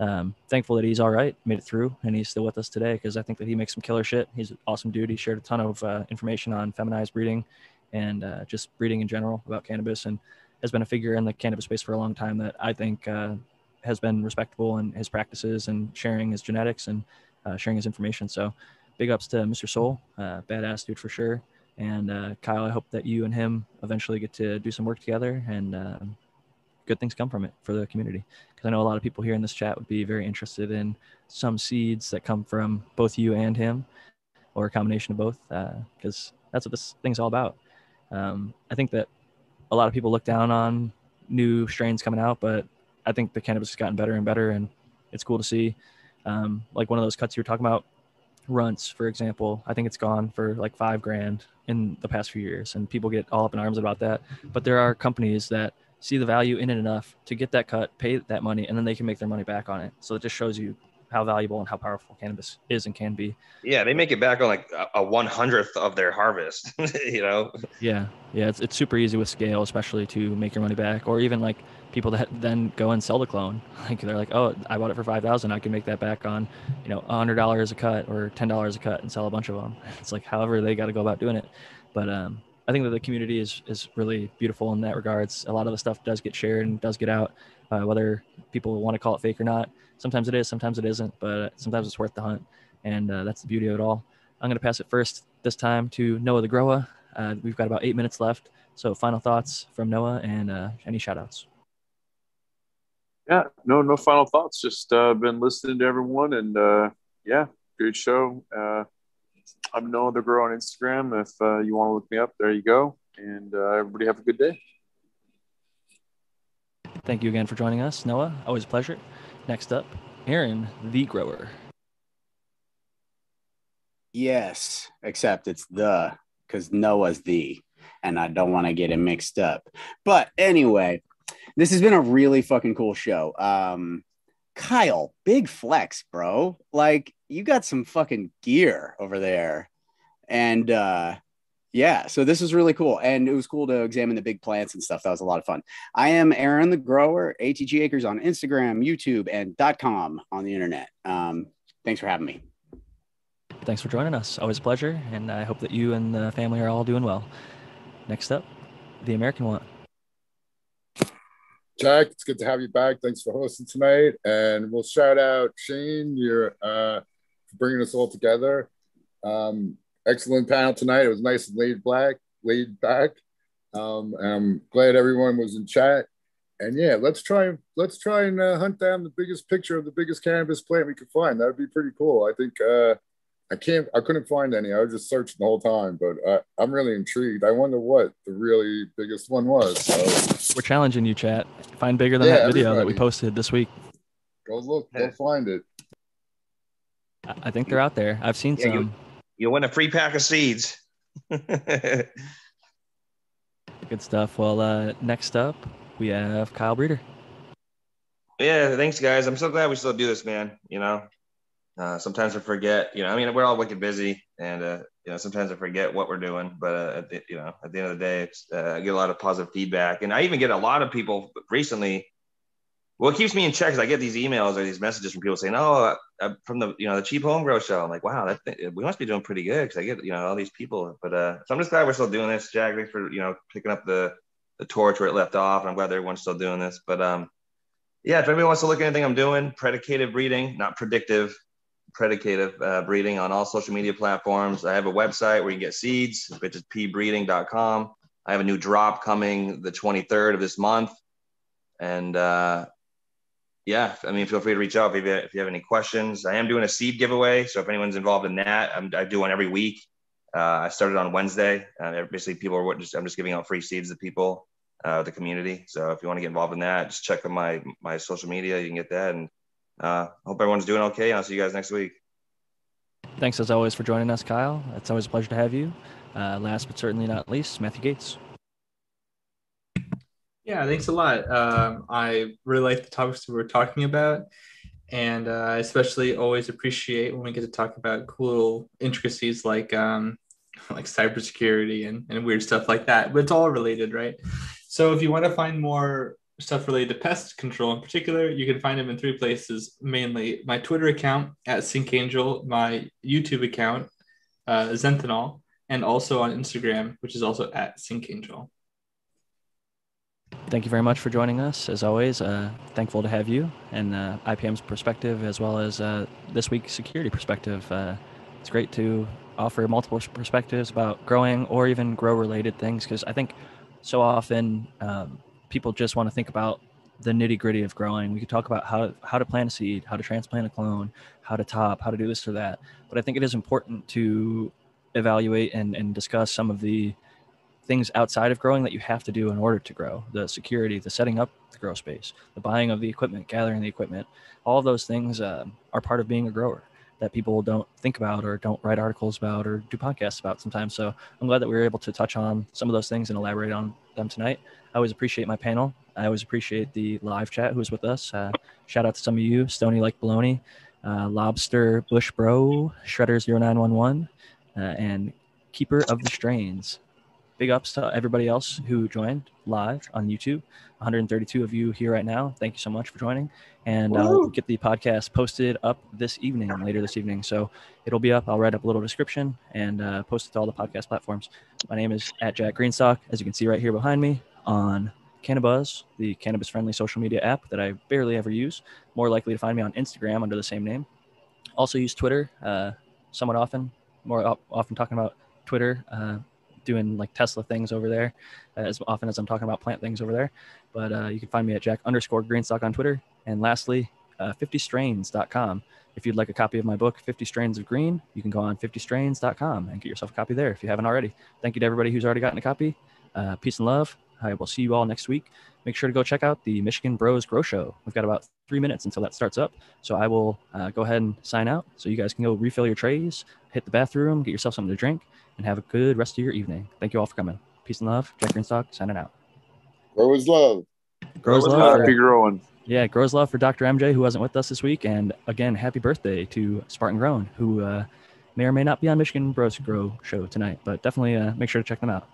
um, thankful that he's all right, made it through, and he's still with us today because I think that he makes some killer shit. He's an awesome dude. He shared a ton of uh, information on feminized breeding and uh, just breeding in general about cannabis, and has been a figure in the cannabis space for a long time that I think uh, has been respectable in his practices and sharing his genetics and uh, sharing his information. So, big ups to Mr. Soul, uh, badass dude for sure. And uh, Kyle, I hope that you and him eventually get to do some work together and um, good things come from it for the community. Because I know a lot of people here in this chat would be very interested in some seeds that come from both you and him, or a combination of both, because uh, that's what this thing's all about. Um, I think that a lot of people look down on new strains coming out, but I think the cannabis has gotten better and better, and it's cool to see. Um, like one of those cuts you were talking about, runts, for example. I think it's gone for like five grand in the past few years, and people get all up in arms about that. But there are companies that see the value in it enough to get that cut, pay that money, and then they can make their money back on it. So it just shows you how valuable and how powerful cannabis is and can be. Yeah, they make it back on like a one hundredth of their harvest. you know. Yeah, yeah, it's it's super easy with scale, especially to make your money back, or even like people that then go and sell the clone. Like they're like, oh, I bought it for five thousand, I can make that back on, you know, a hundred dollars a cut or ten dollars a cut and sell a bunch of them. It's like however they got to go about doing it, but um, I think that the community is is really beautiful in that regards. A lot of the stuff does get shared and does get out, uh, whether people want to call it fake or not. Sometimes it is, sometimes it isn't, but sometimes it's worth the hunt, and uh, that's the beauty of it all. I'm going to pass it first this time to Noah the Grower. Uh, we've got about eight minutes left, so final thoughts from Noah and uh, any shout outs. Yeah, no, no final thoughts. Just uh, been listening to everyone, and uh, yeah, great show. I'm Noah the Grow on Instagram. If uh, you want to look me up, there you go. And uh, everybody have a good day. Thank you again for joining us, Noah. Always a pleasure. Next up, Aaron the Grower. Yes, except it's the because Noah's the, and I don't want to get it mixed up. But anyway, this has been a really fucking cool show. Um, Kyle, big flex, bro. Like you got some fucking gear over there. And uh yeah, so this was really cool. And it was cool to examine the big plants and stuff. That was a lot of fun. I am Aaron the Grower, ATG Acres on Instagram, YouTube, and .com on the internet. Um, thanks for having me. Thanks for joining us. Always a pleasure. And I hope that you and the family are all doing well. Next up, the American one. Jack, it's good to have you back. Thanks for hosting tonight. And we'll shout out Shane, you're uh, for bringing us all together. Um, excellent panel tonight. It was nice and laid back, laid back. Um, I'm glad everyone was in chat. And yeah, let's try let's try and uh, hunt down the biggest picture of the biggest cannabis plant we could find. That would be pretty cool. I think uh, I can't I couldn't find any. I was just searching the whole time, but I, I'm really intrigued. I wonder what the really biggest one was. So. We're challenging you, chat. Find bigger than yeah, that video everybody. that we posted this week. Go look, go find it. I think they're out there. I've seen yeah, some. You, you win a free pack of seeds. Good stuff. Well, uh, next up, we have Kyle Breeder. Yeah, thanks, guys. I'm so glad we still do this, man. You know, uh, sometimes I forget. You know, I mean, we're all wicked busy, and uh, you know, sometimes I forget what we're doing. But uh, you know, at the end of the day, uh, I get a lot of positive feedback, and I even get a lot of people recently it keeps me in check is I get these emails or these messages from people saying, "Oh, I'm from the you know the cheap home grow show." I'm like, "Wow, that thing, we must be doing pretty good." Because I get you know all these people. But uh, so I'm just glad we're still doing this, Jack. Thanks for you know picking up the the torch where it left off. And I'm glad everyone's still doing this. But um, yeah, if anybody wants to look at anything I'm doing, predicative breeding, not predictive, predicative uh, breeding on all social media platforms. I have a website where you can get seeds, which is pbreeding.com. I have a new drop coming the 23rd of this month. And uh, yeah, I mean, feel free to reach out if you, if you have any questions. I am doing a seed giveaway. So if anyone's involved in that, I'm, I do one every week. Uh, I started on Wednesday. Uh, basically, people are just, I'm just giving out free seeds to people, uh, the community. So if you want to get involved in that, just check on my, my social media. You can get that. And uh, hope everyone's doing okay. And I'll see you guys next week. Thanks as always for joining us, Kyle. It's always a pleasure to have you. Uh, last but certainly not least, Matthew Gates. Yeah, thanks a lot. Um, I really like the topics that we're talking about. And uh, especially always appreciate when we get to talk about cool intricacies like um, like cybersecurity and, and weird stuff like that. But it's all related, right? So if you want to find more stuff related to pest control in particular, you can find them in three places mainly my Twitter account at SyncAngel, my YouTube account, uh, Zenthanol, and also on Instagram, which is also at SyncAngel. Thank you very much for joining us. As always, uh, thankful to have you and uh, IPM's perspective as well as uh, this week's security perspective. Uh, it's great to offer multiple perspectives about growing or even grow related things because I think so often um, people just want to think about the nitty gritty of growing. We could talk about how how to plant a seed, how to transplant a clone, how to top, how to do this or that. But I think it is important to evaluate and, and discuss some of the things outside of growing that you have to do in order to grow the security the setting up the grow space the buying of the equipment gathering the equipment all of those things um, are part of being a grower that people don't think about or don't write articles about or do podcasts about sometimes so i'm glad that we were able to touch on some of those things and elaborate on them tonight i always appreciate my panel i always appreciate the live chat who's with us uh, shout out to some of you stony like baloney uh, lobster bush bro shredder 0911 uh, and keeper of the strains big ups to everybody else who joined live on YouTube. 132 of you here right now. Thank you so much for joining. And I'll get the podcast posted up this evening, later this evening. So it'll be up. I'll write up a little description and uh, post it to all the podcast platforms. My name is at Jack Greenstock, as you can see right here behind me on Cannabuzz, the cannabis friendly social media app that I barely ever use. More likely to find me on Instagram under the same name. Also use Twitter uh, somewhat often, more often talking about Twitter. Uh, doing like Tesla things over there as often as I'm talking about plant things over there. But uh, you can find me at Jack underscore Greenstock on Twitter. And lastly, uh, 50strains.com. If you'd like a copy of my book, 50 Strains of Green, you can go on 50strains.com and get yourself a copy there if you haven't already. Thank you to everybody who's already gotten a copy. Uh, peace and love. I will see you all next week. Make sure to go check out the Michigan Bros Grow Show. We've got about three minutes until that starts up. So I will uh, go ahead and sign out so you guys can go refill your trays, hit the bathroom, get yourself something to drink, and have a good rest of your evening. Thank you all for coming. Peace and love. Jack Greenstock signing out. Grows love. Grows love. Happy growing. Yeah, grows love for Dr. MJ, who wasn't with us this week. And again, happy birthday to Spartan Grown, who uh, may or may not be on Michigan Bros Grow show tonight, but definitely uh, make sure to check them out.